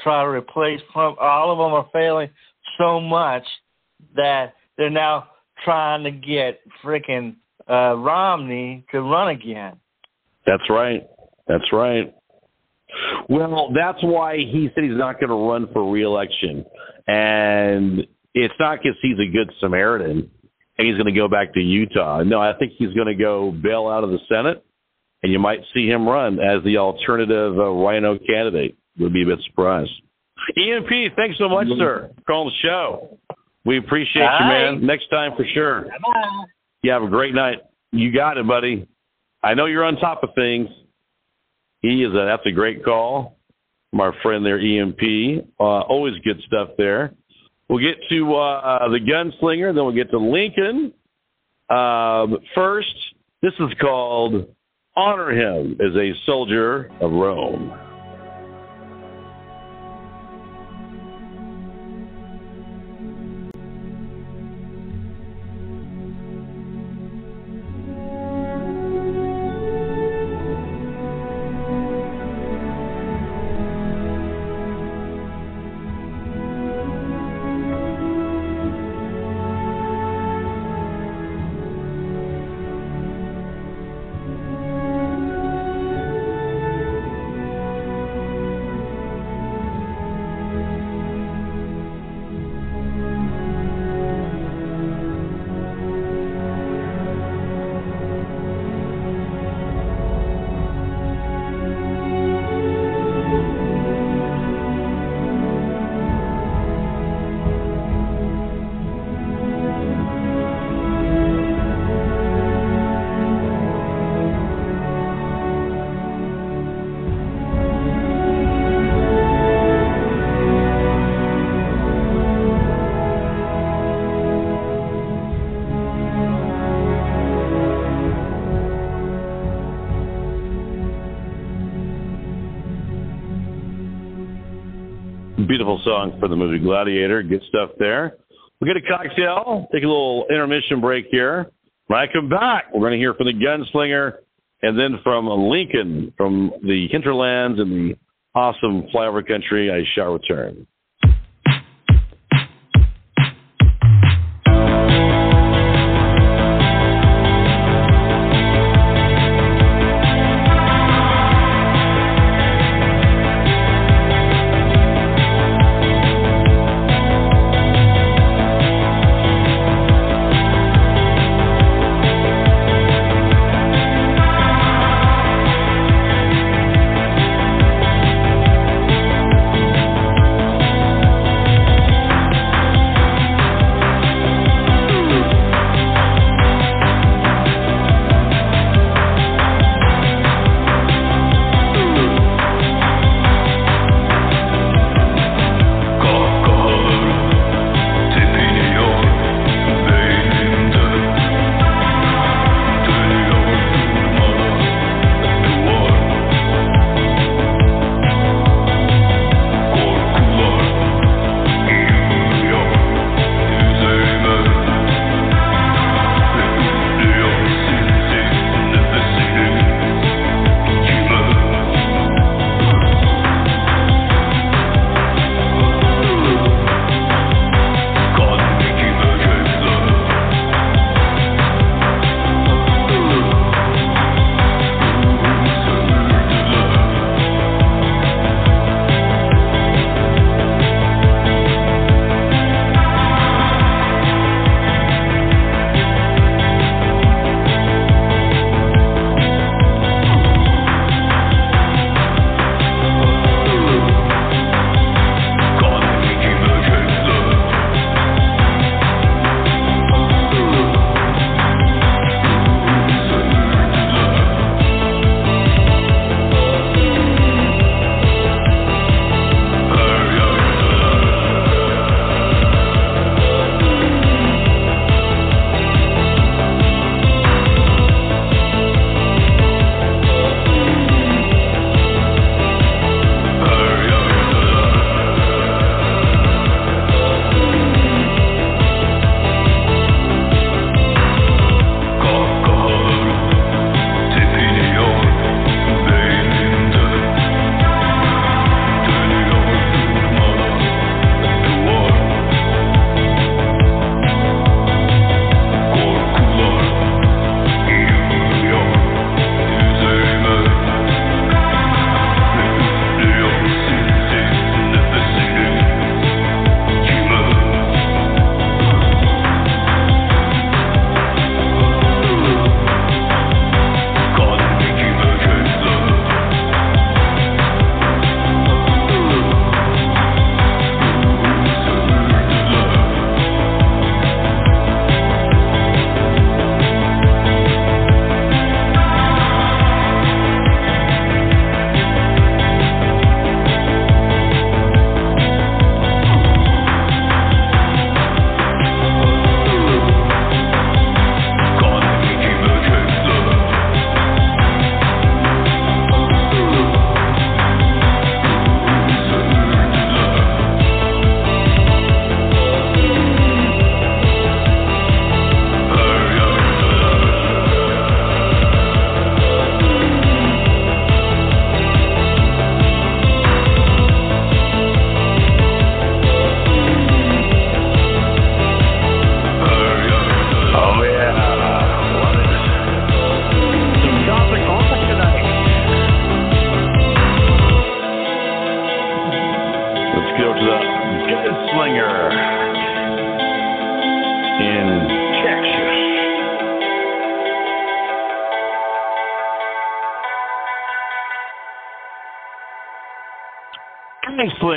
Speaker 13: try to replace Trump. All of them are failing so much that they're now trying to get freaking uh, Romney to run again.
Speaker 4: That's right. That's right. Well, that's why he said he's not going to run for reelection. And it's not because he's a good Samaritan and he's going to go back to Utah. No, I think he's going to go bail out of the Senate, and you might see him run as the alternative uh, RINO candidate. Would be a bit surprised. EMP, thanks so much, sir, for calling the show. We appreciate you, man. Next time for sure. You have a great night. You got it, buddy. I know you're on top of things. He is a that's a great call from our friend there, EMP. Uh, always good stuff there. We'll get to uh, uh, the gunslinger, then we'll get to Lincoln. Um, first, this is called "Honor Him as a Soldier of Rome." Beautiful song for the movie Gladiator. Good stuff there. We'll get a cocktail, take a little intermission break here. When I come back, we're going to hear from the gunslinger and then from Lincoln from the hinterlands and the awesome flyover country. I shall return.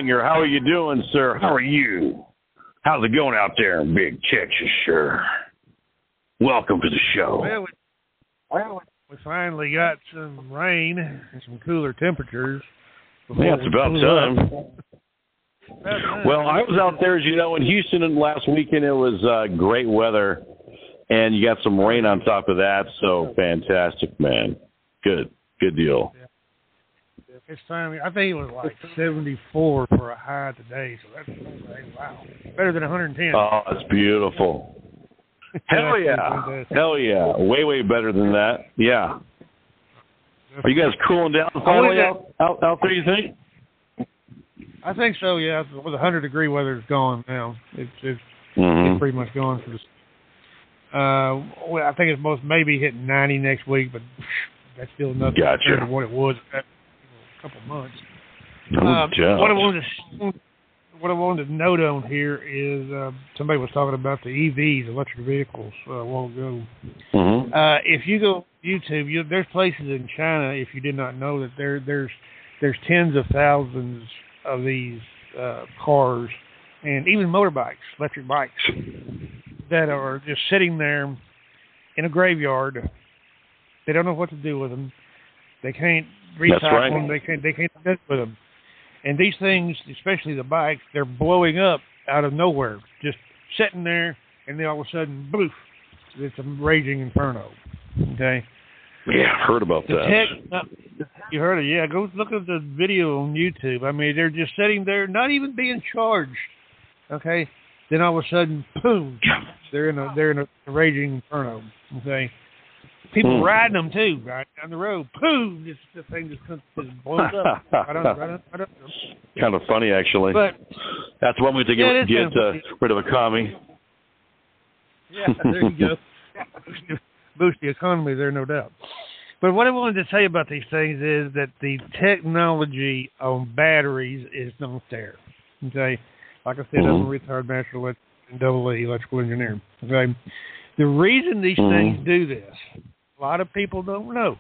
Speaker 4: Slinger, how are you doing, sir? How are you? How's it going out there in Big Texas, sir? Welcome to the show.
Speaker 14: Well, we, well, we finally got some rain and some cooler temperatures.
Speaker 4: Yeah, it's about time.
Speaker 14: About time.
Speaker 4: Well, I was out there, as you know, in Houston and last weekend. It was uh, great weather, and you got some rain on top of that. So fantastic, man. Good, good deal.
Speaker 14: It's time. I think it was like 74 for a high today, so that's wow, better than 110.
Speaker 4: Oh, it's beautiful. [laughs] Hell yeah, hell yeah, way way better than that. Yeah. Are you guys cooling down finally out out, out there? You think?
Speaker 14: I think so. Yeah, with 100 degree weather is gone now. It's it's,
Speaker 4: Mhm.
Speaker 14: it's pretty much gone for this. Uh, well, I think it's most maybe hitting 90 next week, but that's still nothing
Speaker 4: Gotcha.
Speaker 14: compared to what it was a couple months.
Speaker 4: No doubt.
Speaker 14: what I wanted to what I wanted to note on here is uh, somebody was talking about the EVs, electric vehicles, uh, a while ago.
Speaker 4: Mhm.
Speaker 14: Uh, if you go YouTube, you, there's places in China. If you did not know that there there's there's tens of thousands of these uh, cars and even motorbikes, electric bikes, that are just sitting there in a graveyard. They don't know what to do with them. They can't recycle
Speaker 4: That's right.
Speaker 14: them. They can't they can't do with them. And these things, especially the bikes, they're blowing up out of nowhere, just sitting there, and then all of a sudden, boof, it's a raging inferno. Okay.
Speaker 4: Yeah, I've heard about
Speaker 14: The
Speaker 4: that.
Speaker 14: tech, you heard it, yeah. Go look at the video on YouTube. I mean, they're just sitting there, not even being charged. Okay, then all of a sudden, boom, they're in a they're in a raging inferno. Okay, people
Speaker 4: Hmm.
Speaker 14: riding them too, right down the road. Boom, this the thing just comes just blows up. [laughs] right on, right on, right on.
Speaker 4: kind of funny, actually.
Speaker 14: But
Speaker 4: That's one way to get get uh, rid of a commie. [laughs]
Speaker 14: Yeah, there you go. [laughs] Boost the- economy there, no doubt. But what I wanted to you about these things is that the technology on batteries is not there. Okay, like I said, I'm a retired master elect- and double A electrical engineer. Okay, the reason these
Speaker 4: Mhm.
Speaker 14: things do this, a lot of people don't know.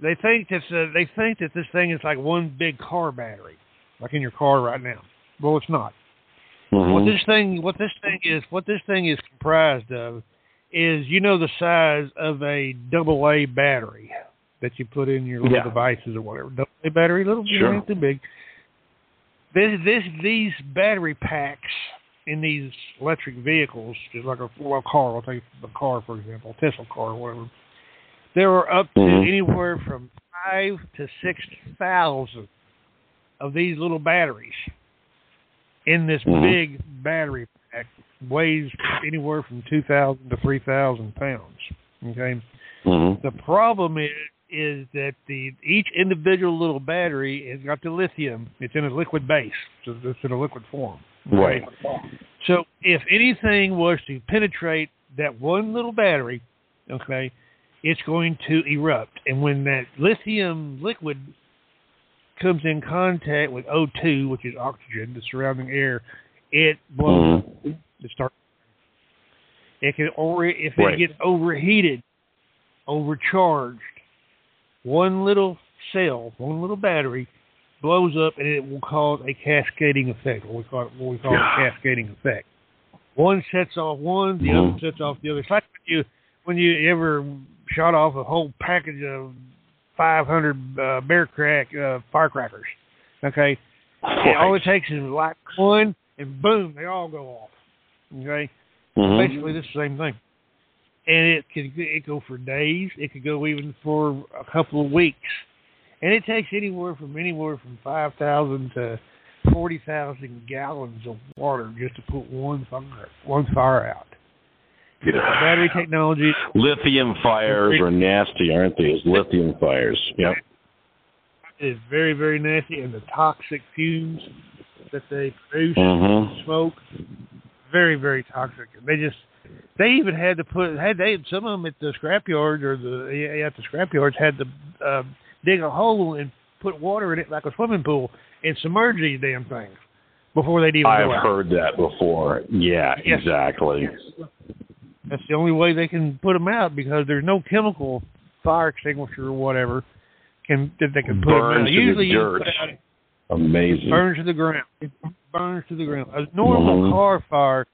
Speaker 14: They think that uh, they think that this thing is like one big car battery, like in your car right now. Well, it's not.
Speaker 4: Mm-hmm.
Speaker 14: What this thing, what this thing is, what this thing is comprised of, is you know the size of a double A battery that you put in your little
Speaker 4: Yeah.
Speaker 14: devices or whatever. Double A battery, little,
Speaker 4: Sure.
Speaker 14: ain't too big. This, this, these battery packs in these electric vehicles, just like a, well, car. I'll take a car for example, a Tesla car or whatever. There are up to
Speaker 4: Mhm.
Speaker 14: anywhere from five to six thousand of these little batteries in this
Speaker 4: Mhm.
Speaker 14: big battery pack weighs anywhere from 2,000 to 3,000 pounds. Okay.
Speaker 4: Mhm.
Speaker 14: The problem is is that the each individual little battery has got the lithium. It's in a liquid base. So it's in a liquid form.
Speaker 4: Right.
Speaker 14: So if anything was to penetrate that one little battery, okay, it's going to erupt. And when that lithium liquid comes in contact with O2, which is oxygen, the surrounding air, it blows. Mm-hmm. It starts. It can over if it
Speaker 4: Right.
Speaker 14: gets overheated, overcharged, one little cell, one little battery blows up, and it will cause a cascading effect. What we call it, what we call a cascading effect. One sets off one, the other sets off the other. It's like when you when you ever shot off a whole package of 500 uh, bear crack uh, firecrackers. Okay, and all it takes is like one, and boom, they all go off. Okay,
Speaker 4: Mhm.
Speaker 14: basically the same thing. And it could it go for days. It could go even for a couple of weeks, and it takes anywhere from anywhere from five thousand to forty thousand gallons of water just to put one fire one fire out.
Speaker 4: Yeah.
Speaker 14: Battery technology
Speaker 4: Lithium fires are nasty, aren't they? It's lithium fires. Yep.
Speaker 14: is very very nasty, and the toxic fumes that they produce,
Speaker 4: Mhm.
Speaker 14: smoke, very very toxic. They just they even had to put had they some of them at the scrapyards or the yeah, at the scrapyards had to uh, dig a hole and put water in it like a swimming pool and submerge these damn things before they'd even
Speaker 4: I've heard that before. Yeah,
Speaker 14: Yes.
Speaker 4: exactly.
Speaker 14: That's the only way they can put them out because there's no chemical fire extinguisher or whatever can that they can put 'em
Speaker 4: Burn
Speaker 14: out. Usually
Speaker 4: the
Speaker 14: you put out
Speaker 4: Amazing.
Speaker 14: burns to the ground. It burns to the ground. A normal
Speaker 4: Mhm.
Speaker 14: car fire,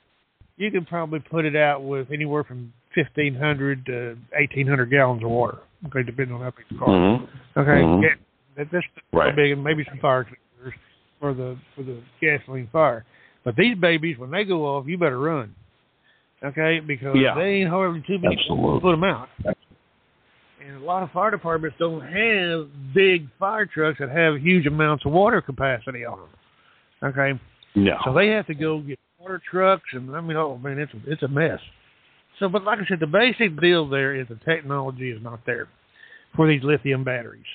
Speaker 14: you can probably put it out with anywhere from fifteen hundred to eighteen hundred gallons of water. Okay, depending on how big the car.
Speaker 4: Mhm.
Speaker 14: Okay,
Speaker 4: Mhm.
Speaker 14: yeah, that, that's
Speaker 4: Right.
Speaker 14: big, and maybe some fire extinguishers for the for the gasoline fire. But these babies, when they go off, you better run. Okay, because
Speaker 4: Yeah.
Speaker 14: they ain't hardly too many
Speaker 4: Absolutely.
Speaker 14: to put them out. And a lot of fire departments don't have big fire trucks that have huge amounts of water capacity on them. Okay,
Speaker 4: No.
Speaker 14: so they have to go get water trucks, and I mean, oh man, it's a, it's a mess. So, but like I said, the basic deal there is the technology is not there for these lithium batteries.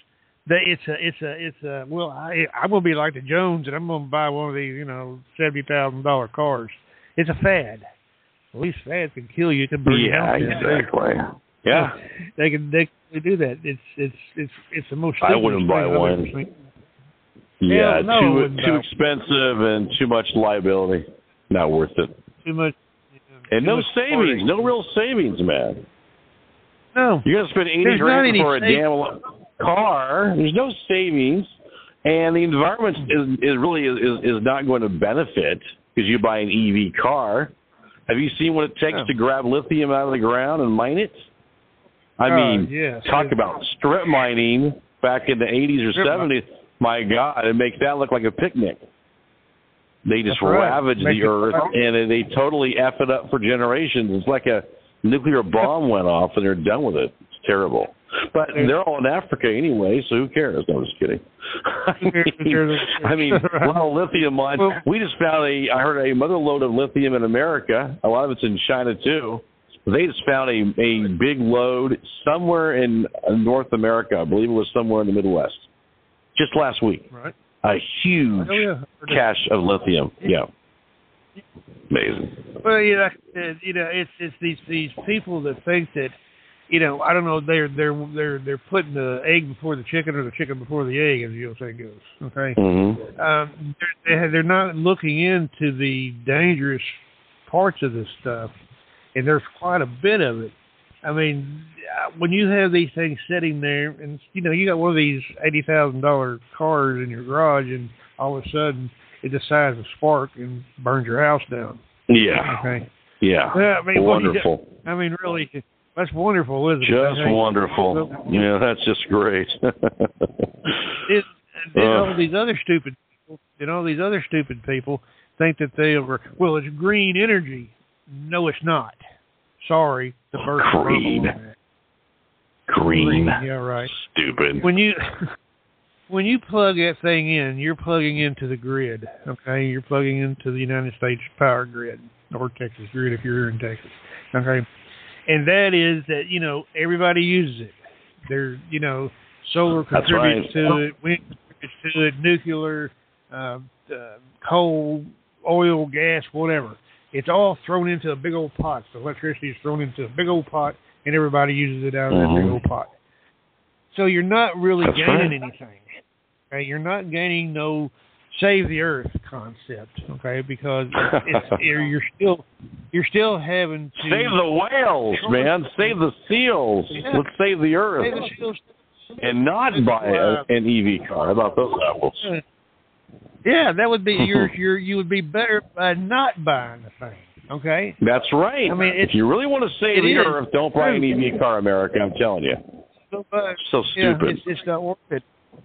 Speaker 14: They, it's a, it's a, it's a. Well, I, I'm gonna be like the Jones, and I'm gonna buy one of these, you know, seventy thousand dollar cars. It's a fad. Well, these fads can kill you. Can burn
Speaker 4: Yeah,
Speaker 14: house down.
Speaker 4: exactly. Yeah.
Speaker 14: they can they can do that. It's it's it's it's the most.
Speaker 4: I wouldn't buy
Speaker 14: thing I've ever
Speaker 4: one.
Speaker 14: seen.
Speaker 4: Yeah,
Speaker 14: Hell no,
Speaker 4: too too
Speaker 14: buy-
Speaker 4: expensive and too much liability. Not worth it.
Speaker 14: Too much.
Speaker 4: And no savings, no real savings, man.
Speaker 14: No.
Speaker 4: You're gonna spend eighty
Speaker 14: There's
Speaker 4: grand for a damn car. There's no savings, and the environment is is really is is not going to benefit because you buy an EV car. Have you seen what it takes to grab lithium out of the ground and mine it? I
Speaker 14: Oh,
Speaker 4: mean,
Speaker 14: yes.
Speaker 4: talk about strip mining back in the 80s or
Speaker 14: Strip
Speaker 4: 70s. My God, it makes that look like a picnic. They just
Speaker 14: right.
Speaker 4: ravage
Speaker 14: Make
Speaker 4: the earth and they totally f it up for generations. It's like a nuclear bomb [laughs] went off and they're done with it. It's terrible. But they're all in Africa anyway, so who cares? No, I'm just kidding. [laughs] I mean, I mean well, lithium.
Speaker 14: Well-
Speaker 4: we just found a. I heard a mother load of lithium in America. A lot of it's in China too. They just found a a big load somewhere in uh, North America. I believe it was somewhere in the Midwest. Just last week,
Speaker 14: Right.
Speaker 4: A huge
Speaker 14: Oh yeah.
Speaker 4: cache of lithium. Yeah, amazing.
Speaker 14: Well, you know, said, you know, it's it's these these people that think that, you know, I don't know, they're they're they're they're putting the egg before the chicken or the chicken before the egg, as the old saying goes. Okay.
Speaker 4: Mm-hmm.
Speaker 14: Um, they're, they're they're not looking into the dangerous parts of this stuff, and there's quite a bit of it. I mean, uh, when you have these things sitting there, and you know, you got one of these eighty thousand dollar cars in your garage, and all of a sudden it decides to spark and burns your house down.
Speaker 4: Yeah,
Speaker 14: Okay.
Speaker 4: yeah,
Speaker 14: Yeah, I mean, what do
Speaker 4: wonderful.
Speaker 14: I mean, really, that's wonderful, isn't it?
Speaker 4: Just wonderful. Yeah, that's just great.
Speaker 14: It, and
Speaker 4: Ugh.
Speaker 14: all these other stupid people, and all these other stupid people think that they are well, it's green energy. No, it's not. Sorry, the first
Speaker 4: Green.
Speaker 14: verbal.
Speaker 4: Green.
Speaker 14: Yeah, right.
Speaker 4: Stupid.
Speaker 14: When you [laughs] when you plug that thing in, you're plugging into the grid. Okay, you're plugging into the United States power grid or Texas grid if you're in Texas. Okay, and that is that you know everybody uses it. There, you know, solar contributes
Speaker 4: right.
Speaker 14: to it, wind contributes to it, nuclear, uh, uh, coal, oil, gas, whatever. It's all thrown into a big old pot. The electricity is thrown into a big old pot, and everybody uses it out of that big
Speaker 4: Mhm.
Speaker 14: old pot. So you're not really
Speaker 4: That's
Speaker 14: gaining
Speaker 4: right.
Speaker 14: anything. Okay, you're not gaining no save the earth concept. Okay, because it's, [laughs] it's you're, still you're still having to
Speaker 4: Save the whales, man. Save the seals.
Speaker 14: Yeah.
Speaker 4: Let's save the earth
Speaker 14: Save the
Speaker 4: and not buy a, an EV car. How about those apples?
Speaker 14: Yeah, that would be [laughs] you're you're you would be better by not buying the thing. Okay.
Speaker 4: That's right.
Speaker 14: I mean,
Speaker 4: if you really want to save the earth, don't buy an EV car, America. I'm telling you.
Speaker 14: So, uh,
Speaker 4: So
Speaker 14: yeah,
Speaker 4: stupid.
Speaker 14: it's, it's not worth it.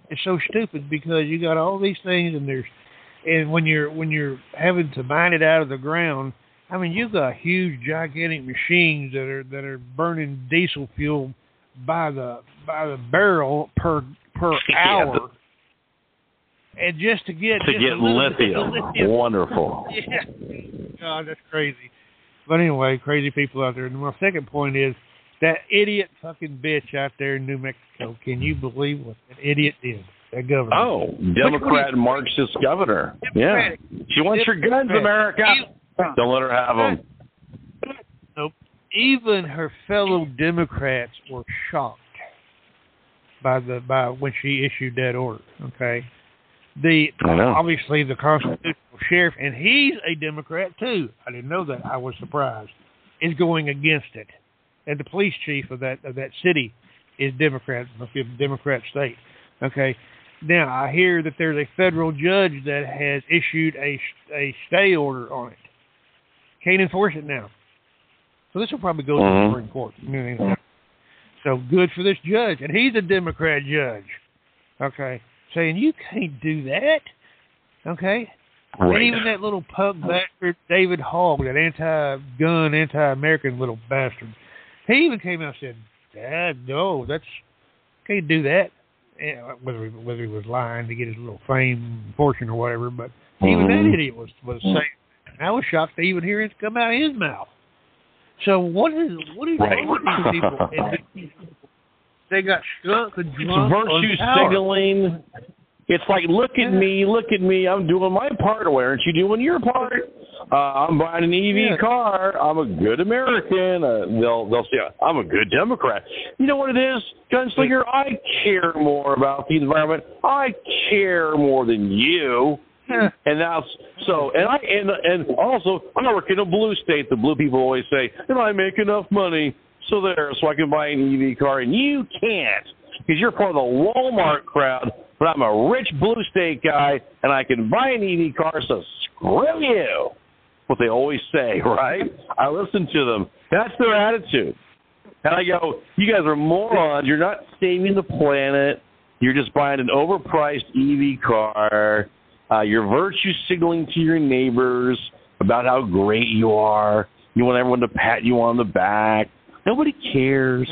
Speaker 14: It's so stupid because you got all these things and there's and when you're when you're having to mine it out of the ground, I mean you've got huge gigantic machines that are that are burning diesel fuel by the by the barrel per per [laughs]
Speaker 4: Yeah,
Speaker 14: hour. And just to get
Speaker 4: to
Speaker 14: just
Speaker 4: get
Speaker 14: a
Speaker 4: lithium.
Speaker 14: lithium.
Speaker 4: Wonderful. [laughs]
Speaker 14: Yeah. God, that's crazy. But anyway, crazy people out there. And my second point is that idiot fucking bitch out there in New Mexico. Can you believe what that idiot did? That governor.
Speaker 4: Oh, Democrat Marxist governor. Yeah. She wants your guns, America. Don't let her have them.
Speaker 14: Nope. Even her fellow Democrats were shocked by the by when she issued that order. Okay. The obviously the constitutional sheriff, and he's a Democrat too. I didn't know that. I was surprised. Is going against it, and the police chief of that of that city is Democrat, must be a Democrat state. Okay, Now I hear that there's a federal judge that has issued a a stay order on it. Can't enforce it now. So this will probably go to the
Speaker 4: Mhm.
Speaker 14: Supreme Court. So good for this judge, and he's a Democrat judge. Okay, saying you can't do that. Okay,
Speaker 4: Right.
Speaker 14: and even that little pug bastard David Hogg, that anti-gun, anti-American little bastard, he even came out and said, "Dad, no, that's can't do that." Eh, Whether he, whether he was lying to get his little fame, fortune, or whatever, but even that
Speaker 4: Mhm.
Speaker 14: idiot was was saying. I was shocked to even hear it come out of his mouth. So what is what is
Speaker 4: Right.
Speaker 14: wrong with these people? [laughs] They got skunk and
Speaker 4: It's
Speaker 14: drunk on
Speaker 4: virtue signaling. It's like, look at me, look at me. I'm doing my part. Why aren't you doing your part? Uh, I'm buying an EV
Speaker 14: Yeah.
Speaker 4: car. I'm a good American. Uh, they'll they'll say I'm a good Democrat. You know what it is, gunslinger? I care more about the environment. I care more than you. And that's so. And I and and also I work in a blue state. The blue people always say, and I make enough money, so there, so I can buy an EV car, and you can't because you're part of the Walmart crowd. But I'm a rich blue state guy, and I can buy an EV car. So screw you. What they always say, [laughs] right? I listen to them. That's their attitude. And I go, you guys are morons. You're not saving the planet. You're just buying an overpriced EV car. Uh, you're virtue signaling to your neighbors about how great you are. You want everyone to pat you on the back. Nobody cares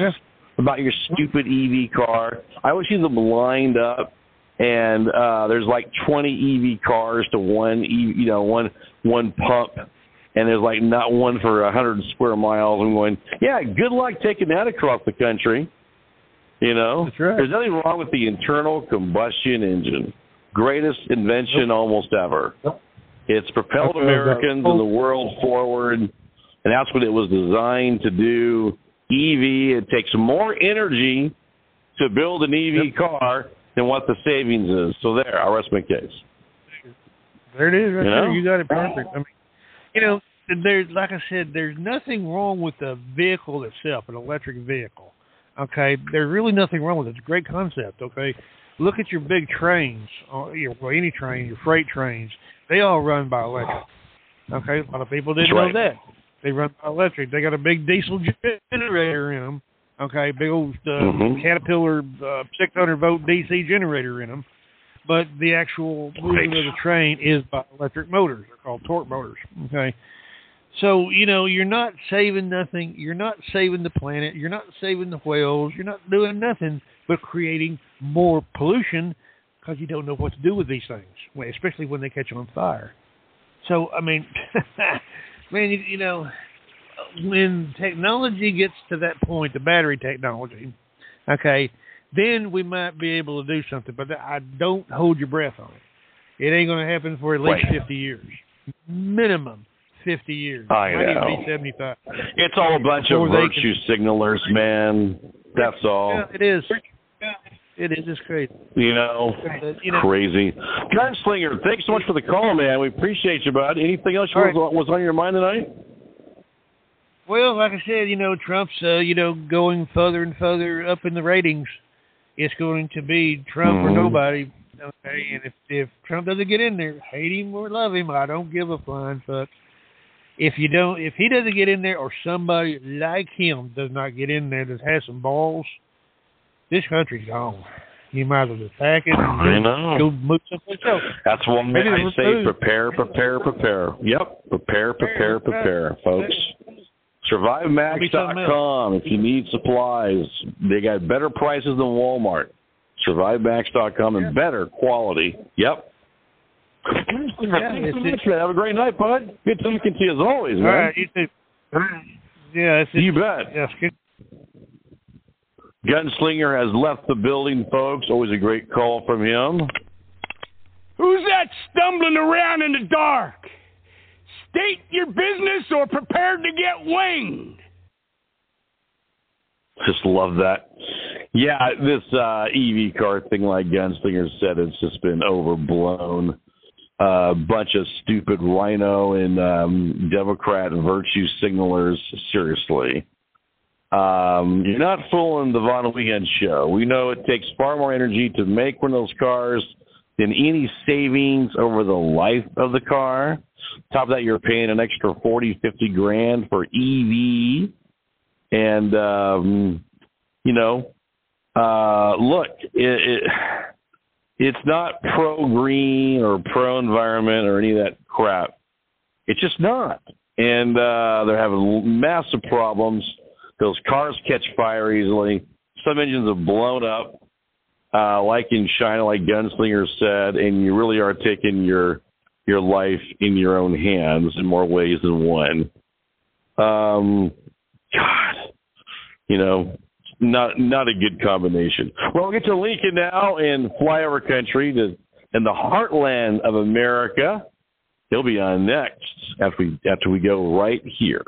Speaker 4: about your stupid EV car. I always see them lined up, and uh, there's like 20 EV cars to one, you know, one one pump, and there's like not one for a hundred square miles. I'm going, yeah, good luck taking that across the country. You know,
Speaker 14: That's right.
Speaker 4: there's nothing wrong with the internal combustion engine. Greatest invention almost ever. It's propelled Americans and the world forward, and that's what it was designed to do. EV, it takes more energy to build an EV car than what the savings is. So there, I rest my case.
Speaker 14: There it is, right
Speaker 4: You
Speaker 14: there. You got it perfect. I mean, you know, there's like I said, there's nothing wrong with the vehicle itself, an electric vehicle. Okay, there's really nothing wrong with it. It's a great concept. Okay, look at your big trains, or you know, well, any train, your freight trains. They all run by electric. Okay, a lot of people didn't
Speaker 4: right.
Speaker 14: know that. They run by electric. They got a big diesel generator in them. Okay, big old uh,
Speaker 4: Mhm.
Speaker 14: Caterpillar uh, 600 volt DC generator in them. But the actual moving of the train is by electric motors. They're called torque motors. Okay. So, you know, you're not saving nothing. You're not saving the planet. You're not saving the whales. You're not doing nothing but creating more pollution because you don't know what to do with these things, especially when they catch on fire. So, I mean, [laughs] man, you, you know, when technology gets to that point, the battery technology, okay, then we might be able to do something. But I don't hold your breath on it. It ain't going to happen for at least
Speaker 4: Right.
Speaker 14: 50 years, minimum 50 years.
Speaker 4: I
Speaker 14: Might
Speaker 4: know.
Speaker 14: be 75.
Speaker 4: It's all a bunch of
Speaker 14: Before they
Speaker 4: virtue signalers, man. That's all.
Speaker 14: Yeah, it is. It is. It's crazy.
Speaker 4: You know,
Speaker 14: But, you know,
Speaker 4: crazy. Gunslinger, thanks so much for the call, man. We appreciate you, bud. Anything else was, was on your mind tonight?
Speaker 14: Well, like I said, you know, Trump's, uh, you know, going further and further up in the ratings. It's going to be Trump or
Speaker 4: Mhm.
Speaker 14: nobody. Okay, and if if Trump doesn't get in there, hate him or love him, I don't give a flying fuck. If you don't, if he doesn't get in there, or somebody like him does not get in there that has some balls, this country's gone. You might as well just pack it and
Speaker 4: I know.
Speaker 14: go move someplace else.
Speaker 4: That's what
Speaker 14: Maybe
Speaker 4: I say.
Speaker 14: do.
Speaker 4: Prepare, prepare, prepare. Yep. Prepare, prepare, prepare, folks. SurviveMax.com if you need supplies. They got better prices than Walmart. SurviveMax.com and better quality. Yep. Much. Have a great night, bud. Good talking to you as always, man.
Speaker 14: All right, you too. Yeah, it's
Speaker 4: You bet.
Speaker 14: Good.
Speaker 4: Gunslinger has left the building, folks. Always a great call from him.
Speaker 15: Who's that stumbling around in the dark? State your business or prepare to get winged.
Speaker 4: Just love that. Yeah, this uh, EV car thing, like Gunslinger said, it's just been overblown. A uh, bunch of stupid RINO and um, Democrat virtue signalers. Seriously, Um, you're not fooling the Von Wehunt show. We know it takes far more energy to make one of those cars than any savings over the life of the car. Top of that, you're paying an extra forty, fifty grand for EV, and um, you know, uh, look, it, it, it's not pro green or pro environment or any of that crap. It's just not, and uh, they're having massive problems. Those cars catch fire easily. Some engines have blown up, uh, like in China, like Gunslinger said, and you really are taking your your life in your own hands in more ways than one. Um, God, you know, not not a good combination. Well, we'll get to Lincoln now in flyover country, to, in the heartland of America. He'll be on next after we after we go right here.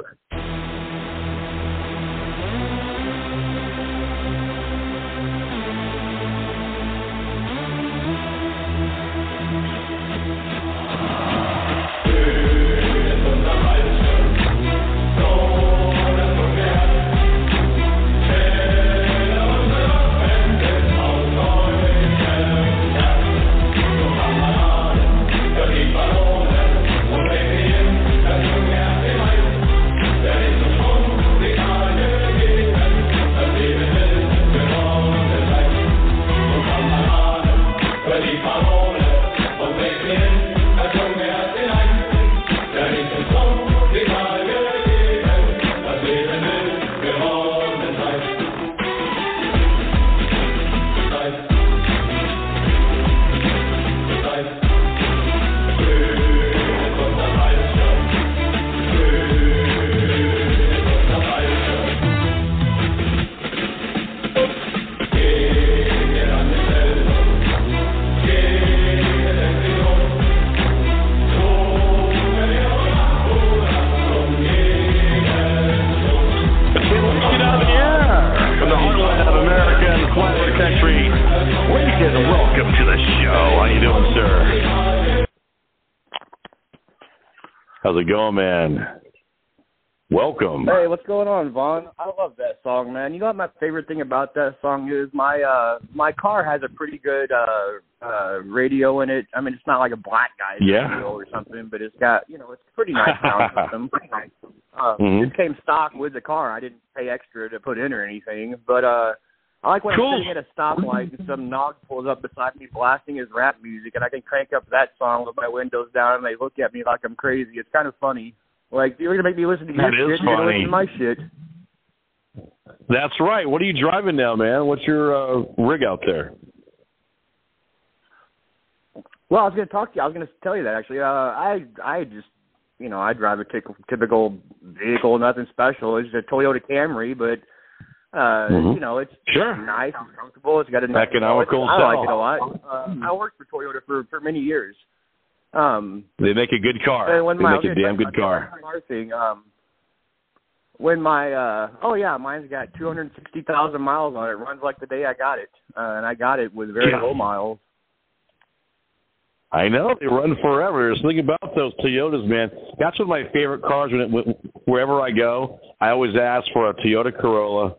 Speaker 4: How's it going, man? Welcome.
Speaker 16: Hey, what's going on, Von? I love that song, man. You know what my favorite thing about that song is? My uh my car has a pretty good uh uh radio in it. I mean, it's not like a black guy's
Speaker 4: Yeah.
Speaker 16: radio or something, but it's got you know it's pretty nice sound [laughs] system. Pretty nice. Uh,
Speaker 4: Mhm.
Speaker 16: It came stock with the car. I didn't pay extra to put in or anything, but uh. I like when
Speaker 4: Cool.
Speaker 16: I'm sitting at a stoplight and some nog pulls up beside me blasting his rap music, and I can crank up that song with my windows down, and they look at me like I'm crazy. It's kind of funny. Like you're gonna make me listen to your
Speaker 4: That
Speaker 16: shit.
Speaker 4: is
Speaker 16: You're gonna listen
Speaker 4: funny.
Speaker 16: to my shit.
Speaker 4: That's right. What are you driving now, man? What's your uh, rig out there?
Speaker 16: Well, I was going to talk to you. I was going to tell you that actually. Uh, I I just you know I drive a typical, typical vehicle, nothing special. It's a Toyota Camry, but uh,
Speaker 4: Mhm.
Speaker 16: you know it's
Speaker 4: Sure.
Speaker 16: nice, it's comfortable. It's got a nice
Speaker 4: Economical
Speaker 16: I like it a lot. Uh, I worked for Toyota for for many years. Um,
Speaker 4: They make a good car.
Speaker 16: and when
Speaker 4: They
Speaker 16: my,
Speaker 4: make a damn good car.
Speaker 16: Car thing. Um, when my uh oh yeah, mine's got 260,000 miles on it. Runs like the day I got it, uh, and I got it with very
Speaker 4: Yeah.
Speaker 16: low miles.
Speaker 4: I know they run forever. There's something about those Toyotas, man. That's one of my favorite cars. When it, wherever I go, I always ask for a Toyota Corolla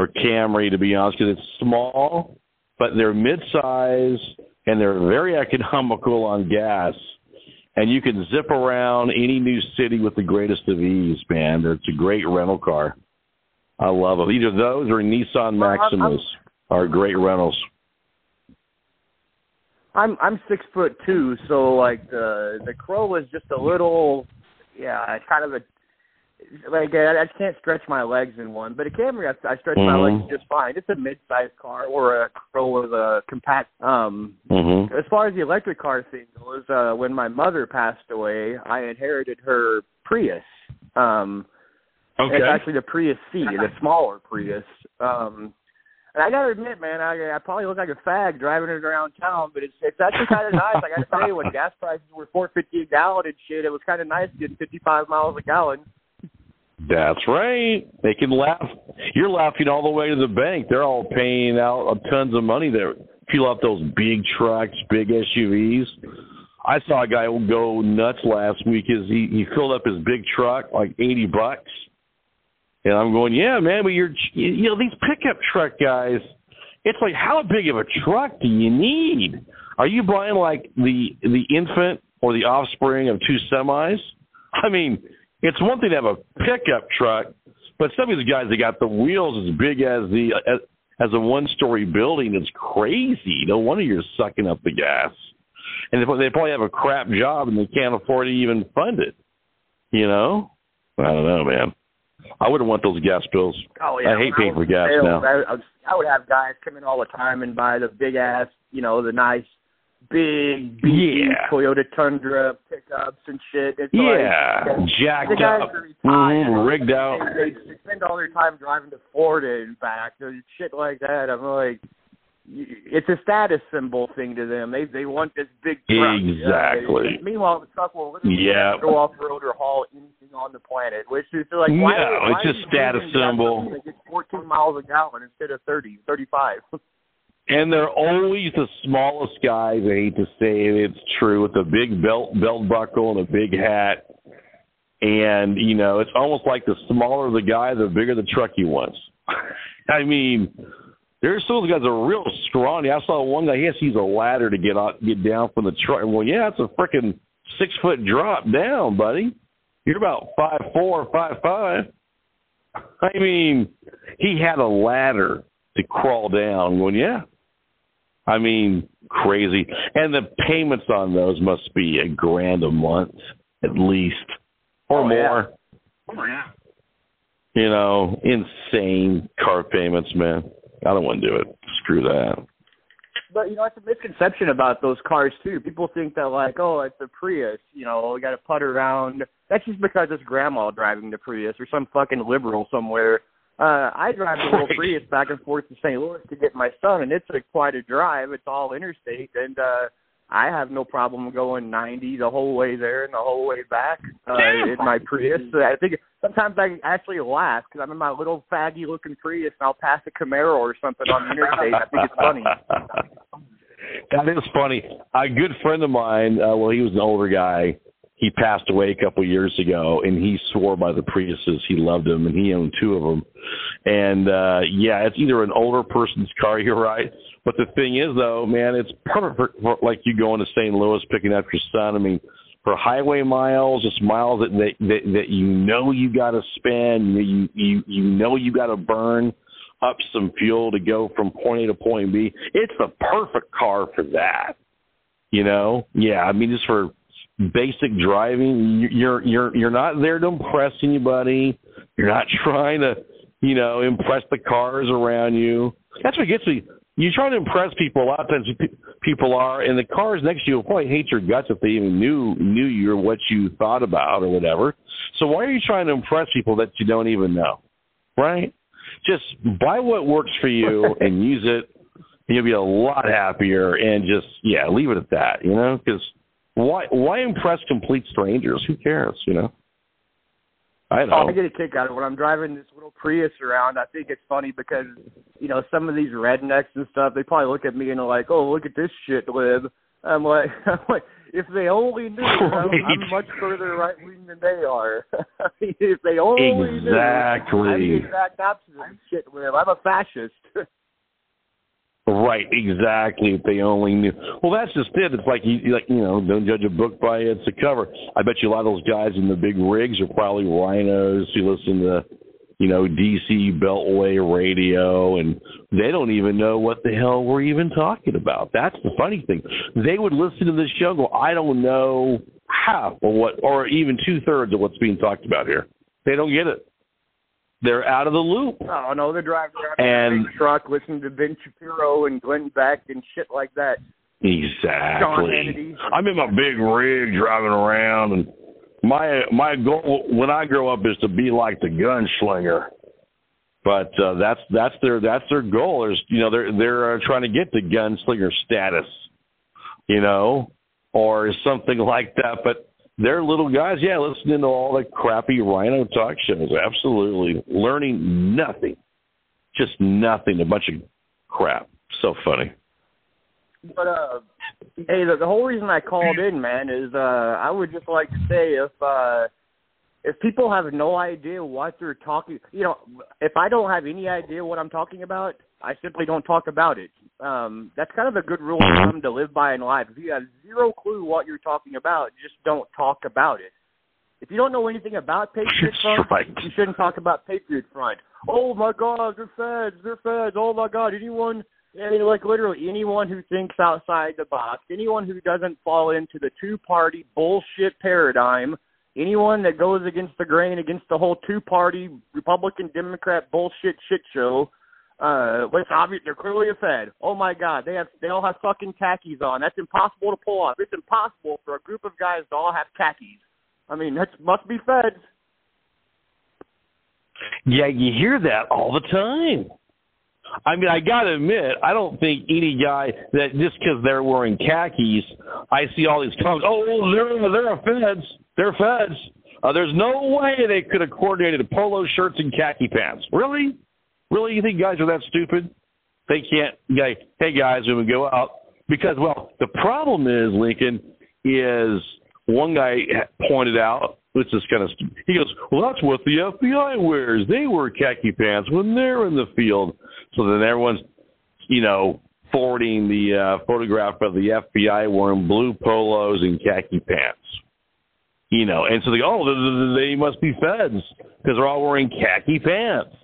Speaker 4: or Camry, to be honest, because it's small, but they're mid-size and they're very economical on gas. And you can zip around any new city with the greatest of ease, man. It's a great rental car. I love them. Either those or Nissan
Speaker 16: Well,
Speaker 4: Maximas are great rentals.
Speaker 16: I'm I'm six foot two, so like the the Corolla is just a little, yeah, kind of a like I, I can't stretch my legs in one, but a Camry I, I stretch my
Speaker 4: Mhm.
Speaker 16: legs just fine. It's a mid-sized car, or a Corolla with a compact. Um,
Speaker 4: Mm-hmm.
Speaker 16: as far as the electric car thing goes, uh, when my mother passed away, I inherited her Prius. Um,
Speaker 4: Okay.
Speaker 16: It's actually the Prius C, the [laughs] smaller Prius. Um, and I gotta admit, man, I, I probably look like a fag driving it around town, but it's it's actually kind of [laughs] nice. I gotta tell you, when gas prices were four fifty a gallon and shit, it was kind of nice getting fifty five miles a gallon.
Speaker 4: That's right. They can laugh. You're laughing all the way to the bank. They're all paying out tons of money to fill up those big trucks, big SUVs. I saw a guy go nuts last week. Is he he filled up his big truck like eighty bucks, And I'm going, yeah, man, but you're, you know, these pickup truck guys. It's like, how big of a truck do you need? Are you buying like the the infant or the offspring of two semis? [laughs] I mean, it's one thing to have a pickup truck, but some of these guys they got the wheels as big as the as, as a one story building. It's crazy. No wonder you're sucking up the gas. And they they probably have a crap job and they can't afford to even fund it. You know, I don't know, man. I wouldn't want those gas bills.
Speaker 16: Oh yeah,
Speaker 4: I hate paying for gas
Speaker 16: sales,
Speaker 4: now.
Speaker 16: I, I, I would have guys come in all the time and buy the big ass, you know, the nice big beefy
Speaker 4: Yeah.
Speaker 16: Toyota Tundra pickups and shit. It's
Speaker 4: Yeah,
Speaker 16: like,
Speaker 4: jacked
Speaker 16: the guys
Speaker 4: up, mhm, rigged out.
Speaker 16: They, they spend all their time driving to Florida and back, and shit like that. I'm like, it's a status symbol thing to them. They they want this big truck.
Speaker 4: Exactly.
Speaker 16: Meanwhile, the truck will literally
Speaker 4: Yeah.
Speaker 16: go off road or haul anything on the planet. Which is like, why,
Speaker 4: No,
Speaker 16: why
Speaker 4: it's just status symbol.
Speaker 16: gets 14 miles a gallon instead of 30, 35? [laughs]
Speaker 4: And they're always the smallest guys. I hate to say it, it's true, with a big belt belt buckle and a big hat. And you know, it's almost like the smaller the guy, the bigger the truck he wants. [laughs] I mean, there's some of those guys are real scrawny. I saw one guy; he has to use a ladder to get out, get down from the truck. Well, yeah, it's a freaking six foot drop down, buddy. You're about five four, five five. I mean, he had a ladder to crawl down. Going, yeah. I mean, crazy. And the payments on those must be a grand a month at least, or
Speaker 16: Oh, yeah.
Speaker 4: more.
Speaker 16: Oh yeah.
Speaker 4: You know, insane car payments, man. I don't want to do it. Screw that.
Speaker 16: But you know, it's a misconception about those cars too. People think that like, oh, it's a Prius. You know, we got to putt around. That's just because it's grandma driving the Prius or some fucking liberal somewhere. Uh, I drive the little. Prius back and forth to St. Louis to get my son, and it's a, quite a drive. It's all interstate, and uh, I have no problem going 90 the whole way there and the whole way back uh, in my Prius. I think sometimes I actually laugh because I'm in my little faggy looking Prius, and I'll pass a Camaro or something on the interstate. I think it's funny. [laughs]
Speaker 4: that is funny. A good friend of mine, uh, well, he was an older guy. He passed away a couple years ago, and he swore by the Priuses. He loved them, and he owned two of them. And uh yeah, it's either an older person's car. [laughs] You're right. But the thing is, though, man, it's perfect for, for like you going to St. Louis picking up your son. I mean, for highway miles, just miles that that that, that you know you got to spend, you you you know you got to burn up some fuel to go from point A to point B. It's the perfect car for that. You know? Yeah, I mean just for basic driving, you're you're you're not there to impress anybody. You're not [laughs] trying to, you know, impress the cars around you. That's what gets me. You try to impress people. A lot of times, people are, and the cars next to you will probably hate your guts if they even knew knew you or what you thought about or whatever. So why are you trying to impress people that you don't even know? Right? Just buy what works for you [laughs] and use it. And you'll be a lot happier. And just yeah, leave it at that. You know, because why why impress complete strangers? Who cares? You know. I
Speaker 16: Oh,
Speaker 4: know.
Speaker 16: I get a kick out of it when I'm driving this little Prius around. I think it's funny because you know some of these rednecks and stuff. They probably look at me and they're like, "Oh, look at this shit lib." I'm like, [laughs] I'm like, if they only knew, I'm, I'm much further right wing than they are. [laughs] if they only knew, I'm the
Speaker 4: Exactly.
Speaker 16: exact opposite of shit lib. I'm a fascist. [laughs]
Speaker 4: Right, exactly. If they only knew. Well, that's just it. It's like you, like you know, don't judge a book by its cover. I bet you a lot of those guys in the big rigs are probably RINOs who listen to, you know, DC Beltway radio, and they don't even know what the hell we're even talking about. That's the funny thing. They would listen to this show, go, I don't know half or what, or even two thirds of what's being talked about here. They don't get it. They're out of the loop.
Speaker 16: oh no, they're driving around in
Speaker 4: And-
Speaker 16: a big truck listening to Ben Shapiro and Glenn Beck and shit like that.
Speaker 4: Exactly. I'm in my big rig driving around, and my my goal when I grow up is to be like the gunslinger. But uh, that's that's their that's their goal. Is you know they're they're uh, trying to get the gunslinger status, you know, or something [laughs] like that. But they're little guys, yeah, listening to all the crappy RINO talk shows. Absolutely, learning nothing, just nothing. A bunch of crap. So funny.
Speaker 16: But uh, hey, the, the whole reason I called in, man, is uh, I would just like to say if uh, if people have no idea what they're talking, you know, if I don't have any idea what I'm talking about, I simply don't talk about it. Um, that's kind of a good rule of thumb to live by in life. If you have zero clue what you're talking about, just don't talk about it. If you don't know anything about Patriot [laughs] Front,
Speaker 4: right.
Speaker 16: you shouldn't talk about Patriot Front. Oh my God, they're feds, they're feds. Oh my God, anyone, I mean, like literally anyone who thinks outside the box, anyone who doesn't fall into the two-party bullshit paradigm, anyone that goes against the grain, against the whole two-party Republican Democrat bullshit shit show. Uh, well, it's obvious they're clearly a Fed. Oh my God, they have they all have fucking khakis on. That's impossible to pull off. It's impossible for a group of guys to all have khakis. I mean, that must be Feds.
Speaker 4: Yeah, you hear that all the time. I mean, I got to admit, I don't think any guy that just because they're wearing khakis, I see all these comments. Oh, they're they're a feds. They're feds. Uh, there's no way they could have coordinated polo shirts and khaki pants. Really? Really? You think guys are that stupid? They can't. Hey, hey guys, we go out, because well, the problem is Lincoln is one guy pointed out which is kind of he goes well that's what the fbi wears they wear khaki pants when they're in the field so then everyone's you know forwarding the uh, photograph of the fbi wearing blue polos and khaki pants you know and so they oh they must be feds because they're all wearing khaki pants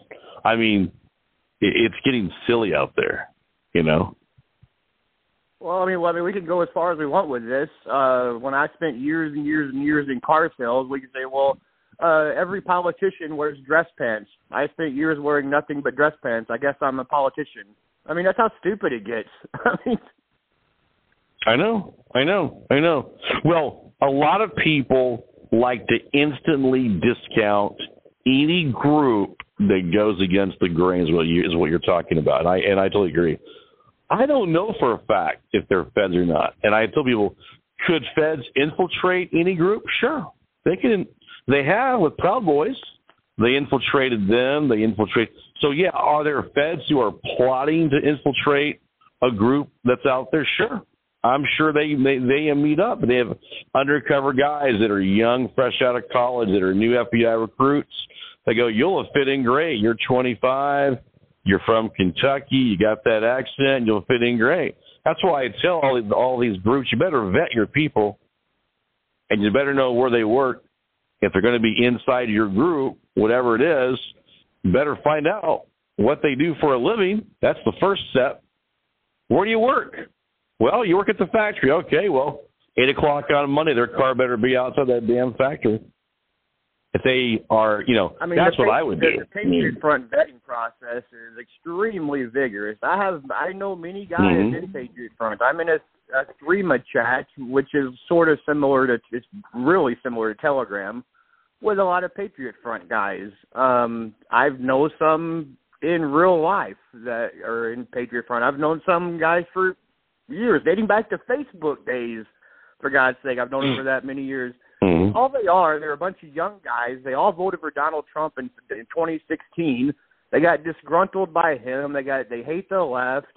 Speaker 4: i mean it's getting silly out there you know
Speaker 16: Well, I mean, well, I mean, we can go as far as we want with this. Uh, when I spent years and years and years in car sales, we can say, well, uh, every politician wears dress pants. I spent years wearing nothing but dress pants. I guess I'm a politician. I mean, that's how stupid it gets. [laughs] I mean,
Speaker 4: I know, I know, I know. Well, a lot of people like to instantly discount any group that goes against the grain is what you is what you're talking about. And I and I totally agree. I don't know for a fact if they're feds or not. And I tell people, could feds infiltrate any group? Sure, they can. They have with Proud Boys. They infiltrated them. They infiltrate. So yeah, are there feds who are plotting to infiltrate a group that's out there? Sure, I'm sure they they they meet up. They have undercover guys that are young, fresh out of college, that are new FBI recruits. They go, you'll have fit in great. You're 25. You're from Kentucky. You got that accent. You'll fit in great. That's why I tell all these, all these groups, you better vet your people, and you better know where they work. If they're going to be inside your group, whatever it is, you better find out what they do for a living. That's the first step. Where do you work? Well, you work at the factory. Okay, well, eight o'clock on Monday, their car better be outside that damn factory. If they are, you know,
Speaker 16: I mean,
Speaker 4: that's what I would do.
Speaker 16: The Patriot Front vetting process is extremely vigorous. I have I know many guys
Speaker 4: Mhm.
Speaker 16: in Patriot Front. I'm in a, a Threema chat, which is sort of similar to it's really similar to Telegram, with a lot of Patriot Front guys. Um, I've know some in real life that are in Patriot Front. I've known some guys for years, dating back to Facebook days. For God's sake, I've known him for that many years.
Speaker 4: Mhm.
Speaker 16: All they are, they're a bunch of young guys. They all voted for Donald Trump in, in 2016. They got disgruntled by him. They got they hate the left.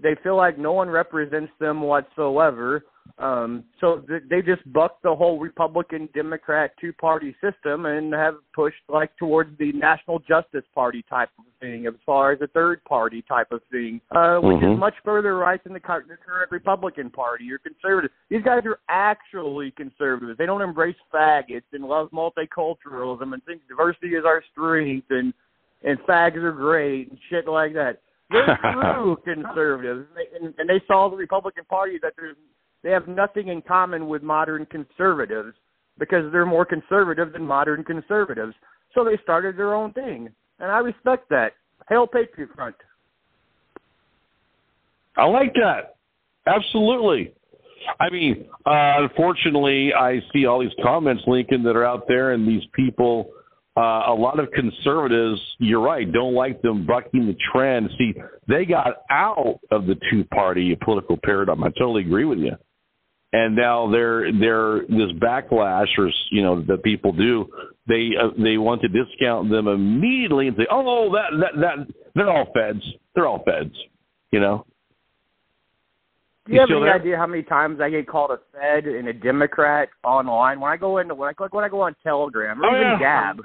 Speaker 16: They feel like no one represents them whatsoever. Um, so th- they just bucked the whole Republican Democrat two party system and have pushed like towards the National Justice Party type of thing, as far as a third party type of thing, uh, which
Speaker 4: Mhm.
Speaker 16: is much further right than the, cur- the current Republican Party or conservative. These guys are actually conservatives. They don't embrace faggots and love multiculturalism and think diversity is our strength and and fags are great and shit like that. They're [laughs] true conservatives, and they, and, and they saw the Republican Party that there's they have nothing in common with modern conservatives because they're more conservative than modern conservatives. So they started their own thing, and I respect that. Hail Patriot Front!
Speaker 4: I like that. Absolutely. I mean, uh, unfortunately, I see all these comments, Lincoln, that are out there, and these people, uh, a lot of conservatives, you're right, don't like them bucking the trend. See, they got out of the two party political paradigm. I totally agree with you. And now they're they're this backlash, or you know, that people do. They uh, they want to discount them immediately and say, "Oh, that that that they're all feds. They're all feds." You know.
Speaker 16: Do you, have any
Speaker 4: there?
Speaker 16: idea how many times I get called a Fed and a Democrat online when I go into when I like when I go on Telegram or
Speaker 4: Oh,
Speaker 16: even
Speaker 4: yeah.
Speaker 16: Gab?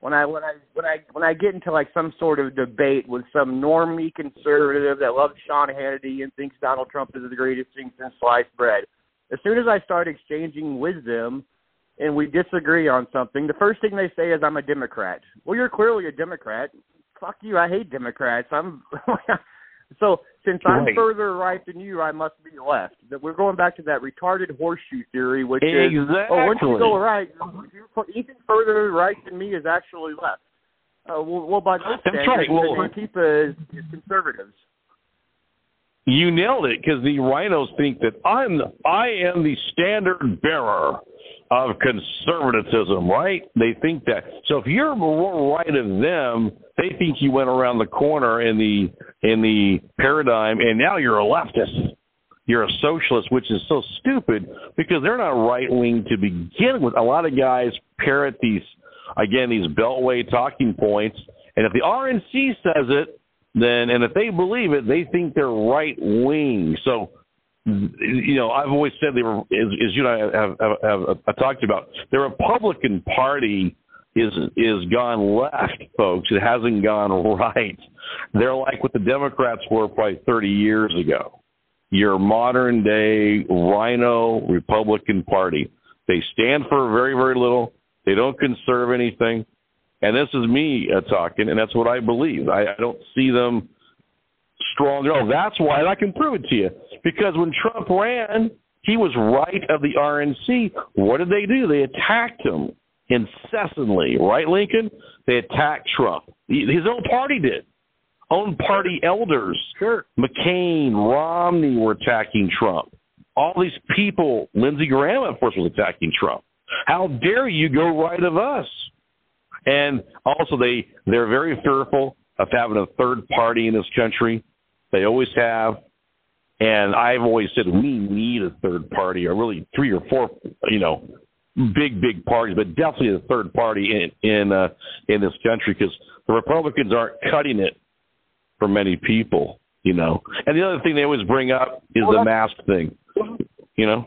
Speaker 16: When I when I when I when I get into like some sort of debate with some normie conservative that loves Sean Hannity and thinks Donald Trump is the greatest thing since sliced bread, as soon as I start exchanging wisdom and we disagree on something, the first thing they say is I'm a Democrat. Well, you're clearly a Democrat. Fuck you. I hate Democrats. I'm [laughs] so since I'm further right than you, I must be left. That we're going back to that retarded horseshoe theory, which is oh, once you go
Speaker 4: Exactly.
Speaker 16: right, you're, anything further right than me is actually left. Uh, well, well, by those
Speaker 4: That's
Speaker 16: standards,
Speaker 4: right. Well-
Speaker 16: Antifa is, is conservatives.
Speaker 4: You nailed it because the RINOs think that I'm the, I am the standard bearer of conservatism, right? They think that. So if you're more right of them, they think you went around the corner in the in the paradigm, and now you're a leftist. You're a socialist, which is so stupid because they're not right wing to begin with. A lot of guys parrot these again these beltway talking points, and if the RNC says it, then and if they believe it, they think they're right wing. So, you know, I've always said they were, as, as you and I have, have, have, have talked about, the Republican Party is is gone left, folks. It hasn't gone [laughs] right. They're like what the Democrats were probably 30 years ago. Your modern day RINO Republican Party. They stand for very very little. They don't conserve anything. And this is me uh, talking, and that's what I believe. I, I don't see them strong at all. That's why, and I can prove it to you. Because when Trump ran, he was right of the RNC. What did they do? They attacked him incessantly, right, Lincoln? They attacked Trump. His own party did. Own party elders.
Speaker 16: Sure.
Speaker 4: McCain, Romney were attacking Trump. All these people, Lindsey Graham, of course, was attacking Trump. How dare you go right of us? And also, they they're very fearful of having a third party in this country. They always have, and I've always said we need a third party, or really three or four, you know, big big parties, but definitely a third party in in uh, in this country because the Republicans aren't cutting it for many people, you know. And the other thing they always bring up is the mask thing, you know.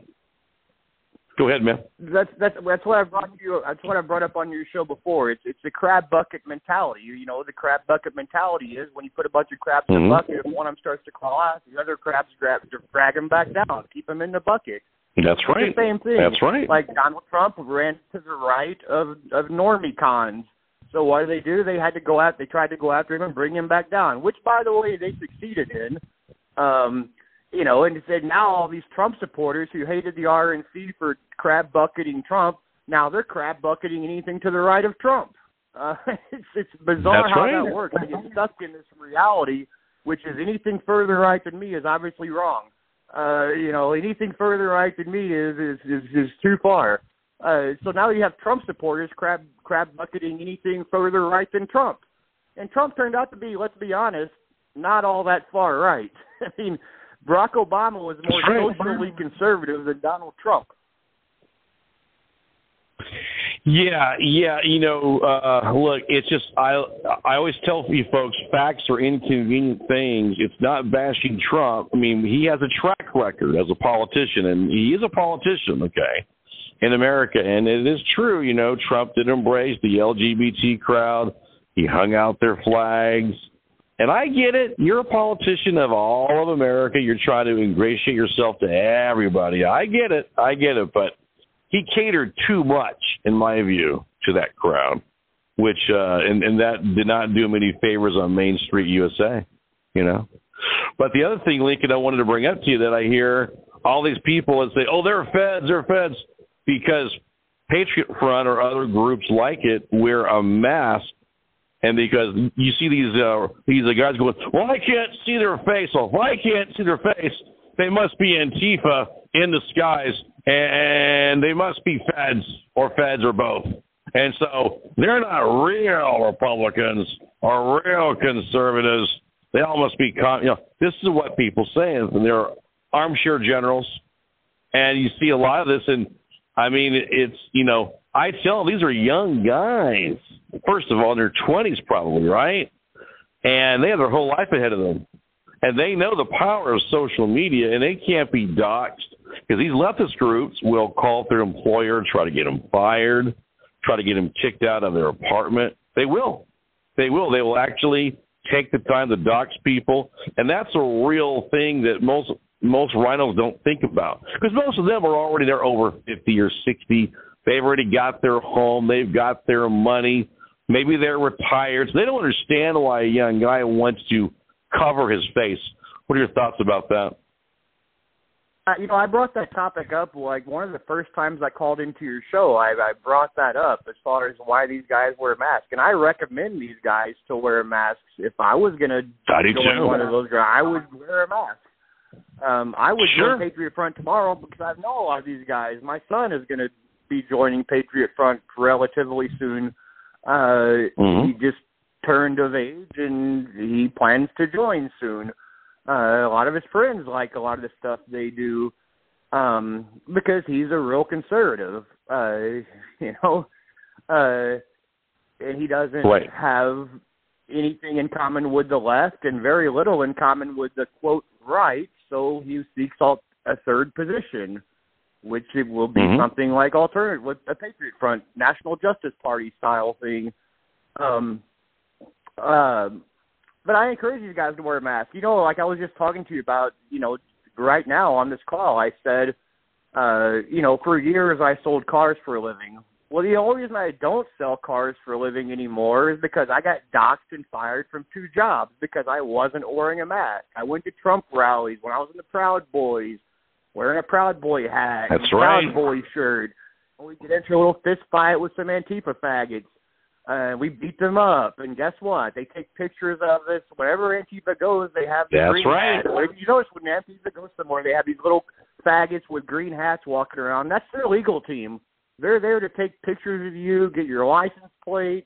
Speaker 4: Go ahead, man.
Speaker 16: That's that's that's what I brought you. That's what I brought up on your show before. It's it's the crab bucket mentality. You, you know, the crab bucket mentality is when you put a bunch of crabs in
Speaker 4: Mhm.
Speaker 16: a bucket, if one of them starts to crawl out, the other crabs grab drag them back down, keep them in the bucket.
Speaker 4: That's
Speaker 16: It's
Speaker 4: right.
Speaker 16: the same thing.
Speaker 4: That's right.
Speaker 16: Like Donald Trump ran to the right of of normie cons. So what did they do? They had to go out. They tried to go after him and bring him back down, which, by the way, they succeeded in. Um, you know, and said now all these Trump supporters who hated the RNC for crab bucketing Trump, now they're crab bucketing anything to the right of Trump. Uh, [laughs] it's it's bizarre
Speaker 4: That's
Speaker 16: how
Speaker 4: right.
Speaker 16: that works. They get stuck in this reality, which is anything further right than me is obviously wrong. Uh, you know, anything further right than me is is is, is too far. Uh, so now you have Trump supporters crab crab bucketing anything further right than Trump, and Trump turned out to be, let's be honest, not all that far right. [laughs] I mean, Barack Obama was more
Speaker 4: right.
Speaker 16: socially conservative than Donald Trump.
Speaker 4: Yeah, yeah. You know, uh, look, it's just I I always tell you folks, facts are inconvenient things. It's not bashing Trump. I mean, he has a track record as a politician, and he is a politician, okay, in America. And it is true, you know, Trump did embrace the LGBT crowd. He hung out their flags. And I get it. You're a politician of all of America. You're trying to ingratiate yourself to everybody. I get it. I get it. But he catered too much, in my view, to that crowd, which uh, and and that did not do him any favors on Main Street USA, you know. But the other thing, Lincoln, I wanted to bring up to you that I hear all these people and say, "Oh, they're feds, they're feds," because Patriot Front or other groups like it wear a mask, and because you see these uh, these guys going, "Well, I can't see their face." Well, if I can't see their face, they must be Antifa in disguise, and they must be feds or feds or both. And so they're not real Republicans or real conservatives. They all must be, con- you know, this is what people say, and they're armchair generals. And you see a lot of this, and I mean, it's, you know, I tell them these are young guys. First of all, their 20s, probably, right? And they have their whole life ahead of them. and they know the power of social media, and they can't be doxxed because these leftist groups will call their employer, try to get them fired, try to get them kicked out of their apartment. They will. They will. They will actually take the time to dox people, and that's a real thing that most most RINOs don't think about because most of them are already they're over fifty or sixty. They've already got their home. They've got their money. Maybe they're retired. So they don't understand why a young guy wants to cover his face. What are your thoughts about that?
Speaker 16: Uh, you know, I brought that topic up like one of the first times I called into your show. I, I brought that up as far as why these guys wear masks, and I recommend these guys to wear masks. If I was going to join
Speaker 4: too.
Speaker 16: one of those guys, I would wear a mask. Um, I would
Speaker 4: Sure.
Speaker 16: join Patriot Front tomorrow because I know a lot of these guys. My son is going to be joining Patriot Front relatively soon. Uh,
Speaker 4: Mhm.
Speaker 16: He just turned of age and he plans to join soon. Uh, a lot of his friends like a lot of the stuff they do um, because he's a real conservative. Uh, [laughs] you know, uh, and he doesn't
Speaker 4: Right.
Speaker 16: have anything in common with the left and very little in common with the quote right. So he seeks out a third position, which it will be
Speaker 4: Mhm.
Speaker 16: something like alternative with a Patriot Front, National Justice Party style thing. Um, um, but I encourage you guys to wear a mask. You know, like I was just talking to you about, you know, right now on this call, I said, uh, you know, for years I sold cars for a living. Well, the only reason I don't sell cars for a living anymore is because I got doxxed and fired from two jobs because I wasn't wearing a mask. I went to Trump rallies when I was in the Proud Boys, wearing a Proud Boy hat,
Speaker 4: That's
Speaker 16: a Proud. Boy shirt. And we get into a little fist fight with some Antifa faggots. Uh, we beat them up, and guess what? They take pictures of us. Wherever Antifa goes, they have the
Speaker 4: That's
Speaker 16: green
Speaker 4: right.
Speaker 16: hat. You notice when Antifa goes somewhere, they have these little faggots with green hats walking around. That's their legal team. They're there to take pictures of you, get your license plate,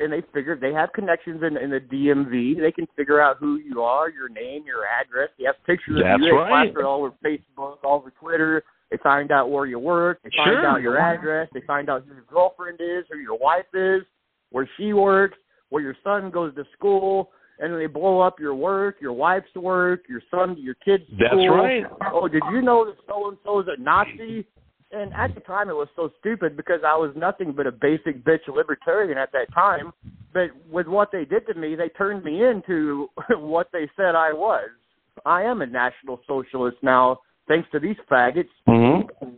Speaker 16: and they figure they have connections in, in the DMV. They can figure out who you are, your name, your address. They have pictures
Speaker 4: That's
Speaker 16: of you. They
Speaker 4: right.
Speaker 16: all over Facebook, all over Twitter. They find out where you work. They find
Speaker 4: Sure.
Speaker 16: out your address. They find out who your girlfriend is, who your wife is, where she works, where your son goes to school, and then they blow up your work, your wife's work, your son, your kid's
Speaker 4: That's
Speaker 16: school.
Speaker 4: right.
Speaker 16: Oh, did you know that so and so is a Nazi? And at the time, it was so stupid because I was nothing but a basic bitch libertarian at that time. But with what they did to me, they turned me into [laughs] what they said I was. I am a national socialist now, thanks to these faggots.
Speaker 4: Mm-hmm.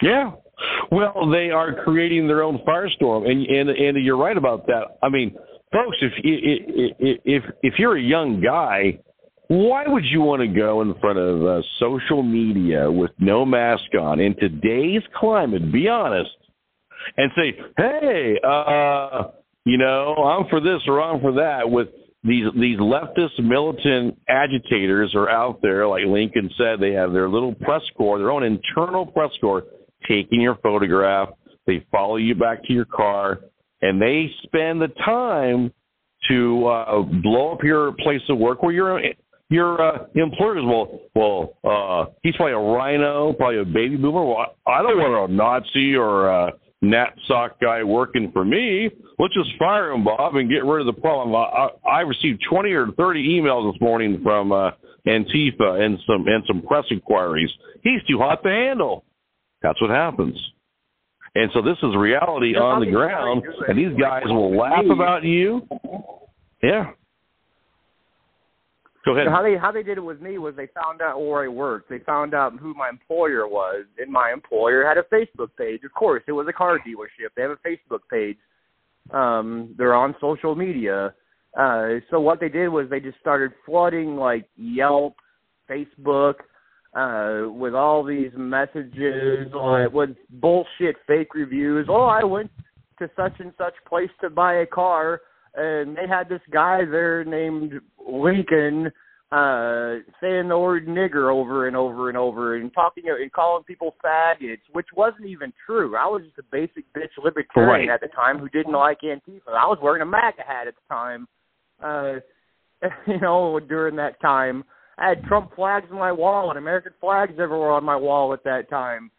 Speaker 4: Yeah. Well, they are creating their own firestorm, and and and you're right about that. I mean, folks, if if if if you're a young guy, why would you want to go in front of uh, social media with no mask on in today's climate? Be honest, and say, hey, uh, you know, I'm for this or I'm for that. With these these leftist militant agitators are out there, like Lincoln said, they have their little press corps, their own internal press corps, taking your photograph. They follow you back to your car, and they spend the time to uh, blow up your place of work where your your uh, employers will well uh, he's probably a RINO, probably a baby boomer. Well, I don't want a Nazi or a Nat sock guy working for me. Let's just fire him, Bob, and get rid of the problem. I, I, I received twenty or thirty emails this morning from uh, Antifa and some and some press inquiries. He's too hot to handle. That's what happens. And so this is reality on the ground, and these guys will laugh about you. Yeah. Go ahead.
Speaker 16: So how they how they did it with me was they found out where I worked. They found out who my employer was, and my employer had a Facebook page. Of course, it was a car dealership. They have a Facebook page. Um, they're on social media. Uh, so what they did was they just started flooding like Yelp, Facebook, uh, with all these messages, like, with bullshit fake reviews. Oh, I went to such and such place to buy a car, and they had this guy there named Lincoln uh saying the word nigger over and over and over and talking and calling people faggots, which wasn't even true. I was just a basic bitch libertarian
Speaker 4: Right.
Speaker 16: at the time who didn't like Antifa. I was wearing a MAGA hat at the time. Uh [laughs] you know, during that time. I had Trump flags on my wall and American flags everywhere on my wall at that time.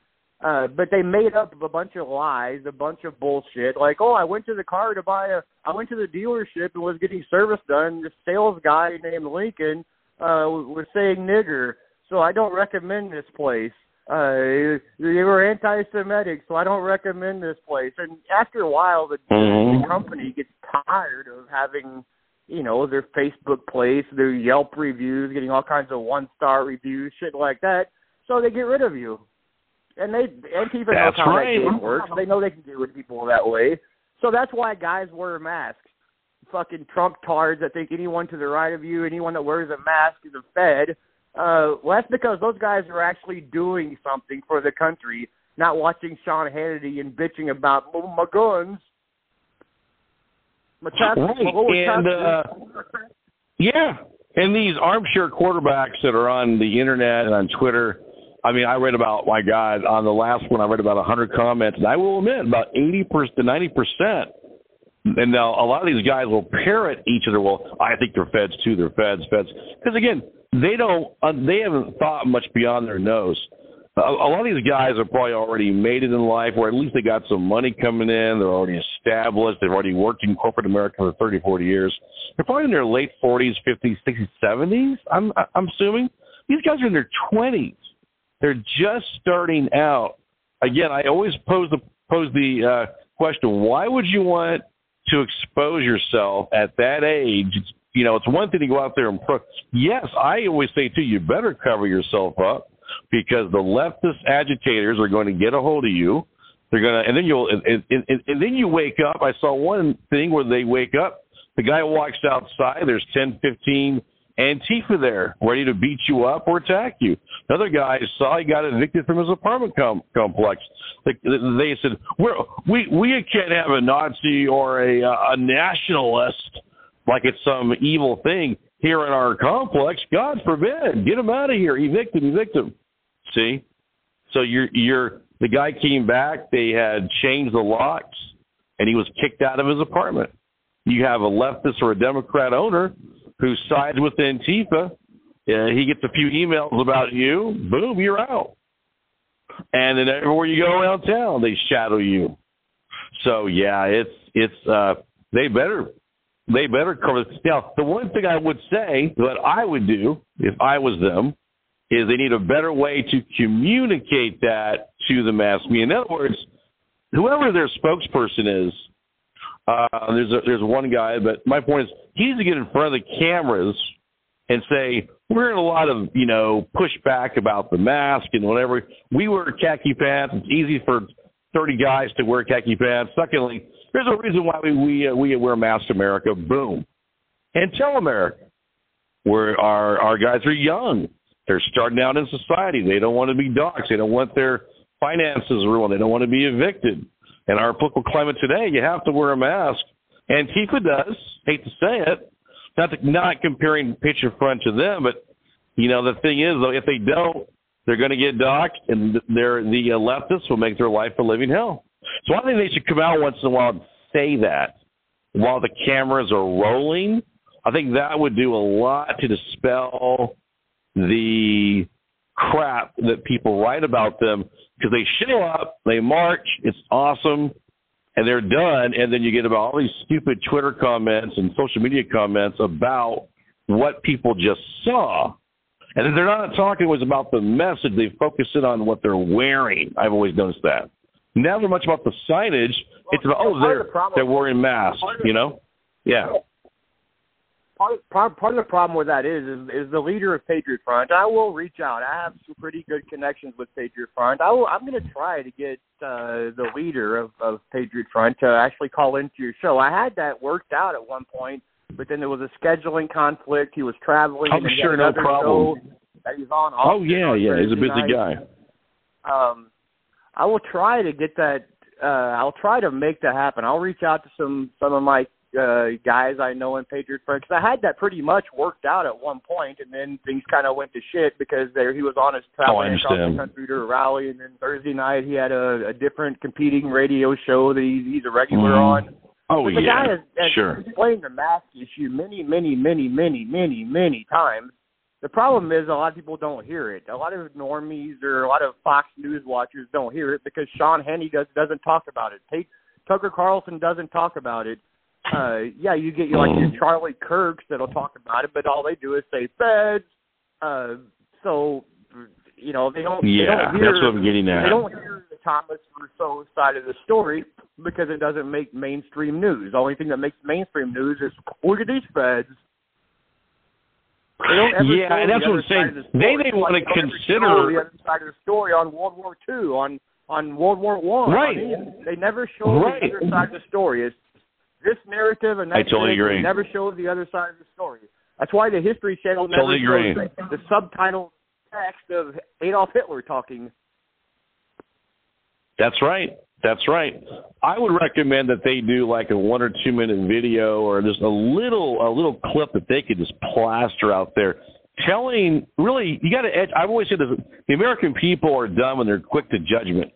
Speaker 16: Uh, but they made up a bunch of lies, a bunch of bullshit. Like, oh, I went to the car to buy a, I went to the dealership and was getting service done. The sales guy named Lincoln uh, was saying nigger, so I don't recommend this place. Uh, they were anti-Semitic, so I don't recommend this place. And after a while, the,
Speaker 4: Mhm.
Speaker 16: the company gets tired of having, you know, their Facebook place, their Yelp reviews, getting all kinds of one-star reviews, shit like that. So they get rid of you. And they Antifa knows
Speaker 4: That's
Speaker 16: how
Speaker 4: right.
Speaker 16: that game works. They know they can get rid of people that way. So that's why guys wear masks. Fucking Trump tards that think anyone to the right of you, anyone that wears a mask is a Fed. Uh, well, that's because those guys are actually doing something for the country, not watching Sean Hannity and bitching about "Oh, my guns. My
Speaker 4: Right,
Speaker 16: my
Speaker 4: and, uh, Yeah, and these armchair quarterbacks that are on the internet and on Twitter. I mean, I read about my God on the last one. I read about a hundred comments, and I will admit about eighty to ninety percent. And now a lot of these guys will parrot each other. Well, I think they're feds too. They're feds, feds. Because again, they don't. Uh, they haven't thought much beyond their nose. A, lot of these guys are probably already made it in life, or at least they got some money coming in. They're already established. They've already worked in corporate America for 30, 40 years. They're probably in their late 40s, 50s, 60s, 70s. I'm I'm assuming these guys are in their 20s. They're just starting out. Again, I always pose the pose the uh, question: Why would you want to expose yourself at that age? You know, it's one thing to go out there and pro. Yes, I always say too, you better cover yourself up because the leftist agitators are going to get a hold of you. They're gonna, and then you'll, and, and, and, and then you wake up. I saw one thing where they wake up. The guy walks outside. There's ten, fifteen 15 Antifa there, ready to beat you up or attack you. Another guy saw he got evicted from his apartment com- complex. They, they said, We're, "We we can't have a Nazi or a a nationalist like it's some evil thing here in our complex. God forbid, get him out of here, evict him, evict him." See, so you're you're the guy came back. They had changed the locks, and he was kicked out of his apartment. You have a leftist or a Democrat owner who sides with Antifa. Uh, he gets a few emails about you. Boom, you're out. And then everywhere you go around town, they shadow you. So yeah, it's it's uh, they better they better cover. Now, the one thing I would say that I would do if I was them is they need a better way to communicate that to the mass media. In other words, whoever their spokesperson is, uh, there's a, there's one guy, but my point is he needs to get in front of the cameras and say we're hearing a lot of you know pushback about the mask and whatever. We wear khaki pants. It's easy for 30 guys to wear khaki pants. Secondly, there's a reason why we we, uh, we wear masks, America. Boom, and tell America where our our guys are young. They're starting out in society. They don't want to be doxxed. They don't want their finances ruined. They don't want to be evicted. In our political climate today, you have to wear a mask. And Antifa does. Hate to say it. Not to, not comparing Patriot Front to them, but you know the thing is though, if they don't, they're going to get docked, and they're the uh, leftists will make their life a living hell. So I think they should come out once in a while and say that while the cameras are rolling. I think that would do a lot to dispel the crap that people write about them because they show up, they march, it's awesome, and they're done, and then you get about all these stupid Twitter comments and social media comments about what people just saw. And they're not talking always about the message, they focus in on what they're wearing. I've always noticed that. Never much about the signage. it's about oh they're
Speaker 16: the
Speaker 4: they're wearing masks, you know? Yeah.
Speaker 16: Part, part part of the problem with that is, is is the leader of Patriot Front. I will reach out. I have some pretty good connections with Patriot Front. I will. I'm going to try to get uh, the leader of, of Patriot Front to actually call into your show. I had that worked out at one point, but then there was a scheduling conflict. He was traveling. He
Speaker 4: sure, no problem.
Speaker 16: That he's on.
Speaker 4: Oh yeah, yeah. He's a busy
Speaker 16: night.
Speaker 4: guy.
Speaker 16: Um, I will try to get that. Uh, I'll try to make that happen. I'll reach out to some some of my uh, guys I know in Patriot Front because I had that pretty much worked out at one point, and then things kind of went to shit because there he was on his
Speaker 4: Oh,
Speaker 16: traveling across the country to a rally, and then Thursday night he had a, a different competing radio show that he's, he's a regular
Speaker 4: Mhm.
Speaker 16: on.
Speaker 4: Oh
Speaker 16: But the
Speaker 4: yeah,
Speaker 16: guy has, has
Speaker 4: sure.
Speaker 16: explained the mask issue many, many, many, many, many, many times. The problem is a lot of people don't hear it. A lot of normies or a lot of Fox News news watchers don't hear it because Sean Hannity does, doesn't talk about it. Tate, Tucker Carlson doesn't talk about it. Uh, yeah, you get your like your Charlie Kirks that'll talk about it, but all they do is say feds. Uh, so you know they don't. they
Speaker 4: Yeah,
Speaker 16: don't hear,
Speaker 4: that's what I'm getting at.
Speaker 16: They don't hear the Thomas Rousseau side of the story because it doesn't make mainstream news. The only thing that makes mainstream news is look at these feds. They
Speaker 4: Yeah, and that's what I'm saying.
Speaker 16: the
Speaker 4: They didn't
Speaker 16: Like, they don't ever
Speaker 4: consider-
Speaker 16: the other side of the story on World War Two, on on World War One.
Speaker 4: Right.
Speaker 16: Mean, they never show
Speaker 4: Right.
Speaker 16: the other side of the story. It's this narrative and that
Speaker 4: I totally
Speaker 16: narrative
Speaker 4: agree.
Speaker 16: never shows the other side of the story. That's why the History Channel never
Speaker 4: Totally agree.
Speaker 16: shows the, the subtitle text of Adolf Hitler talking.
Speaker 4: That's right. That's right. I would recommend that they do like a one or two minute video or just a little a little clip that they could just plaster out there, telling really you got to. edge I've always said this: the American people are dumb and they're quick to judgment,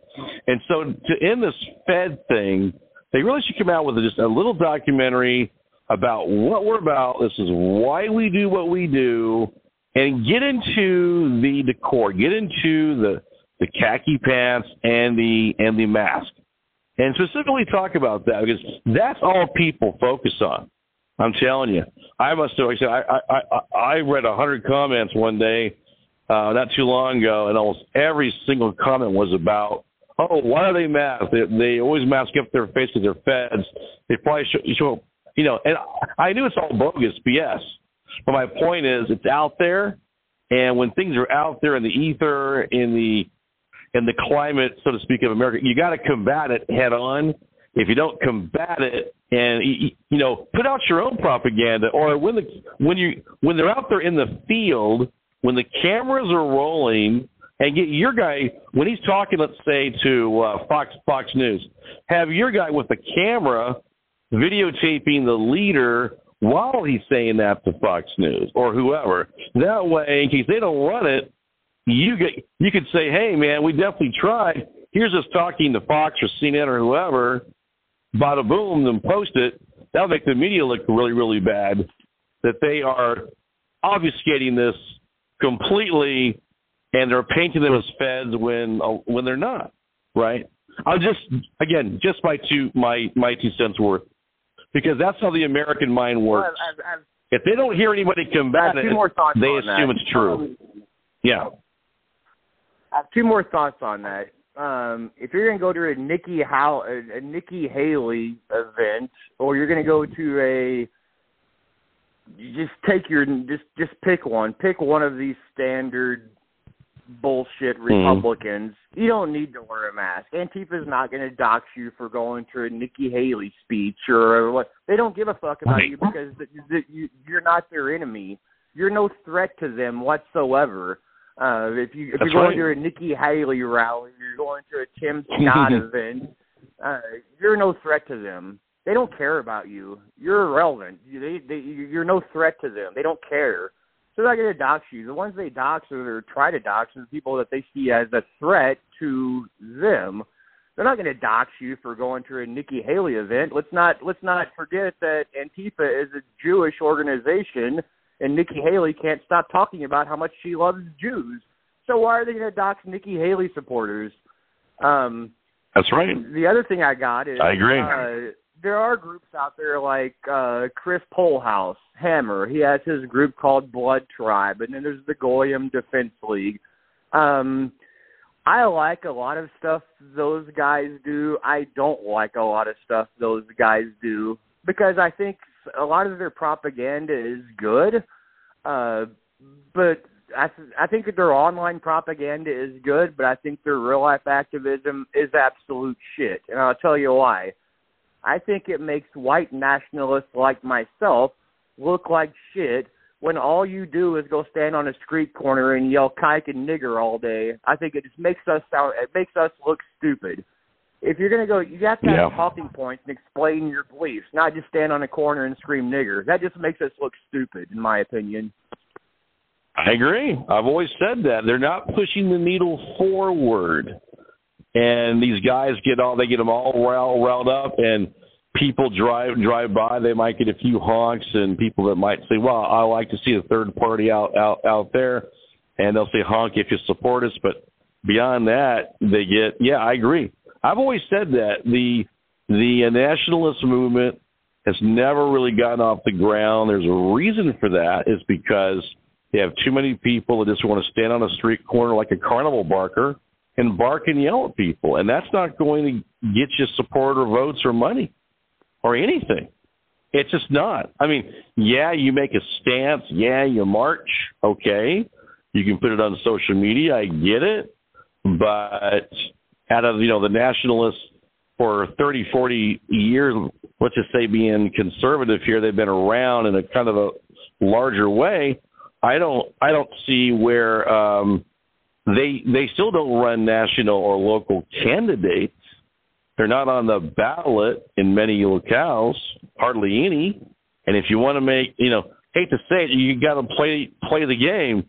Speaker 4: and so to end this Fed thing, they really should come out with just a little documentary about what we're about. This is why we do what we do, and get into the decor, get into the the khaki pants and the and the mask, and specifically talk about that because that's all people focus on. I'm telling you, I must have. I I I, I read a hundred comments one day, uh, not too long ago, and almost every single comment was about, oh, why are they masked? They, they always mask up their face because they're feds. They probably show, show, you know. And I knew it's all bogus BS, but my point is, it's out there, and when things are out there in the ether, in the in the climate, so to speak, of America, you got to combat it head on. If you don't combat it, and you, know, put out your own propaganda, or when the when you when they're out there in the field, when the cameras are rolling, and get your guy when he's talking, let's say to uh, Fox Fox News, have your guy with the camera videotaping the leader while he's saying that to Fox News or whoever. That way, in case they don't run it, you get you could say, "Hey, man, we definitely tried. Here's us talking to Fox or CNN or whoever." Bada boom, then post it. That'll make the media look really, really bad. That they are obfuscating this completely, and they're painting them as feds when uh, when they're not. Right? I'll just again, just my two my my two cents worth, because that's how the American mind works.
Speaker 16: Well, I've- I've-
Speaker 4: If they don't hear anybody combat it, they assume
Speaker 16: that.
Speaker 4: it's true. Yeah.
Speaker 16: I have two more thoughts on that. Um, if you're going to go to a Nikki How a, a Nikki Haley event, or you're going to go to a, you just take your just just pick one. Pick one of these standard bullshit Republicans. You don't need to wear a mask. Antifa's not going to dox you for going to a Nikki Haley speech or what. They don't give a fuck about you because th- th- you, you're not their enemy. You're no threat to them whatsoever. Uh, if you if
Speaker 4: That's
Speaker 16: you're going
Speaker 4: right.
Speaker 16: to a Nikki Haley rally, you're going to a Tim [laughs] Scott event. Uh, you're no threat to them. They don't care about you. You're irrelevant. You, they, they, you're no threat to them. They don't care. They're not going to dox you. The ones they dox or or try to dox are the people that they see as a threat to them. They're not going to dox you for going to a Nikki Haley event. Let's not let's not forget that Antifa is a Jewish organization, and Nikki Haley can't stop talking about how much she loves Jews. So why are they going to dox Nikki Haley supporters? Um,
Speaker 4: That's right.
Speaker 16: the other thing I got is
Speaker 4: I agree.
Speaker 16: Uh, there are groups out there like uh Chris Pohlhaus, Hammer. He has his group called Blood Tribe, and then there's the Goyim Defense League. Um, I like a lot of stuff those guys do. I don't like a lot of stuff those guys do because I think a lot of their propaganda is good, uh, but I th- I think that their online propaganda is good, but I think their real life activism is absolute shit, and I'll tell you why. I think it makes white nationalists like myself look like shit when all you do is go stand on a street corner and yell kike and nigger all day. I think it just makes us sound it makes us look stupid. If you're gonna go you have to have
Speaker 4: Yeah.
Speaker 16: talking points and explain your beliefs, not just stand on a corner and scream nigger. That just makes us look stupid, in my opinion.
Speaker 4: I agree. I've always said that they're not pushing the needle forward, and these guys get all they get them all riled, riled up, and people drive drive by. They might get a few honks, and people that might say, "Well, I like to see a third party out out out there," and they'll say honk if you support us. But beyond that, they get. Yeah, I agree. I've always said that the the nationalist movement has never really gotten off the ground. There's a reason for that. Is because they have too many people that just want to stand on a street corner like a carnival barker and bark and yell at people, and that's not going to get you support or votes or money or anything. It's just not. I mean, yeah, you make a stance. Yeah, you march. Okay. You can put it on social media. I get it. But out of, you know, the nationalists for 30, 40 years, let's just say being conservative here, they've been around in a kind of a larger way. I don't, I don't see where, um, they, they still don't run national or local candidates they're not on the ballot in many locales, hardly any. And if you want to make, you know, hate to say it, you got to play play the game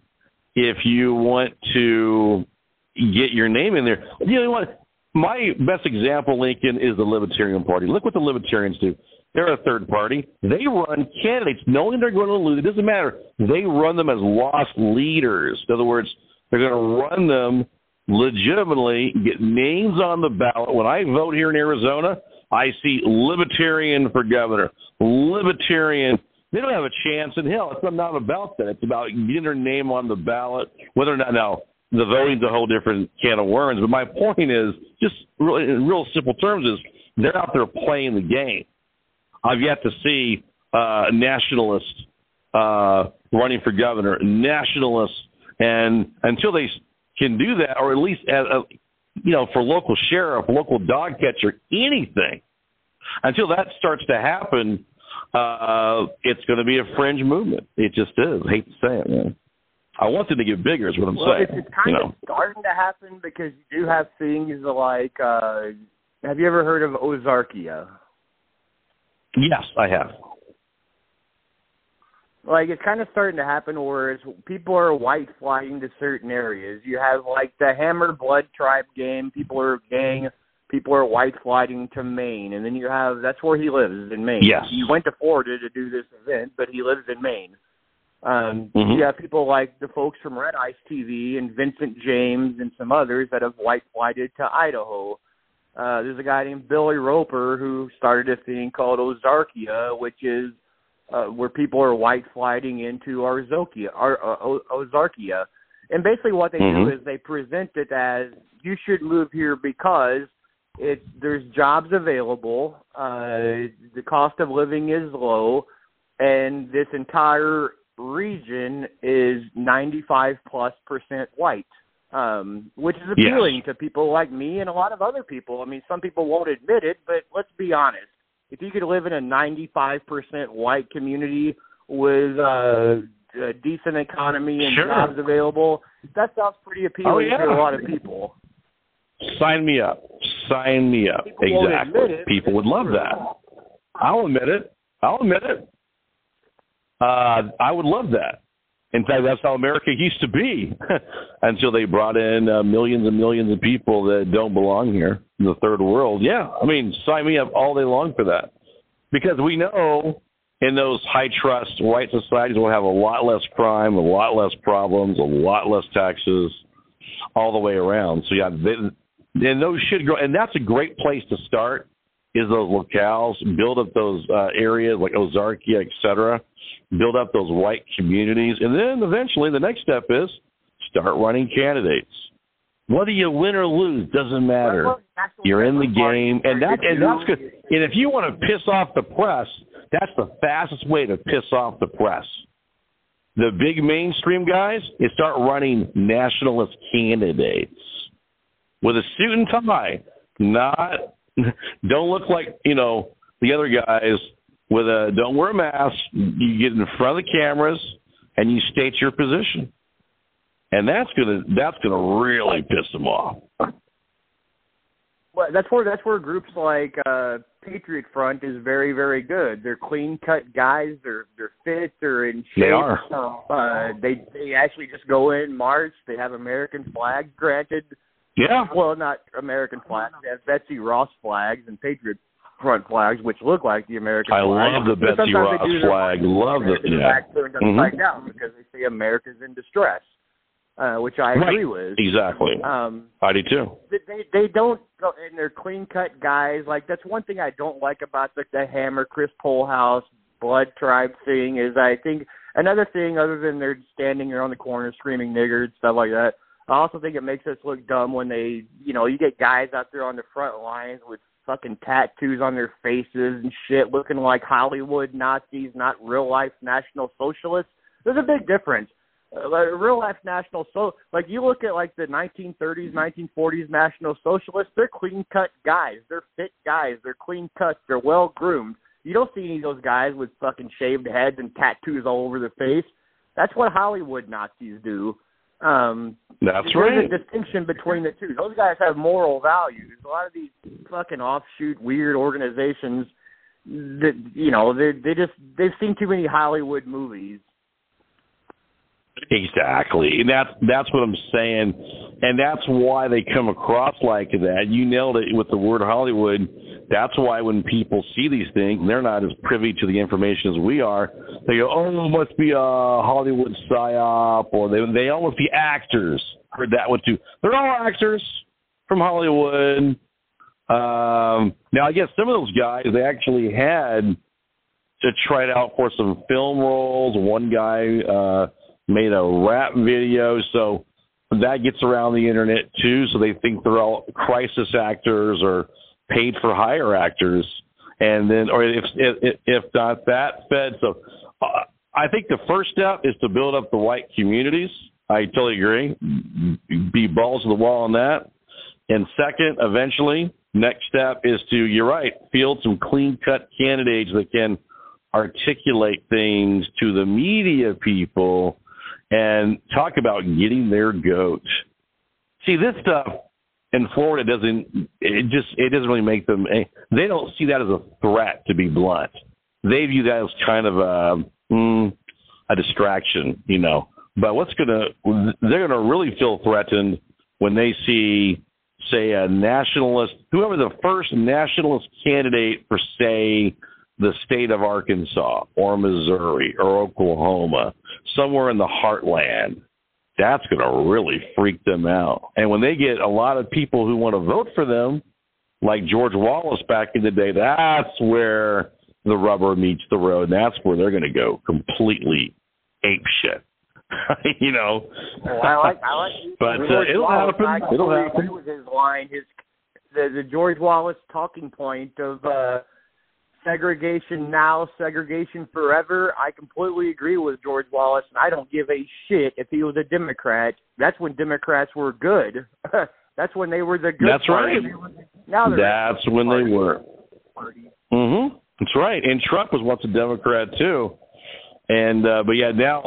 Speaker 4: if you want to get your name in there. You know what? My best example, Lincoln, is the Libertarian Party. Look what the Libertarians do. They're a third party. They run candidates knowing they're going to lose. It doesn't matter. They run them as lost leaders. In other words, they're going to run them legitimately get names on the ballot. When I vote here in Arizona, I see libertarian for governor, libertarian. They don't have a chance in hell. It's not about that. It's about getting their name on the ballot. Whether or not now the voting's a whole different can of worms. But my point is, just really, in real simple terms, is they're out there playing the game. I've yet to see uh, nationalists uh, running for governor, nationalists, and until they can do that, or at least as a, you know, for local sheriff, local dog catcher, anything. Until that starts to happen, uh, it's going to be a fringe movement. It just is. I hate to say it, man. I want them to get bigger. Is what I'm
Speaker 16: well,
Speaker 4: saying.
Speaker 16: It's, it's kind
Speaker 4: you
Speaker 16: of starting to happen because you do have things like. uh Have you ever heard of Ozarkia?
Speaker 4: Yes, I have.
Speaker 16: Like it's kind of starting to happen where it's, people are white flying to certain areas. You have like the Hammer Blood Tribe game. People are gang. People are white flying to Maine, and then you have that's where he lives in Maine.
Speaker 4: Yes.
Speaker 16: He went to Florida to do this event, but he lives in Maine. Um,
Speaker 4: Mhm.
Speaker 16: You have people like the folks from Red Ice TV and Vincent James and some others that have white flighted to Idaho. Uh, there's a guy named Billy Roper who started a thing called Ozarkia, which is uh, where people are white sliding into Arzokia, Ar, uh, O- Ozarkia. And basically what they
Speaker 4: Mhm.
Speaker 16: do is they present it as you should move here because it there's jobs available, uh the cost of living is low, and this entire region is 95 plus percent white. Um, which is appealing to people like me and a lot of other people. I mean, some people won't admit it, but let's be honest if you could live in a 95% white community with uh, a decent economy and
Speaker 4: Sure.
Speaker 16: jobs available, that sounds pretty appealing
Speaker 4: Oh, yeah.
Speaker 16: to a lot of people.
Speaker 4: Sign me up. Sign me up.
Speaker 16: People
Speaker 4: exactly.
Speaker 16: it,
Speaker 4: People would love that. I'll admit it. I'll admit it. Uh, I would love that. In fact, that's how America used to be [laughs] until they brought in uh, millions and millions of people that don't belong here the third world. Yeah, I mean, sign me up all day long for that. Because we know in those high trust white societies we'll have a lot less crime, a lot less problems, a lot less taxes, all the way around. So yeah, they, and those should grow, and that's a great place to start. Is those locales build up those uh, areas like Ozarkia, et cetera, build up those white communities, and then eventually the next step is start running candidates. Whether you win or lose doesn't matter. You're in the game, and that and that's good. And if you want to piss off the press, that's the fastest way to piss off the press. The big mainstream guys is start running nationalist candidates with a suit and tie. Not [laughs] don't look like you know the other guys with a don't wear a mask. You get in front of the cameras and you state your position, and that's gonna that's gonna really piss them off.
Speaker 16: Well, that's where that's where groups like uh, Patriot Front is very very good. They're clean cut guys. They're they're fit. They're in shape.
Speaker 4: They are.
Speaker 16: Uh, they they actually just go in march. They have American flags granted.
Speaker 4: Yeah.
Speaker 16: Well, not American flags. They have Betsy Ross flags and Patriot Front flags, which look like the American
Speaker 4: I
Speaker 16: flag.
Speaker 4: love the
Speaker 16: But
Speaker 4: Betsy Ross flag. Love the yeah.
Speaker 16: upside
Speaker 4: Mhm.
Speaker 16: down because they say America's in distress. Uh, which I
Speaker 4: Right.
Speaker 16: agree with.
Speaker 4: Exactly.
Speaker 16: Um,
Speaker 4: I do too.
Speaker 16: they they- don't go and they're clean cut guys. Like that's one thing I don't like about the, the Hammer Chris Pohlhaus Blood Tribe thing is I think another thing other than they're standing there on the corner screaming nigger and stuff like that. I also think it makes us look dumb when they you know you get guys out there on the front lines with fucking tattoos on their faces and shit looking like Hollywood Nazis, not real life National Socialists. There's a big difference like real life national so like you look at like the 1930s 1940s national socialists they're clean cut guys. They're fit guys. They're clean cut they're well groomed you don't see any of those guys with fucking shaved heads and tattoos all over their face. That's what hollywood nazis do. Um
Speaker 4: That's
Speaker 16: there's
Speaker 4: right.
Speaker 16: a distinction between the two. Those guys have moral values. A lot of these fucking offshoot weird organizations that you know they they just they've seen too many hollywood movies
Speaker 4: Exactly. And that's that's what I'm saying. And that's why they come across like that. You nailed it with the word Hollywood. That's why when people see these things, they're not as privy to the information as we are. They go, "Oh, it must be a Hollywood psyop," or they they all must be actors. Heard that one too. They're all actors from Hollywood. Um, now, I guess some of those guys they actually had to try it out for some film roles. One guy uh, made a rap video, so that gets around the internet too. So they think they're all crisis actors or paid for hire actors, and then or if if, if not that, fed. So uh, I think the first step is to build up the white communities. I totally agree. Be balls to the wall on that. And second, eventually, next step is to, you're right, field some clean cut candidates that can articulate things to the media people and talk about getting their goat. See, this stuff in Florida doesn't, it just, it doesn't really make them, eh, they don't see that as a threat, to be blunt. They view that as kind of a, mm, a distraction, you know. But what's to, they're to really feel threatened when they see, say, a nationalist, whoever the first nationalist candidate for, say, the state of Arkansas or Missouri or Oklahoma, somewhere in the heartland, that's going to really freak them out. And when they get a lot of people who want to vote for them, like George Wallace back in the day, that's where the rubber meets the road. And that's where they're going to go completely ape shit. [laughs] you know.
Speaker 16: Oh, I like I like [laughs]
Speaker 4: But uh, it'll
Speaker 16: Wallace,
Speaker 4: happen.
Speaker 16: I
Speaker 4: It'll happen.
Speaker 16: agree with his line, his the, the George Wallace talking point of uh segregation now, segregation forever. I completely agree with George Wallace, and I don't give a shit if he was a Democrat. That's when Democrats were good. [laughs] That's when they were the good.
Speaker 4: That's
Speaker 16: party.
Speaker 4: right.
Speaker 16: Now they're
Speaker 4: That's when they were. Mm-hmm. That's right. And Trump was once a Democrat too. And uh but yeah, now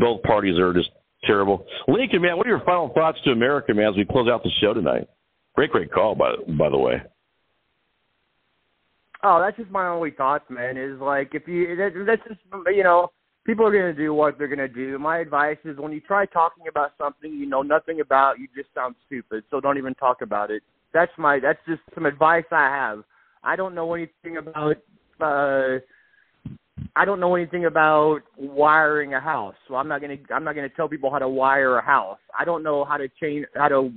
Speaker 4: both parties are just terrible. Lincoln, man, what are your final thoughts to America, man, as we close out the show tonight? Great, great call, by by the way.
Speaker 16: Oh, that's just my only thoughts, man. Is like if you that, that's just you know people are gonna do what they're gonna do. My advice is when you try talking about something you know nothing about, you just sound stupid. So don't even talk about it. That's my that's just some advice I have. I don't know anything about uh I don't know anything about wiring a house, so I'm not gonna I'm not gonna tell people how to wire a house. I don't know how to change how to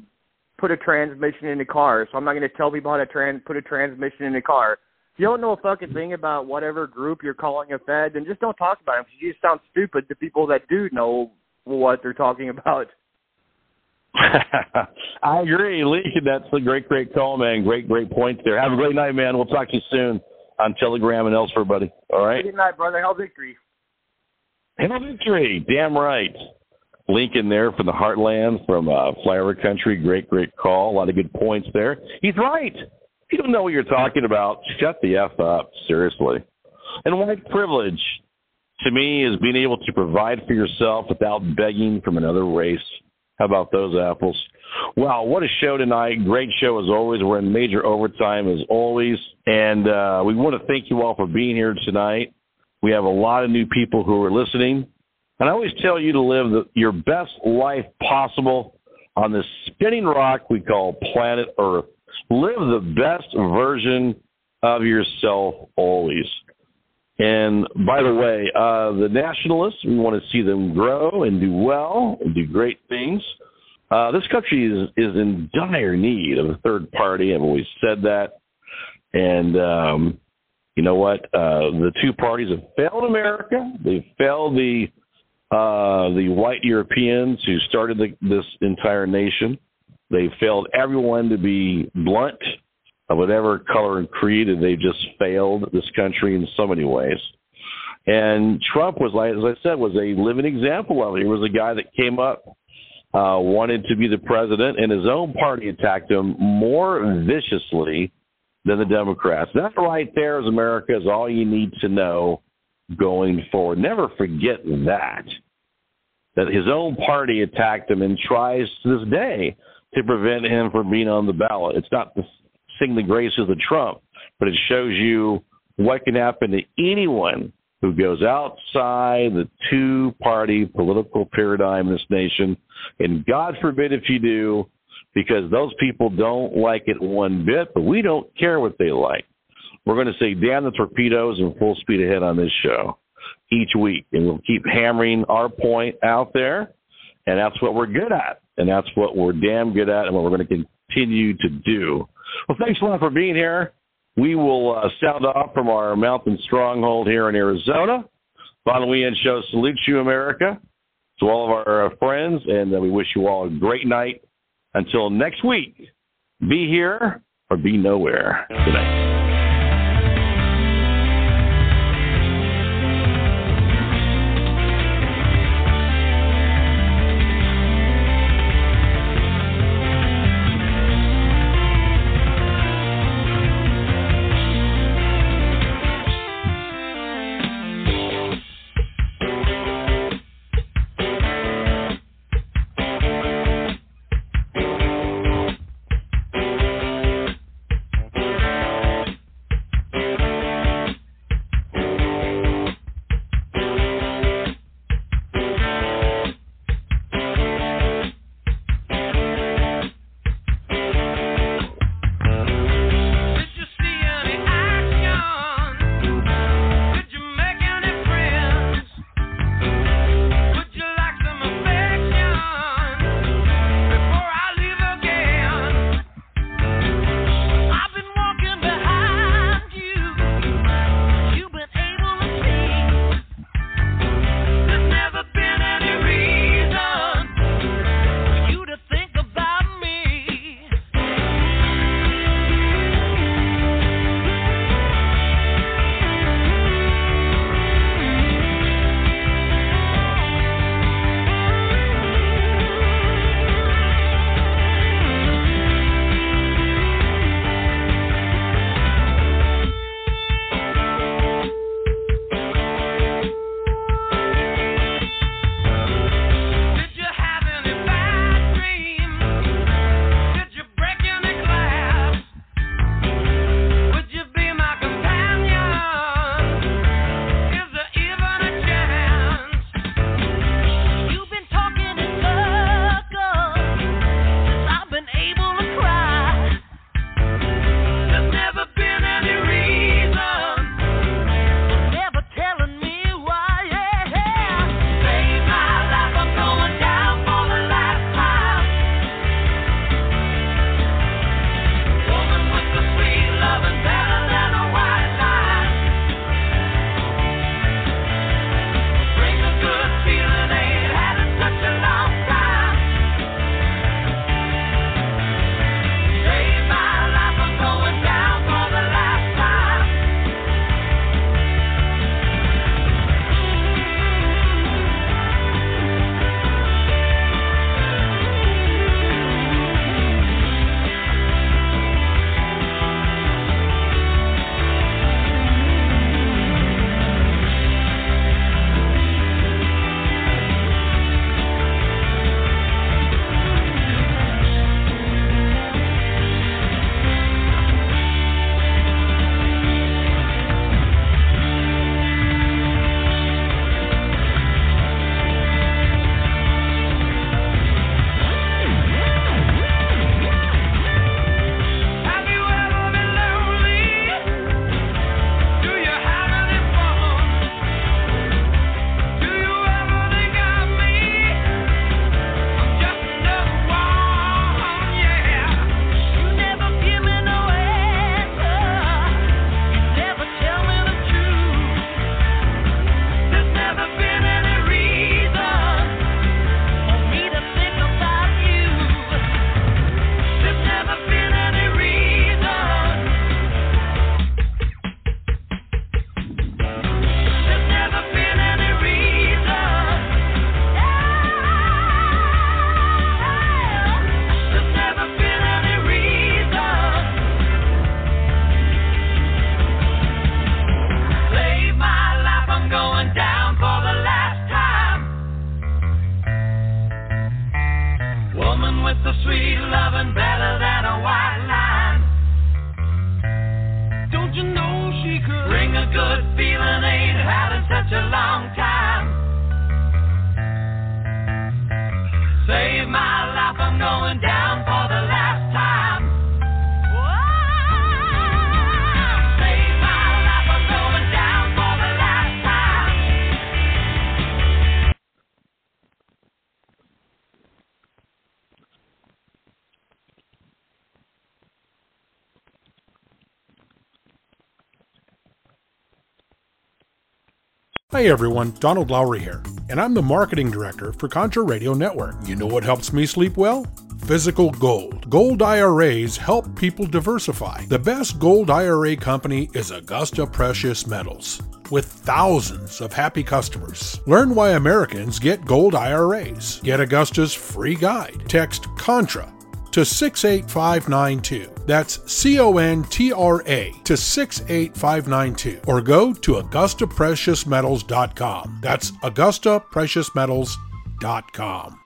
Speaker 16: put a transmission in a car, so I'm not gonna tell people how to trans put a transmission in a car. If you don't know a fucking thing about whatever group you're calling a Fed, then just don't talk about them because you just sound stupid to people that do know what they're talking about. [laughs]
Speaker 4: I agree, Lincoln. That's a great, great call, man. Great, great point there. Have a great night, man. We'll talk to you soon on Telegram and elsewhere, buddy. All right.
Speaker 16: Good night, brother. Hell victory.
Speaker 4: Hail victory. Damn right. Lincoln there from the heartland, from uh, flyover country. Great, great call. A lot of good points there. He's right. You don't know what you're talking about, shut the F up. Seriously. And white privilege, to me, is being able to provide for yourself without begging from another race. How about those apples? Wow, what a show tonight. Great show as always. We're in major overtime as always. And uh, we want to thank you all for being here tonight. We have a lot of new people who are listening. And I always tell you to live the, your best life possible on this spinning rock we call planet Earth. Live the best version of yourself always. And by the way, uh, the nationalists, we want to see them grow and do well and do great things. Uh, this country is, is in dire need of a third party. I've always said that. And um, you know what? Uh, the two parties have failed America. They've failed the uh, the white Europeans who started the, this entire nation. They failed everyone to be blunt of whatever color and creed, and they've just failed this country in so many ways. And Trump was, like as I said, was a living example of it. He was a guy that came up, uh, wanted to be the president, and his own party attacked him more viciously than the Democrats. That right there, as America, is all you need to know going forward. Never forget that. That his own party attacked him and tries to this day to prevent him from being on the ballot. It's not to sing the graces of Trump, but it shows you what can happen to anyone who goes outside the two party political paradigm in this nation. And God forbid if you do, because those people don't like it one bit, but we don't care what they like. We're going to say, damn the torpedoes and full speed ahead on this show each week. And we'll keep hammering our point out there. And that's what we're good at. And that's what we're damn good at and what we're going to continue to do. Well, thanks a lot for being here. We will uh, sound off from our mountain stronghold here in Arizona. Von Wehunt Show salutes you, America, to all of our uh, friends, and uh, we wish you all a great night. Until next week, be here or be nowhere. Good night.
Speaker 1: Hi everyone, Donald Lowry here, and I'm the marketing director for Contra Radio Network. You know what helps me sleep well? Physical gold. Gold IRAs help people diversify. The best gold IRA company is Augusta Precious Metals, with thousands of happy customers. Learn why Americans get gold IRAs. Get Augusta's free guide. Text CONTRA to 68592. That's C O N T R A to 68592. Or go to AugustaPreciousMetals.com. That's AugustaPreciousMetals.com.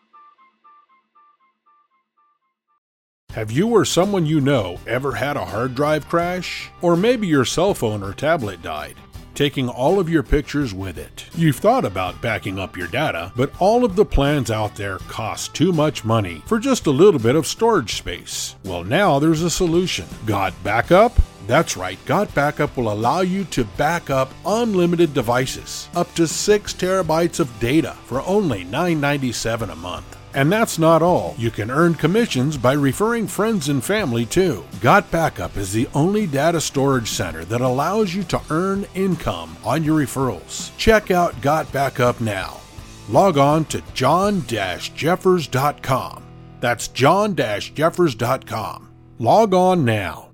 Speaker 1: Have you or someone you know ever had a hard drive crash? Or maybe your cell phone or tablet died? Taking all of your pictures with it. You've thought about backing up your data, but all of the plans out there cost too much money for just a little bit of storage space. Well, now there's a solution. Got backup? That's right, Got Backup will allow you to back up unlimited devices, up to 6 terabytes of data for only $9.97 a month. And that's not all. You can earn commissions by referring friends and family too. Got Backup is the only data storage center that allows you to earn income on your referrals. Check out Got Backup now. Log on to john-jeffers.com. That's john-jeffers.com. Log on now.